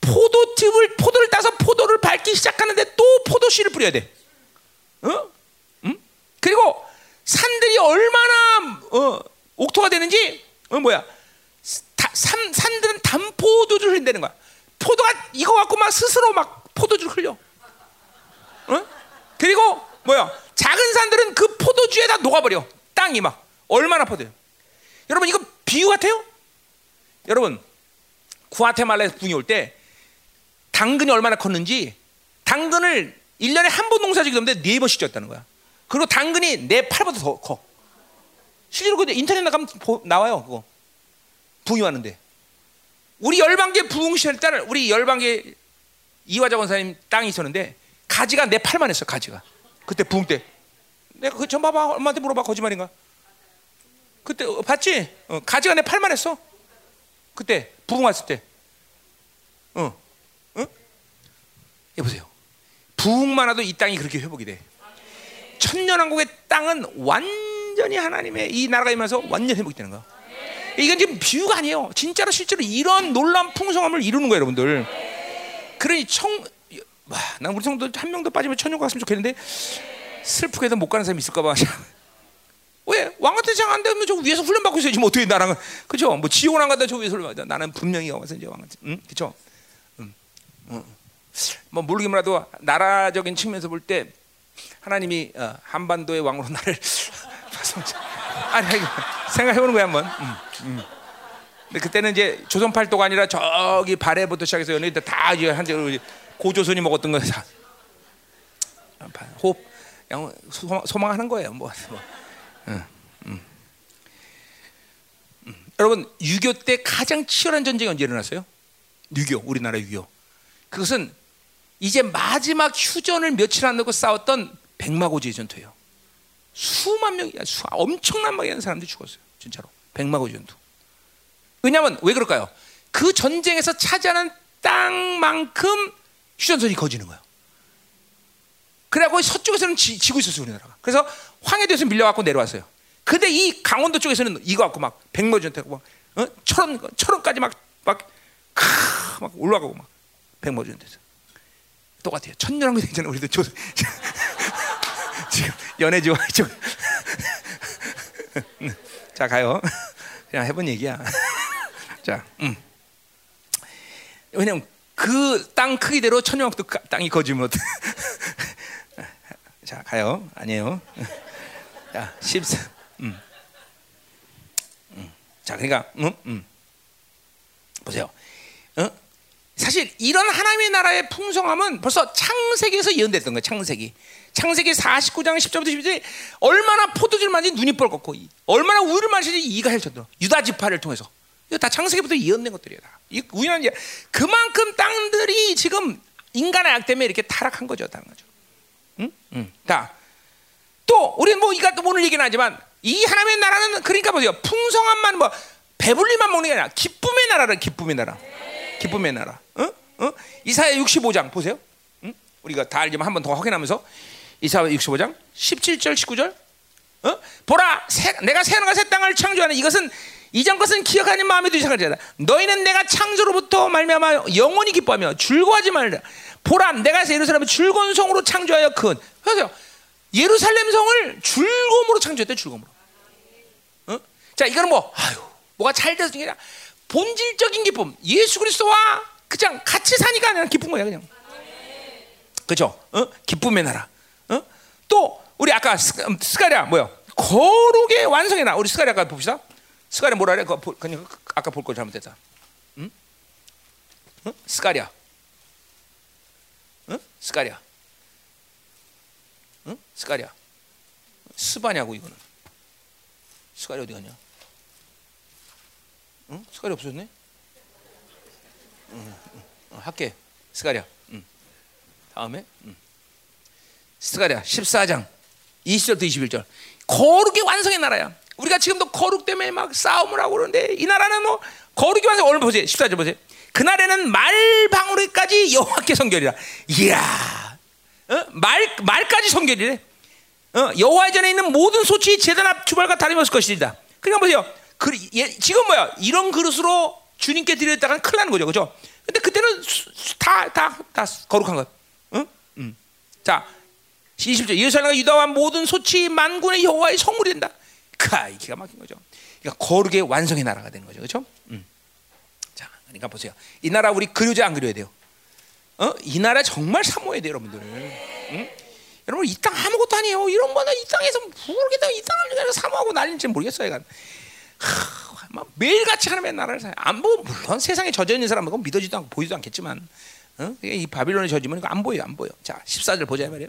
포도즙을 포도를 따서 포도를 밟기 시작하는데 또 포도씨를 뿌려야 돼. 어? 응? 그리고 산들이 얼마나 어, 옥토가 되는지 어, 뭐야? 다, 산, 산들은 단포도주를 흘린다는 거야. 포도가 이거 갖고 막 스스로 막 포도주를 흘려. 어? 그리고 뭐야? 작은 산들은 그 포도주에다 녹아버려. 땅이 막 얼마나 포도요. 여러분 이거 비유 같아요? 여러분 구아테말라에서 붕이 올 때 당근이 얼마나 컸는지 당근을 1년에 한 번 농사 지기 때문에 네 번씩 졌다는 거야. 그리고 당근이 내 팔보다 더 커. 실제로 그 인터넷 나가면 나와요. 그거. 붕이 왔는데. 우리 열방계 부흥 시절 때 우리 열방계 이화자 원사님 땅이 있었는데 가지가 내 팔만 했어. 가지가. 그때 부흥 때. 내가 그전 봐봐. 엄마한테 물어봐. 거짓말인가? 그때 어, 봤지? 어, 가지가 내 팔만 했어. 그때 부흥 왔을 때. 어, 어? 여보세요. 부흥만 와도 이 땅이 그렇게 회복이 돼. 천년왕국의 땅은 완전히 하나님의 이 나라가 임하면서 완전 회복이 되는 거야. 이건 지금 비유가 아니에요. 진짜로 실제로 이런 놀라운 풍성함을 이루는 거예요, 여러분들. 그러니 청, 와, 난 우리 성도 한 명도 빠지면 천년 갔으면 좋겠는데 슬프게도 못 가는 사람이 있을까봐. 왜? 왕 같은 세상 안 되면 저 위에서 훈련 받고 있어야지 뭐 어떻게 나랑 그죠? 뭐 지옥 안 간다 저 위에서 훈련 받아. 나는 분명히 와서 이제 왕 같은, 응, 그죠? 응, 응. 뭐 모르긴 몰라도 나라적인 측면에서 볼 때 하나님이 어, 한반도의 왕으로 나를 아니 생각해보는 거야 한번. 응, 응. 그때는 이제 조선 팔도가 아니라 저기 발해부터 시작해서 연예인들 다 이제 한제 고조선이 먹었던 거다 호흡, 그냥 소망 하는 거예요. 뭐. 뭐. 음, 음. 여러분 6.25때 가장 치열한 전쟁이 언제 일어났어요? 6.25 우리나라 6.25 그것은 이제 마지막 휴전을 며칠 안 놓고 싸웠던 백마고지 전투예요. 수만 명이 수, 엄청난 많은 사람들이 죽었어요. 진짜로 백마고지 전투. 왜냐하면 왜 그럴까요? 그 전쟁에서 차지하는 땅만큼 휴전선이 거지는 거예요. 그래갖고 서쪽에서는 지, 고 있었어요 우리나라가. 그래서 황해도에서 밀려갖고 내려왔어요. 근데 이 강원도 쪽에서는 이거 갖고 막 백모전태고 막 어? 철원 철원까지 막막 막 올라가고 막 백모전태서 똑같아요. 천년왕국 되잖아 우리도 조, 지금 연애지와 쪽. 자 가요. 그냥 해본 얘기야. 자, 음. 왜냐면 그 땅 크기대로 천년왕국도 땅이 거지면 자 가요. 아니에요. 자, 14. 음. 자, 그러니까 음, 음. 보세요. 어? 사실 이런 하나님의 나라의 풍성함은 벌써 창세기에서 예언됐던 거예요. 창세기. 창세기 49장 10절부터 11절에 얼마나 포도주를 마시 눈이 뻘겋고 얼마나 우유를 마시지 이가 헬쳤더 유다 지파를 통해서 이거 다 창세기부터 예언된 것들이야. 이 우연한 게 그만큼 땅들이 지금 인간의 악 때문에 이렇게 타락한 거죠, 다른 거죠. 응? 응. 자, 또 우리는 뭐 이가 또 오늘 얘기는 하지만 이 하나님의 나라는 그러니까 보세요. 풍성함만 뭐 배불리만 먹는 게 아니라 기쁨의 나라를 기쁨의 나라. 기쁨의 나라. 어? 어? 이사야 65장 보세요. 응? 우리가 다 알지만 한 번 더 확인하면서 이사야 65장 17절 19절. 어? 보라 새, 내가 새하늘과 새 땅을 창조하는 이것은 이전 것은 기억하는 마음에 두지 생각하자. 너희는 내가 창조로부터 말미암아 영원히 기뻐하며 즐거워하지 말라. 보라 내가 예루살렘을 즐거운 성으로 창조하여 큰. 그래서 예루살렘 성을 즐거움으로 창조했대 즐거움으로. 어? 자 이거는 뭐 아유 뭐가 잘 돼서 게 아니라 본질적인 기쁨. 예수 그리스도와 그냥 같이 사니까 그냥 기쁜 거야 그냥. 그죠? 어? 기쁨의 나라. 어? 또 우리 아까 스, 음, 스가랴 뭐요? 거룩의 완성의 나. 우리 스가랴 아까 봅시다. 스가랴 뭐라 그래? 그, 그냥 아까 볼 거 잘못했다. 응? 응? 스가랴. 응? 스가랴. 응? 스가랴. 스바냐고 이거는. 스가랴 어디 갔냐? 응? 스가랴 없었네? 응, 응, 응, 할게. 스가랴. 응. 다음에 응. 스가랴 14장 20절부터 21절. 거룩의 완성의 나라야. 우리가 지금도 거룩 때문에 막 싸움을 하고 그러는데 이 나라는 뭐 거룩이 완성 오늘 보세요. 14절 보세요. 그날에는 말 방울이까지 여호와께 성결이라. 이야. 어? 말 말까지 성결이래. 어? 여호와 전에 있는 모든 소치 제단 앞 주발과 다름없을 것이다. 그러니까 보세요. 그, 예, 지금 뭐야? 이런 그릇으로 주님께 드렸다가 큰일 나는 거죠. 그죠? 근데 그때는 다, 다, 다 거룩한 것. 응? 응. 자, 20절. 예루살렘과 유다와 모든 소치 만군의 여호와의 성물이 된다. 카이 기가 막힌 거죠. 그러니까 거룩의 완성의 나라가 되는 거죠. 그렇죠? 음. 자, 그러니까 보세요. 이 나라 우리 그려져 안 그려야 돼요. 어? 이 나라 정말 사모해야 돼요, 여러분들. 응? 여러분 이 땅 아무것도 아니에요. 이런 거는 이 땅에서 모르겠다. 이 땅을 사모하고 난리인지 모르겠어요. 이건. 하, 매일 같이 하나님의 나라를 살. 안보 물론 세상에 젖어 있는 사람은 믿어지도 않고 보이지도 않겠지만, 어? 이 바빌론에 젖으면 안 보여, 안 보여. 자, 14절 보자 말이에요.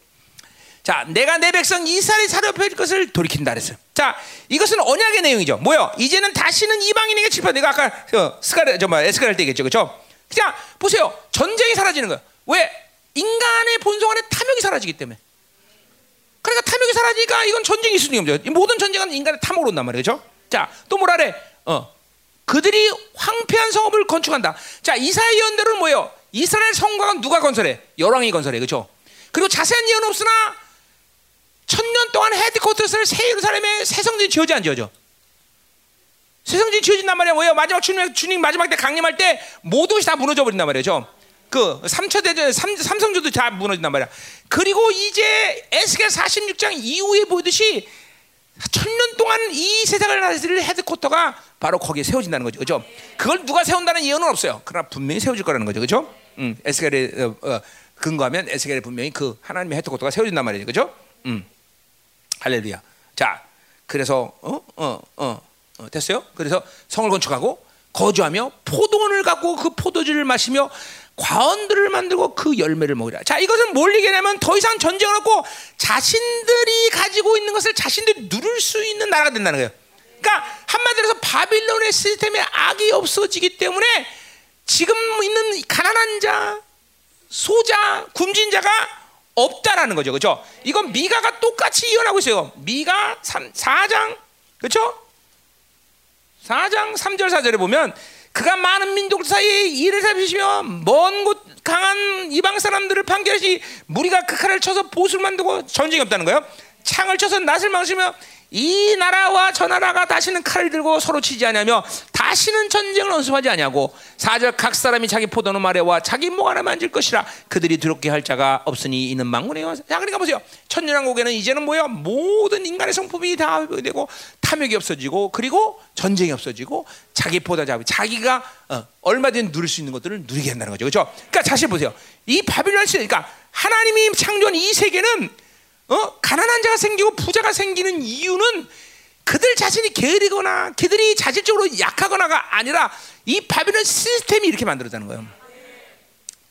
자, 내가 내 백성 이스라엘 사로잡힐 것을 돌이킨다 그랬어요. 자, 이것은 언약의 내용이죠. 뭐요? 이제는 다시는 이방인에게 칠파. 내가 아까 어, 스가르 저뭐 에스가르 할 때겠죠, 그렇죠? 그냥 보세요. 전쟁이 사라지는 거예요. 왜? 인간의 본성 안에 탐욕이 사라지기 때문에. 그러니까 탐욕이 사라지니까 이건 전쟁이 있을 리가 없죠. 모든 전쟁은 인간의 탐욕으로 온단 말이죠. 그렇죠? 자, 또 뭐라 그래? 어. 그들이 황폐한 성읍을 건축한다. 자, 이사야 예언대로는 뭐예요? 이스라엘 성곽은 누가 건설해? 열왕이 건설해. 그렇죠? 그리고 자세한 예언 없으나 천년 동안 헤드코트스를 새 예루살렘에 새 성전이 지어지 안 지어져? 새 성전이 지어진단 말이야. 뭐예요? 마지막 주님, 주님 마지막 때 강림할 때 모든 것이 다 무너져 버린단 말이죠. 그 3차 대전 삼, 삼성전도 다 무너진단 말이야. 그리고 이제 에스겔 46장 이후에 보듯이 천년 동안 이 세상을 다스릴 헤드코터가 바로 거기에 세워진다는 거죠. 그죠? 그걸 누가 세운다는 예언은 없어요. 그러나 분명히 세워질 거라는 거죠. 그죠? 음, 에스겔에 어, 어, 근거하면 에스겔에 분명히 그 하나님의 헤드코터가 세워진단 말이죠. 그죠? 음. 할렐루야. 자, 그래서 어, 어, 어, 어, 됐어요? 그래서 성을 건축하고 거주하며 포도원을 갖고 그 포도주를 마시며 과언들을 만들고 그 열매를 먹으라. 자, 이것은 뭘 얘기하냐면 더 이상 전쟁을 없고 자신들이 가지고 있는 것을 자신들이 누릴 수 있는 나라가 된다는 거예요. 그러니까 한마디로 해서 바빌론의 시스템에 악이 없어지기 때문에 지금 있는 가난한 자, 소자, 굶진 자가 없다라는 거죠. 그렇죠? 이건 미가가 똑같이 이어나고 있어요. 미가 3, 4장 그렇죠? 4장 3절 4절에 보면 그가 많은 민족 사이에 일을 살피시며 먼 곳 강한 이방 사람들을 판결하시 무리가 그 칼을 쳐서 보수를 만들고 전쟁이 없다는 거예요. 창을 쳐서 낫을 망치며 이 나라와 저 나라가 다시는 칼을 들고 서로 치지 않냐며 다시는 전쟁을 언습하지 않냐고 사절 각 사람이 자기 포도는 말에와 자기 목 하나 만질 것이라 그들이 두렵게 할 자가 없으니 이는 망군이요 자 그러니까 보세요. 천년왕국에는 이제는 뭐야 모든 인간의 성품이 다 되고 탐욕이 없어지고 그리고 전쟁이 없어지고 자기 포도 잡이 자기가 어, 얼마든지 누릴 수 있는 것들을 누리게 한다는 거죠. 그렇죠? 그러니까 사실 보세요. 이 바빌론 시대 그러니까 하나님이 창조한 이 세계는 어? 가난한 자가 생기고 부자가 생기는 이유는 그들 자신이 게으르거나 그들이 자질적으로 약하거나가 아니라 이 바빌론 시스템이 이렇게 만들어다는 거예요.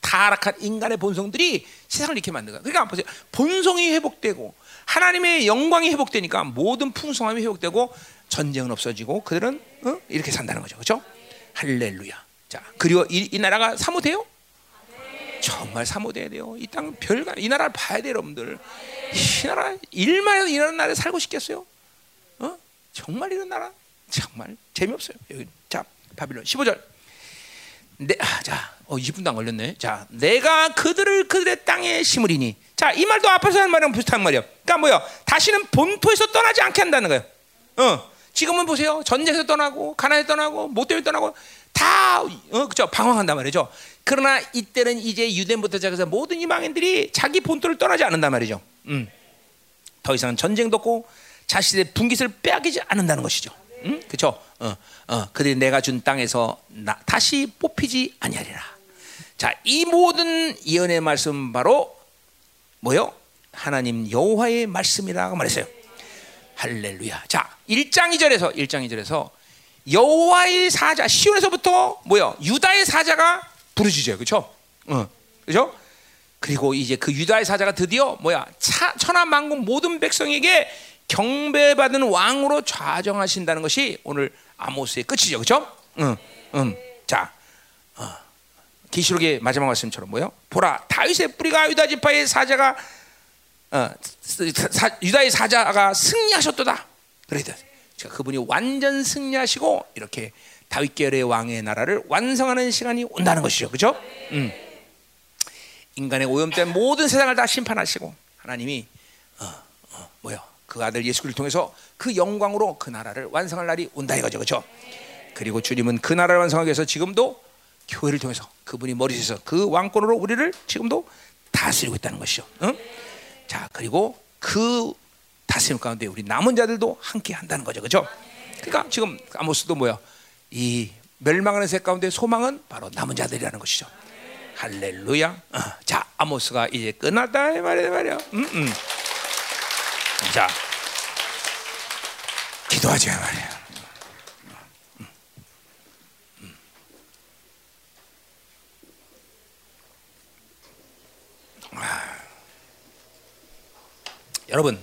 타락한 인간의 본성들이 세상을 이렇게 만든 거야. 그러니까 보세요. 본성이 회복되고 하나님의 영광이 회복되니까 모든 풍성함이 회복되고 전쟁은 없어지고 그들은 어? 이렇게 산다는 거죠. 그렇죠? 할렐루야. 자, 그리고 이, 이 나라가 사모돼요? 정말 사모돼야 돼요. 이 땅 별가 이 나라를 봐야 돼요, 여러분들. 이 나라 일만 이런 나라에 살고 싶겠어요? 어? 정말 이런 나라 정말 재미없어요. 여기 자, 바빌론 15절. 내, 아, 자, 어, 20분도 안 걸렸네. 자, 내가 그들을 그들의 땅에 심으리니. 자, 이 말도 앞에서 한 말이랑 비슷한 말이에요. 그러니까 뭐요? 다시는 본토에서 떠나지 않게 한다는 거예요. 어, 지금은 보세요. 전쟁에서 떠나고, 가나에서 떠나고, 못 때문에 떠나고, 다, 어, 그죠? 방황한단 말이죠. 그러나 이때는 이제 유대인부터 시작해서 모든 이방인들이 자기 본토를 떠나지 않는단 말이죠. 음. 더 이상 전쟁도 없고, 자신의 분깃을 빼앗기지 않는다는 것이죠. 음? 그죠? 어, 어, 그들이 내가 준 땅에서 나, 다시 뽑히지 아니하리라. 자, 이 모든 예언의 말씀 바로 뭐요? 하나님 여호와의 말씀이라고 말했어요. 할렐루야. 자, 1장 2절에서 1장 2절에서 여호와의 사자 시온에서부터 뭐요? 유다의 사자가 부르짖어요. 그렇죠? 어. 그렇죠? 그리고 이제 그 유다의 사자가 드디어 뭐야? 차, 천하 만국 모든 백성에게 경배받은 왕으로 좌정하신다는 것이 오늘 아모스의 끝이죠. 그렇죠? 응. 응. 자. 어. 기시록의 마지막 말씀처럼 뭐요? 보라 다윗의 뿌리가 유다 지파의 사자가 어, 사, 유다의 사자가 승리하셨도다. 그래도 그분이 완전 승리하시고 이렇게 다윗 계열의 왕의 나라를 완성하는 시간이 온다는 것이죠. 그렇죠? 음. 인간의 오염된 모든 세상을 다 심판하시고 하나님이 어, 어, 뭐요? 그 아들 예수 그리스도를 통해서 그 영광으로 그 나라를 완성할 날이 온다 이거죠. 그렇죠? 그리고 주님은 그 나라를 완성하기 위해서 지금도 교회를 통해서 그분이 머리에서 그 왕권으로 우리를 지금도 다스리고 있다는 것이죠. 응? 자 그리고 그 다스림 가운데 우리 남은 자들도 함께 한다는 거죠, 그렇죠? 그러니까 지금 아모스도 뭐야? 이 멸망하는 새 가운데 소망은 바로 남은 자들이라는 것이죠. 할렐루야. 어, 자 아모스가 이제 끝났다 말이야 말이야. 음, 음. 자 기도하자 말이야. 여러분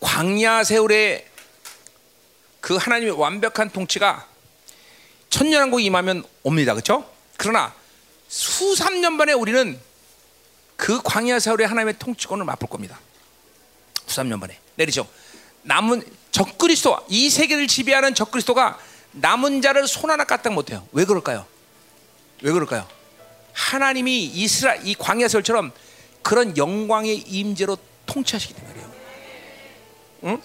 광야 세월의 그 하나님의 완벽한 통치가 천년왕국 임하면 옵니다. 그렇죠? 그러나 수삼 년 만에 우리는 그 광야 세월의 하나님의 통치권을 맛볼 겁니다. 수삼 년 만에 내리죠. 남은 적그리스도 이 세계를 지배하는 적그리스도가 남은 자를 손 하나 까딱 못해요. 왜 그럴까요? 왜 그럴까요? 하나님이 이스라 이 광야 세월처럼 그런 영광의 임재로 통치하시기 때문이에요. 응?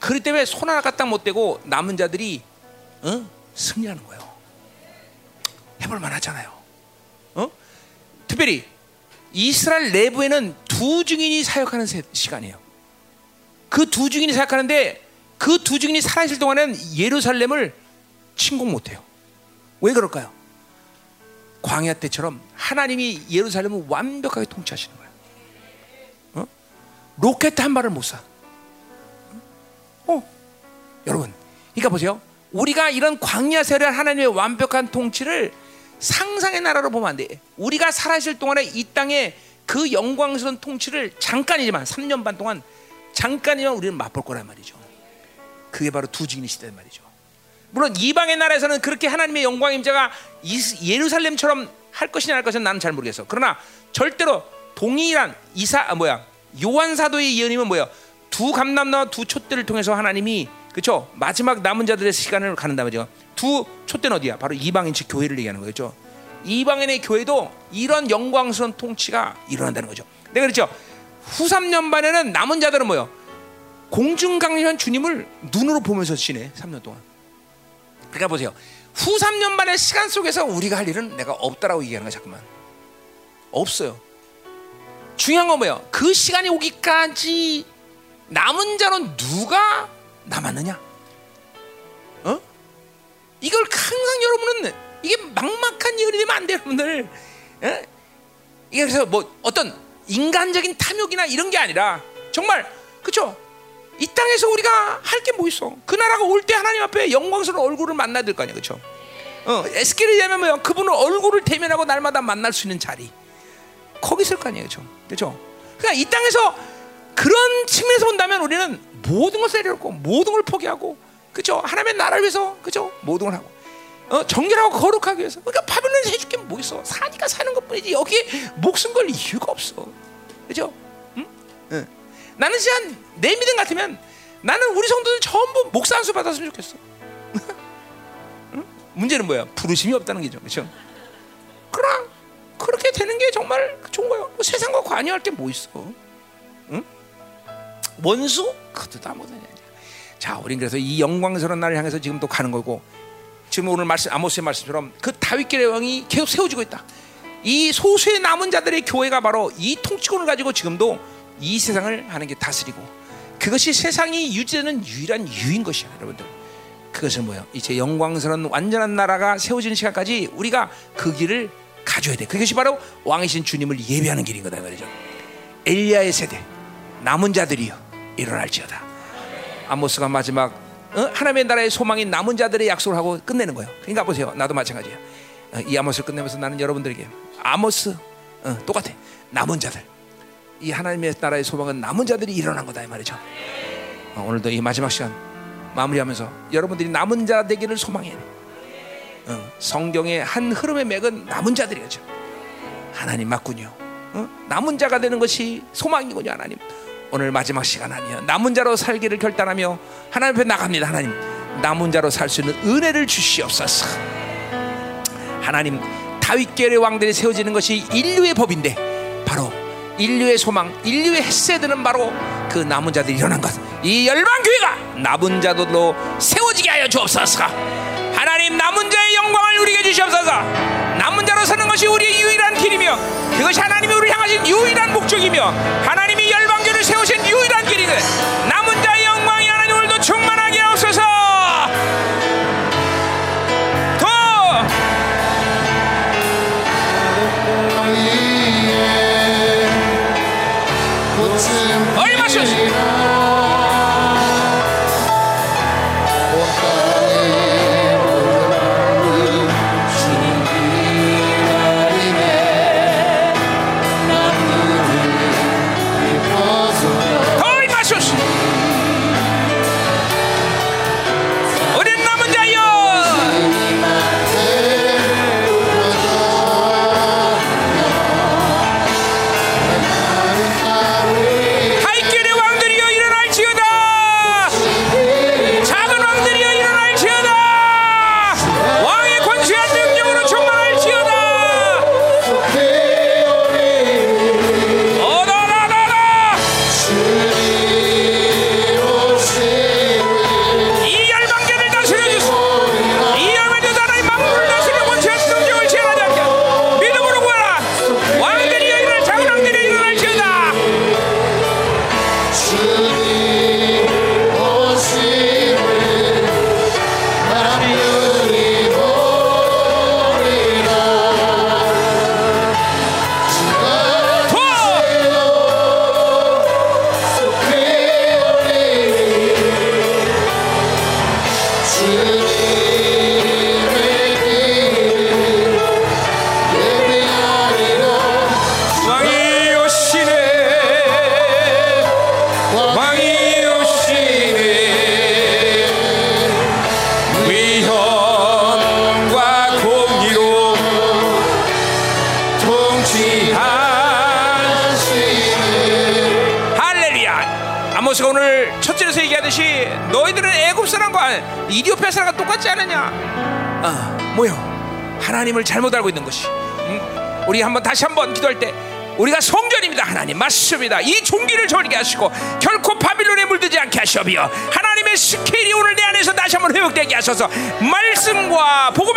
그렇기 때문에 손 하나 까딱 못 대고 남은 자들이 응? 승리하는 거예요. 해볼 만하잖아요. 어? 특별히 이스라엘 내부에는 두 증인이 사역하는 시간이에요. 그 두 증인이 사역하는데 그 두 증인이 살아있을 동안은 예루살렘을 침공 못해요. 왜 그럴까요? 광야 때처럼 하나님이 예루살렘을 완벽하게 통치하시는 거예요. 로켓 한 발을 못 쏴. 어, 여러분, 그러니까 보세요. 우리가 이런 광야 세례 하나님의 완벽한 통치를 상상의 나라로 보면 안 돼. 우리가 살아있을 동안에 이 땅에 그 영광스러운 통치를 잠깐이지만 3년 반 동안 잠깐이면 우리는 맛볼 거란 말이죠. 그게 바로 두 증인이 시대란 말이죠. 물론 이방의 나라에서는 그렇게 하나님의 영광 임재가 예루살렘처럼 할 것이냐 할 것은 나는 잘 모르겠어. 그러나 절대로 동일한 이사 아, 뭐야 요한 사도의 예언이면 뭐예요? 두 감남나와 두 촛대를 통해서 하나님이 그렇죠? 마지막 남은 자들의 시간을 가는다 말이죠. 두 촛대는 어디야? 바로 이방인 즉 교회를 얘기하는 거죠. 이방인의 교회도 이런 영광스러운 통치가 일어난다는 거죠. 내가 그렇죠. 후 3년 반에는 남은 자들은 뭐요? 공중강림한 주님을 눈으로 보면서 지내 3년 동안. 그러니까 보세요. 후 3년 반의 시간 속에서 우리가 할 일은 내가 없다라고 얘기하는 거야 잠깐만. 없어요. 중요한 건 뭐예요? 그 시간이 오기까지 남은 자는 누가 남았느냐? 어? 이걸 항상 여러분은 이게 막막한 예언이 되면 안 돼요, 여러분들. 예? 이게 그래서 뭐 어떤 인간적인 탐욕이나 이런 게 아니라 정말 그렇죠? 이 땅에서 우리가 할 게 뭐 있어? 그 나라가 올 때 하나님 앞에 영광스러운 얼굴을 만나야 될 거 아니야, 그렇죠? 어, 에스겔을 얘기하면 뭐야? 그분을 얼굴을 대면하고 날마다 만날 수 있는 자리. 거기 있을 거 아니에요, 그렇죠? 그렇죠? 그러니까 이 땅에서 그런 측면에서 본다면 우리는 모든 것을 내려놓고 모든 걸 포기하고, 그렇죠? 하나님의 나라를 위해서, 그렇죠? 모든 걸 하고. 어, 정결하고 거룩하기 위해서. 그러니까 바빌론에서 해줄 게 뭐 있어? 사니까 사는 것뿐이지 여기에 목숨 걸 이유가 없어. 그죠? 응? 응. 나는 진짜 내 믿음 같으면 나는 우리 성도들 전부 목사 한 수 받았으면 좋겠어. 응? 문제는 뭐야? 부르심이 없다는 게죠. 그렇죠? 그럼 그렇게 되는 게 정말 좋은 거예요. 뭐 세상과 관여할 게 뭐 있어? 응? 원수? 그것도 아무것도 아니야. 자, 우린 그래서 이 영광스러운 날을 향해서 지금 또 가는 거고 지금 오늘 말씀 아모스의 말씀처럼 그 다윗길의 왕이 계속 세워지고 있다. 이 소수의 남은 자들의 교회가 바로 이 통치권을 가지고 지금도 이 세상을 하는 게 다스리고 그것이 세상이 유지되는 유일한 유인 것이야, 여러분들. 그것은 뭐예요? 이제 영광스러운 완전한 나라가 세워지는 시간까지 우리가 그 길을 가져야 돼. 그것이 바로 왕이신 주님을 예배하는 길인 거다 말이죠. 엘리야의 세대 남은 자들이요 일어날지어다. 아모스가 마지막 어? 하나님의 나라의 소망인 남은 자들의 약속을 하고 끝내는 거예요. 그러니까 보세요. 나도 마찬가지야. 어, 이 아모스를 끝내면서 나는 여러분들에게 아모스 어, 똑같아. 남은 자들. 이 하나님의 나라의 소망은 남은 자들이 일어난 거다 이 말이죠. 어, 오늘도 이 마지막 시간 마무리하면서 여러분들이 남은 자 되기를 소망해. 어, 성경의 한 흐름의 맥은 남은 자들이죠. 하나님 맞군요. 어? 남은 자가 되는 것이 소망이군요, 하나님. 오늘 마지막 시간 아니야. 남은 자로 살기를 결단하며 하나님 앞에 나갑니다. 하나님, 남은 자로 살 수 있는 은혜를 주시옵소서. 하나님, 다윗계의 왕들이 세워지는 것이 인류의 법인데 바로 인류의 소망, 인류의 햇새드는 바로 그 남은 자들이 일어난 것. 이 열방 교회가 남은 자들로 세워지게 하여 주옵소서. 하나님 남은 자의 영광을 우리에게 주시옵소서. 남은 자로 사는 것이 우리의 유일한 길이며 그것이 하나님이 우리를 향하신 유일한 목적이며 하나님이 세우신 유일한 길이거든. 남은 자 맞습니다. 이 종기를 저리게 하시고 결코 바빌론에 물들지 않게 하시옵이여. 하나님의 스케일이 오늘 내 안에서 다시 한번 회복되게 하셔서 말씀과 복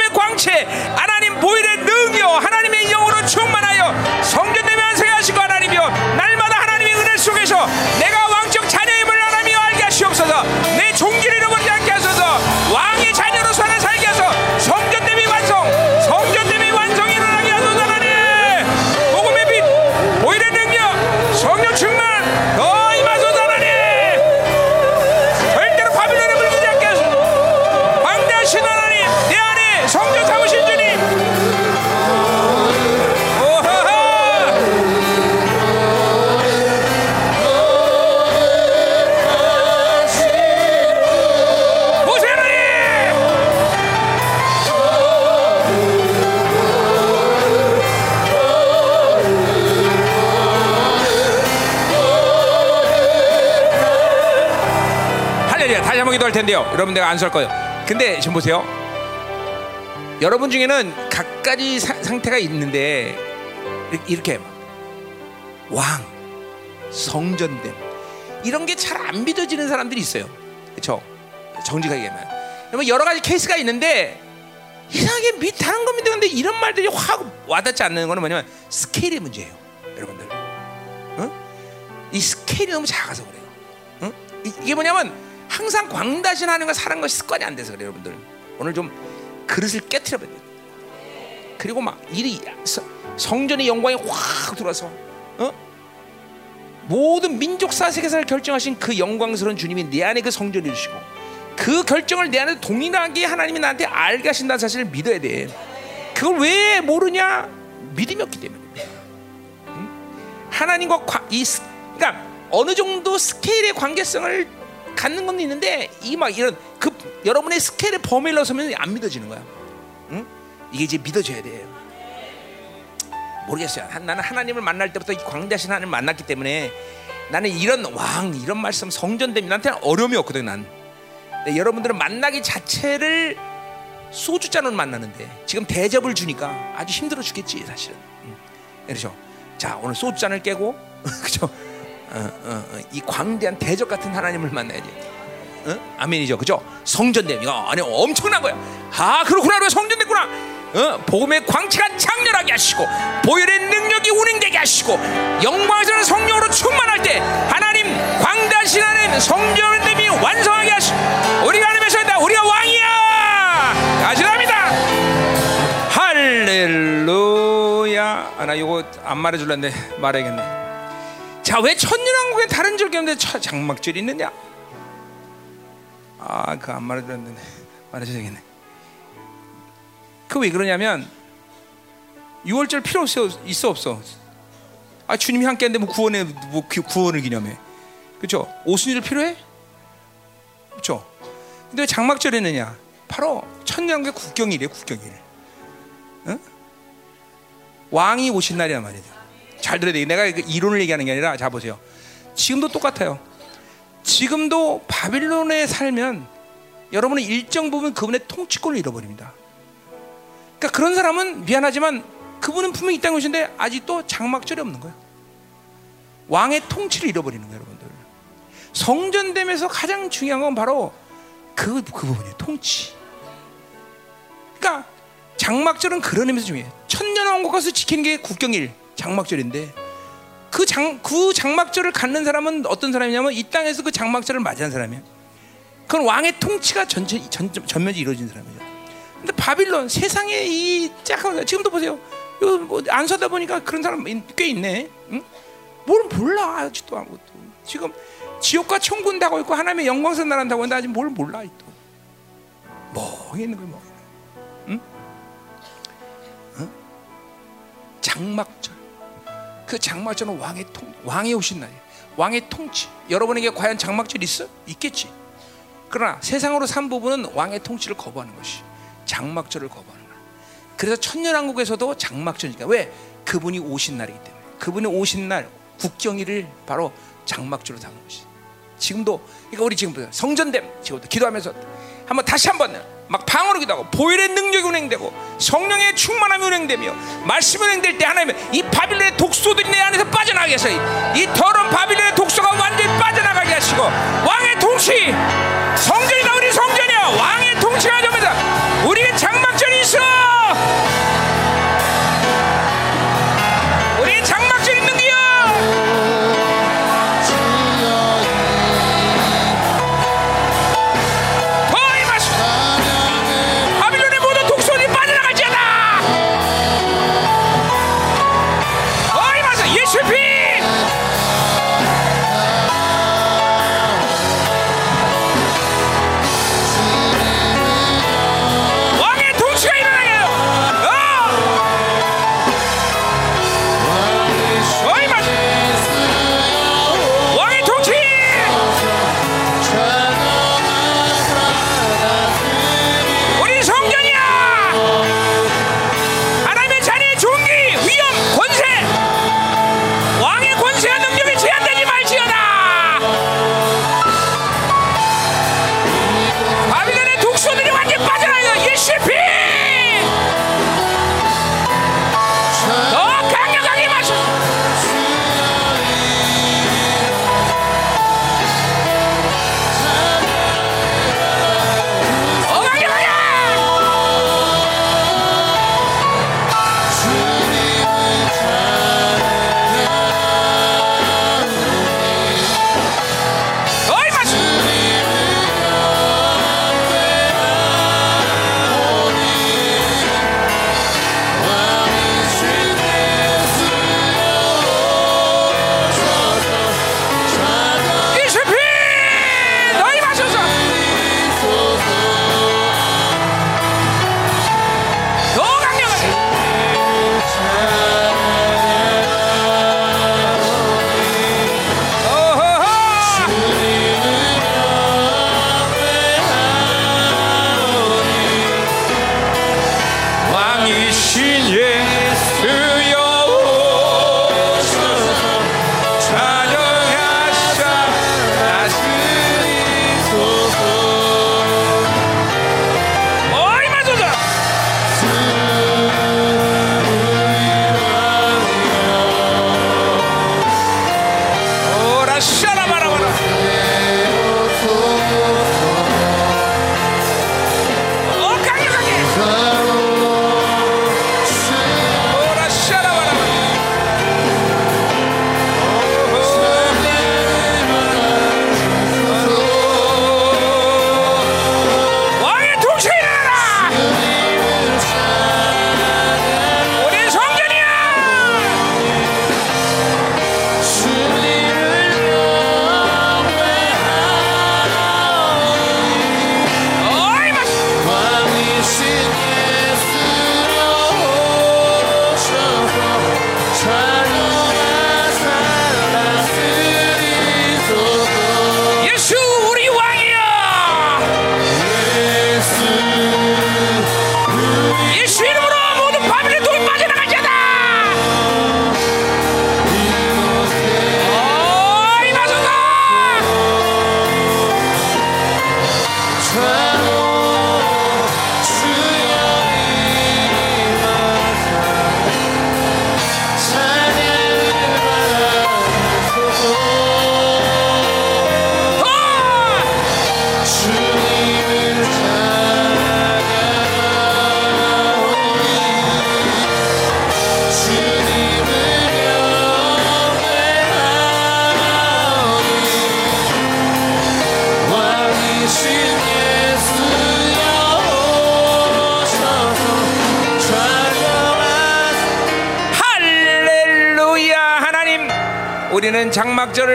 여러분 내가 안 설 거예요. 근데 지금 보세요. 여러분 중에는 각가지 사- 상태가 있는데 이렇게 왕, 성전됨 이런 게 잘 안 믿어지는 사람들이 있어요. 그렇죠? 정직하게 얘기하면. 그러면 여러 가지 케이스가 있는데 이상하게 믿 다른 건 믿는데 이런 말들이 확 와닿지 않는 거는 뭐냐면 스케일의 문제예요, 여러분들. 응? 이 스케일이 너무 작아서 그래요. 응? 이- 이게 뭐냐면 항상 광다신 하는 걸 사는 것이 습관이 안 돼서 그래요, 여러분들. 오늘 좀 그릇을 깨트려 봐야 돼요. 그리고 막 일이 서- 성전의 영광이 확 들어와서 어? 모든 민족 사세계사를 결정하신 그 영광스러운 주님이 내 안에 그 성전을 이루시고 그 결정을 내 안에 동일하게 하나님이 나한테 알게 하신다는 사실을 믿어야 돼. 그걸 왜 모르냐? 믿음이 없기 때문에. 응? 하나님과 과, 이 스- 그러니까 어느 정도 스케일의 관계성을 갖는 건 있는데 이 막 이런 그 여러분의 스케일의 범위를 넣으면 안 믿어지는 거야. 응? 이게 이제 믿어져야 돼요. 모르겠어요. 한- 나는 하나님을 만날 때부터 이 광대하신 하나님을 만났기 때문에 나는 이런 왕 이런 말씀 성전됨이 나한테는 어려움이 없거든 난. 여러분들은 만나기 자체를 소주잔으로 만나는데 지금 대접을 주니까 아주 힘들어 죽겠지 사실은. 음. 그렇죠. 자 오늘 소주잔을 깨고 그죠. 어, 어, 어, 이 광대한 대접 같은 하나님을 만나야지. 어? 아멘이죠, 그죠? 성전됨 이거 아니 엄청난 거야. 아 그렇구나, 왜 성전됐구나. 어, 복음의 광채가 장렬하게 하시고 보혈의 능력이 운행되게 하시고 영광에서는 성령으로 충만할 때 하나님 광대하신 하나님 성전됨이 완성하게 하시고 우리가 하나님의 선다 우리가 왕이야 가시납니다 할렐루야 아, 나 이거 안 말해줄란데 말해야겠네 자 왜 천년왕국에 다른 절기 없는데 차- 장막절이 있느냐 아, 그 안 말해줬는데 말해줘야겠네. 그 왜 그러냐면 6월절 필요 없어 있어 없어. 아 주님이 함께한데 뭐 구원에 뭐 구- 구원을 기념해, 그렇죠? 오순절 필요해? 그렇죠? 근데 왜 장막절 했느냐? 바로 천년의 국경일이에요, 국경일. 응? 왕이 오신 날이란 말이죠. 잘 들어야 돼. 내가 그 이론을 얘기하는 게 아니라 자 보세요. 지금도 똑같아요. 지금도 바빌론에 살면 여러분은 일정 부분 그분의 통치권을 잃어버립니다. 그러니까 그런 사람은 미안하지만 그분은 분명히 이 땅에 오신데 아직도 장막절이 없는 거예요. 왕의 통치를 잃어버리는 거예요, 여러분들. 성전됨에서 가장 중요한 건 바로 그, 그 부분이에요, 통치. 그러니까 장막절은 그런 의미에서 중요해요. 천년왕국 가서 지키는 게 국경일, 장막절인데 그 장, 그 장막절을 갖는 사람은 어떤 사람이냐면 이 땅에서 그 장막절을 맞이한 사람이야. 그건 왕의 통치가 전체 전, 전면이 이루어진 사람이죠. 근데 바빌론 세상에 이 짝한 지금도 보세요. 이거 뭐안 서다 보니까 그런 사람 꽤 있네. 응? 뭘 몰라 아직도 아무것도. 지금 지옥과 천군 다고 있고 하나님의 영광선 나란다고 하는데 아직 뭘 몰라 또. 멍 있는 거야 멍. 응? 응? 장막절. 그 장막절은 왕의 통 왕이 오신 날이에요. 왕의 통치. 여러분에게 과연 장막절 있어? 있겠지. 그러나 세상으로 산 부분은 왕의 통치를 거부하는 것이 장막절을 거부하는 거야. 그래서 천년왕국에서도 장막절이니까 왜 그분이 오신 날이기 때문에 그분이 오신 날 국경일을 바로 장막절로 삼는 것이. 지금도 그러니까 우리 지금 성전됨 지금도 기도하면서 한번 다시 한번 막 방언으로 기도하고 보혈의 능력이 운행되고 성령의 충만함이 운행되며 말씀이 운행될 때 하나님 이 바빌론의 독소들이 내 안에서 빠져나가게 해서. 이, 이 더러운 바빌론의 독소가 완전히 빠져나가게 하시고 왕의 통치 성전이다 우리 성전이야 왕의 통치가 됩니다 우리는 장막전이 있어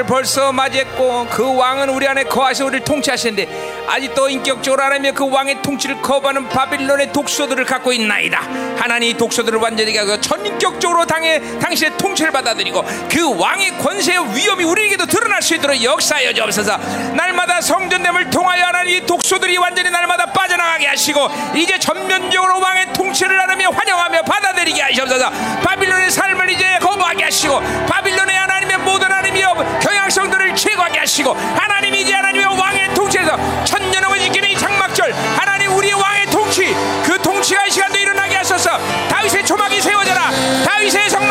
벌써 맞이했고 그 왕은 우리 안에 거하셔 우리를 통치하시는데 아직도 인격적으로 하나님의 그 왕의 통치를 거부하는 바빌론의 독소들을 갖고 있나이다. 하나님 이 독소들을 완전히 하고 전인격적으로 당의, 당신의 통치를 받아들이고 그 왕의 권세의 위험이 우리에게도 드러날 수 있도록 역사하여 주옵소서. 날마다 성전됨을 통하여 하나님 이 독소들이 완전히 날마다 빠져나가게 하시고 이제 전면적으로 왕의 통치를 하나며 환영하며 받아들이게 하시옵소서. 바빌론의 삶을 이제 거부하게 하시고 바빌론의 하나님의 모든 하나님의 경향성들을 제거하게 하시고 하나님 이제 하나님의 왕의 통치에서 천년왕을 지키는 이 장막절 하나님 우리의 왕의 통치 그 통치가 이 시간도 일어나게 하소서. 다윗의 초막이 세워져라. 다윗의 성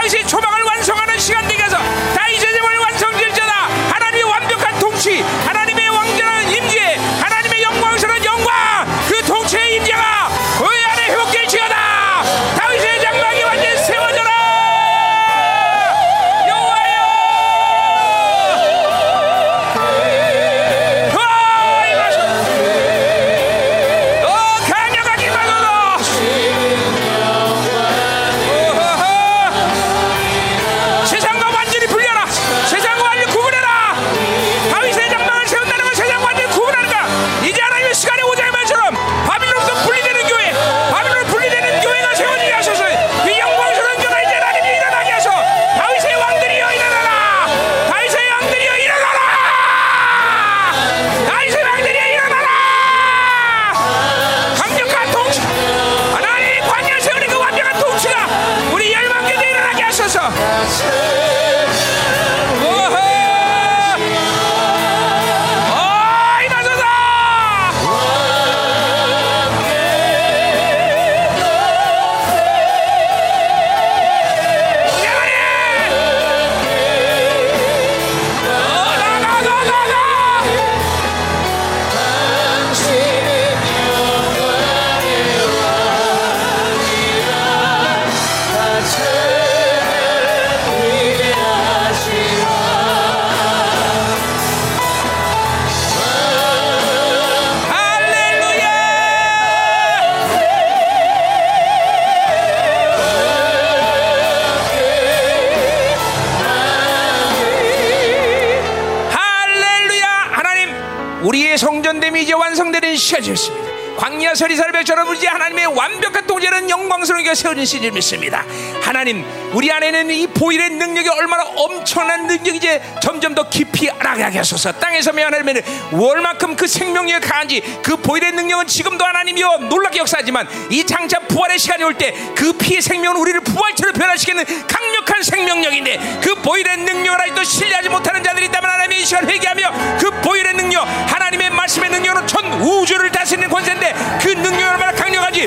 다윗의 초막을 완성하는 시간 광야 서리살백처럼 이제 하나님의 완벽한 통제는 영광스러운 게 세워진 시즌을 믿습니다. 하나님 우리 안에는 이 보일의 능력이 얼마나 엄청난 능력이 이제 점점 더 깊이 알아가게 하소서. 땅에서 하나님은 월만큼 그 생명력이 강한지 그 보일의 능력은 지금도 하나님이여 놀랍게 역사하지만 이 장차 부활의 시간이 올 때 그 피의 생명은 우리를 부활체로 변화시키는 강력한 생명력인데 그 보일의 능력을 아직도 신뢰하지 못하는 자들이 있다면 하나님의 이 시간 회개하며 그 보일의 능력 하나님의 말씀의 능력으로 전 우주를 다스리는 권세인데 그 능력이 얼마나 강력한지.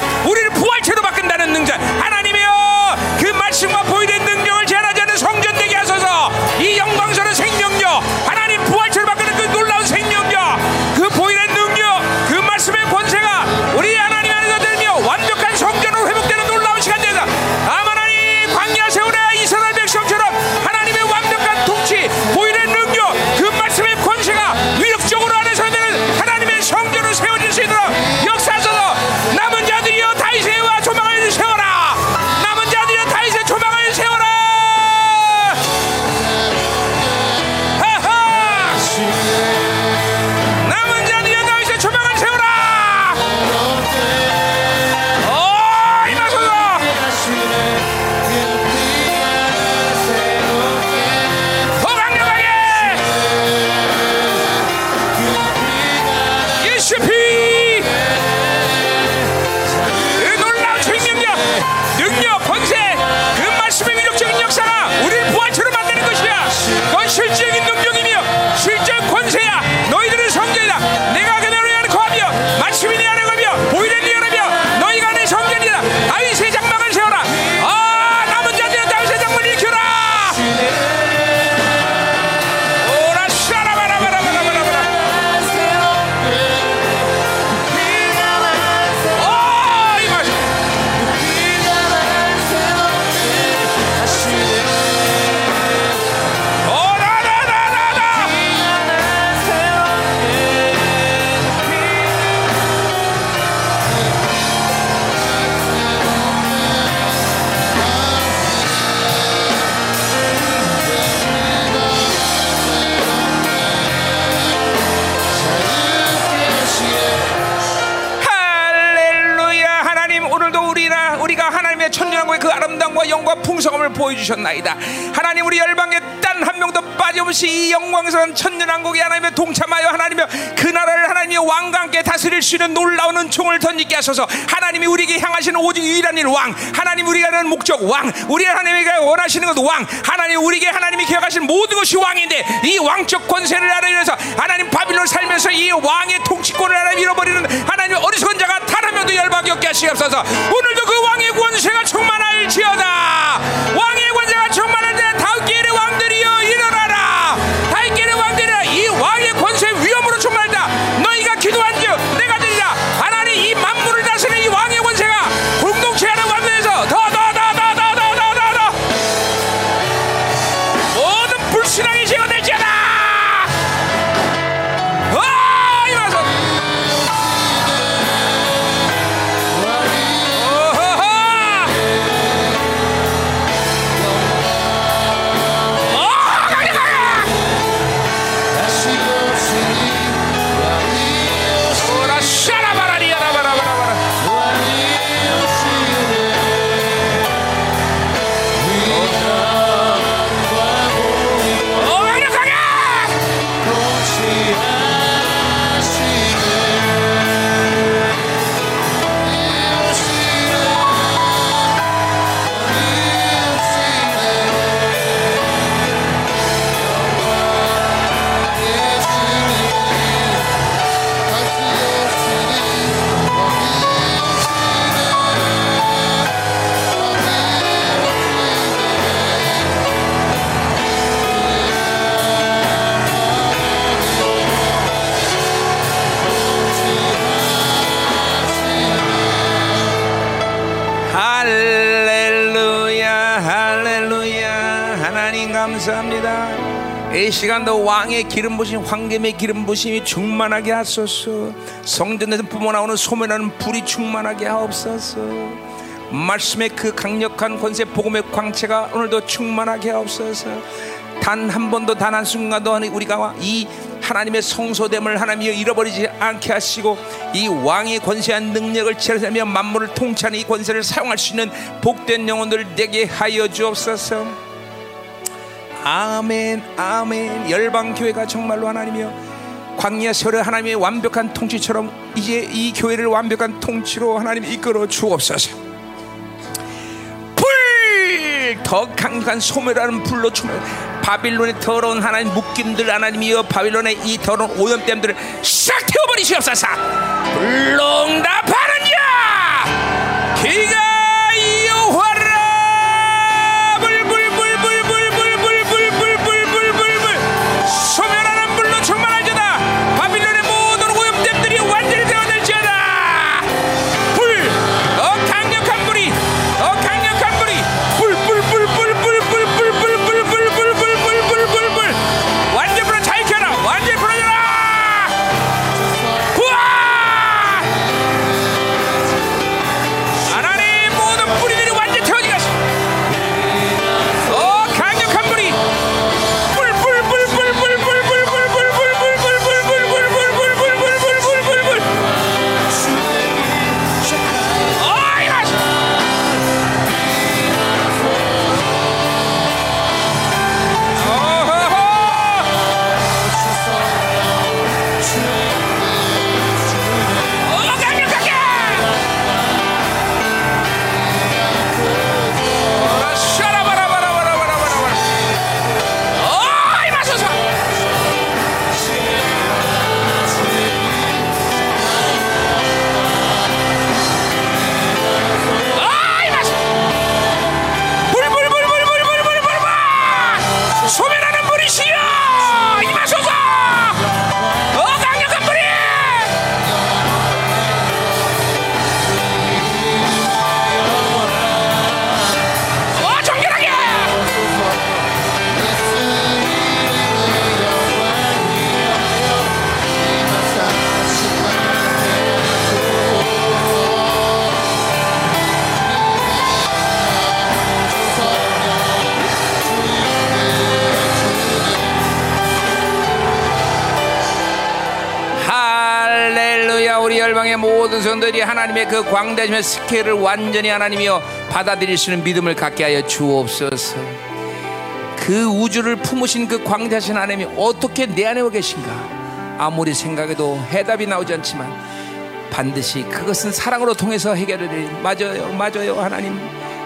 주셨나이다. 하나님 우리 열방에 단한 명도 빠짐없이 이 영광스러운 천년왕국의 하나님의 동참하여 하나님의 그 나라를 하나님의 왕과 함께 다스릴 수 있는 놀라운 은총을 던지게 하소서. 하나님이 우리에게 향하시는 오직 유일한 일 왕. 하나님 우리가 하는 목적 왕. 우리 하나님에게 원하시는 것 왕. 하나님 우리에게 하나님이 기억하시는 모든 것이 왕인데 이 왕적 권세를 알아내서 하나님 바빌론 살면서 이 왕의 통치권을 하나님 잃어버리는 하나님 어리석은 자가 단한 명도 열받게 없게 하시옵소서. 오늘도 그 왕의 권세가 충만할지어다. 왕 시간도 왕의 기름 부심 황금의 기름 부심이 충만하게 하소서. 성전에서 뿜어나오는 소멸하는 불이 충만하게 하옵소서. 말씀의 그 강력한 권세 복음의 광채가 오늘도 충만하게 하옵소서. 단 한 번도 단 한 순간도 우리가 이 하나님의 성소됨을 하나님이 잃어버리지 않게 하시고 이 왕의 권세한 능력을 체험하며 만물을 통치하는 이 권세를 사용할 수 있는 복된 영혼들 되게 하여 주옵소서. 아멘, 아멘. 열방 교회가 정말로 하나님이여. 광야 세월의 하나님의 완벽한 통치처럼 이제 이 교회를 완벽한 통치로 하나님 이끌어 주옵소서. 불! 더 강력한 소멸하는 불로 초멸 바빌론의 더러운 하나님 묶임들 하나님이여 바빌론의 이 더러운 오염됨들을 싹 태워버리시옵소서. 불로 응답하는 성들이 하나님의 그 광대하심의 스케일을 완전히 하나님이여 받아들일 수 있는 믿음을 갖게 하여 주옵소서. 그 우주를 품으신 그 광대하신 하나님이 어떻게 내 안에 와 계신가? 아무리 생각해도 해답이 나오지 않지만 반드시 그것은 사랑으로 통해서 해결을 해 맞아요 맞아요 하나님.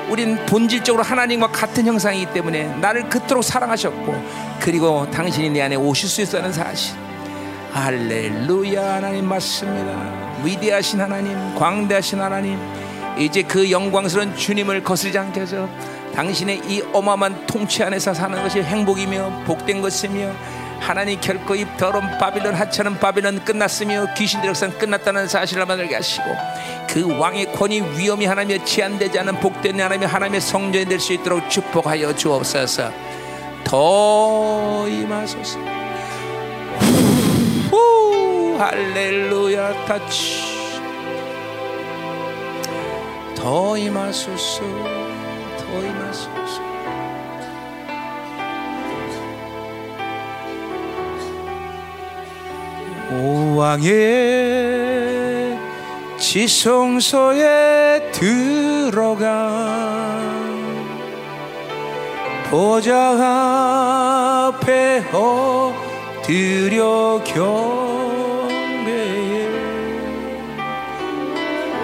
우린 본질적으로 하나님과 같은 형상이기 때문에 나를 그토록 사랑하셨고 그리고 당신이 내 안에 오실 수 있다는 사실 할렐루야 하나님 맞습니다. 위대하신 하나님 광대하신 하나님 이제 그 영광스러운 주님을 거스르지 않게 해서 당신의 이 어마어마한 통치 안에서 사는 것이 행복이며 복된 것이며 하나님 결코 이 더러운 바빌론 하찮은 바빌론 끝났으며 귀신들 역사는 끝났다는 사실을 만들게 하시고 그 왕의 권위 위엄이 하나님의 제한되지 않은 복된 하나님의 하나님의 성전이 될 수 있도록 축복하여 주옵소서. 더 임하소서 후, 할렐루야 타치 더 임하소서 더 임하소서. 오 왕의 지성소에 들어가 보좌 앞에 엎 드려 경배해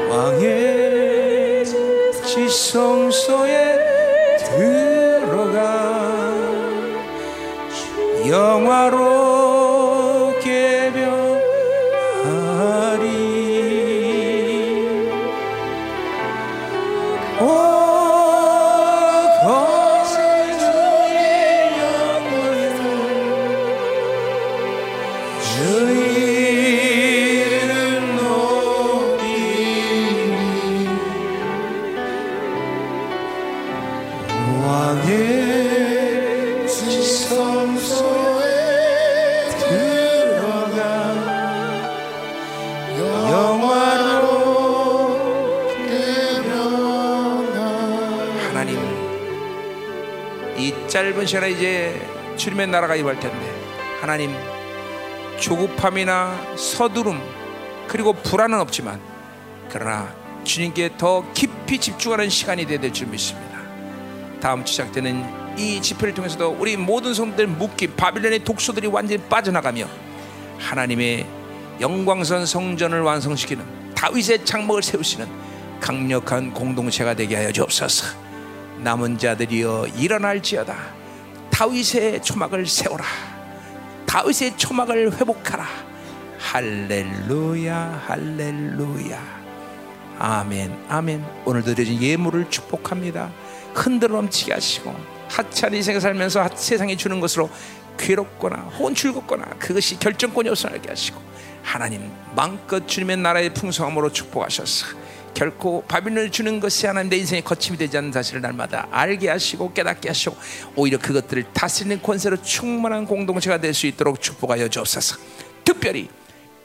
왕의 지성소에 들어가 영화롭 짧은 시간에 이제 주님의 나라가 임할 텐데 하나님 조급함이나 서두름 그리고 불안은 없지만 그러나 주님께 더 깊이 집중하는 시간이 되야 될줄 믿습니다. 다음 주 시작되는 이 집회를 통해서도 우리 모든 성들 묶임 바빌론의 독소들이 완전히 빠져나가며 하나님의 영광선 성전을 완성시키는 다윗의 장막을 세우시는 강력한 공동체가 되게 하여 주옵소서. 남은 자들이여 일어날지어다. 다윗의 초막을 세워라. 다윗의 초막을 회복하라. 할렐루야 할렐루야. 아멘 아멘. 오늘도 드려진 예물을 축복합니다. 흔들어 넘치게 하시고 하찮은 인생을 살면서 세상에 주는 것으로 괴롭거나 혹은 즐겁거나 그것이 결정권이 없어나게 하시고 하나님 마음껏 주님의 나라의 풍성함으로 축복하셔서 결코 바빌론을 주는 것이 하나님 내 인생의 거침이 되지 않는 사실을 날마다 알게 하시고 깨닫게 하시고 오히려 그것들을 다스리는 권세로 충만한 공동체가 될 수 있도록 축복하여 주옵소서. 특별히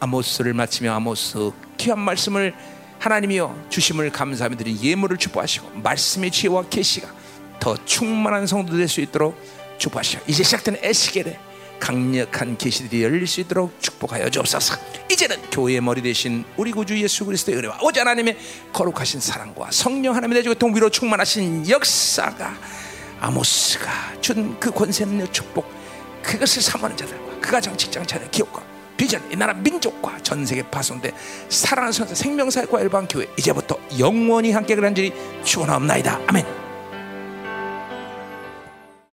아모스를 마치며 아모스 귀한 말씀을 하나님이여 주심을 감사하며 드린 예물을 축복하시고 말씀의 지혜와 계시가 더 충만한 성도 될 수 있도록 축복하시고 이제 시작되는 에스겔의 강력한 계시들이 열릴 수 있도록 축복하여 주옵소서. 이제는 교회의 머리 대신 우리 구주 예수 그리스도의 은혜와 오직 하나님의 거룩하신 사랑과 성령 하나님의 대주고 동비로 충만하신 역사가 아모스가 준 그 권세 능력 축복 그것을 사모하는 자들과 그 가 정 직장 차례 기업과 비전 이 나라 민족과 전 세계 파손된 사랑하는 선사 생명사과 일반 교회 이제부터 영원히 함께 그란지리 축원하옵나이다 아멘.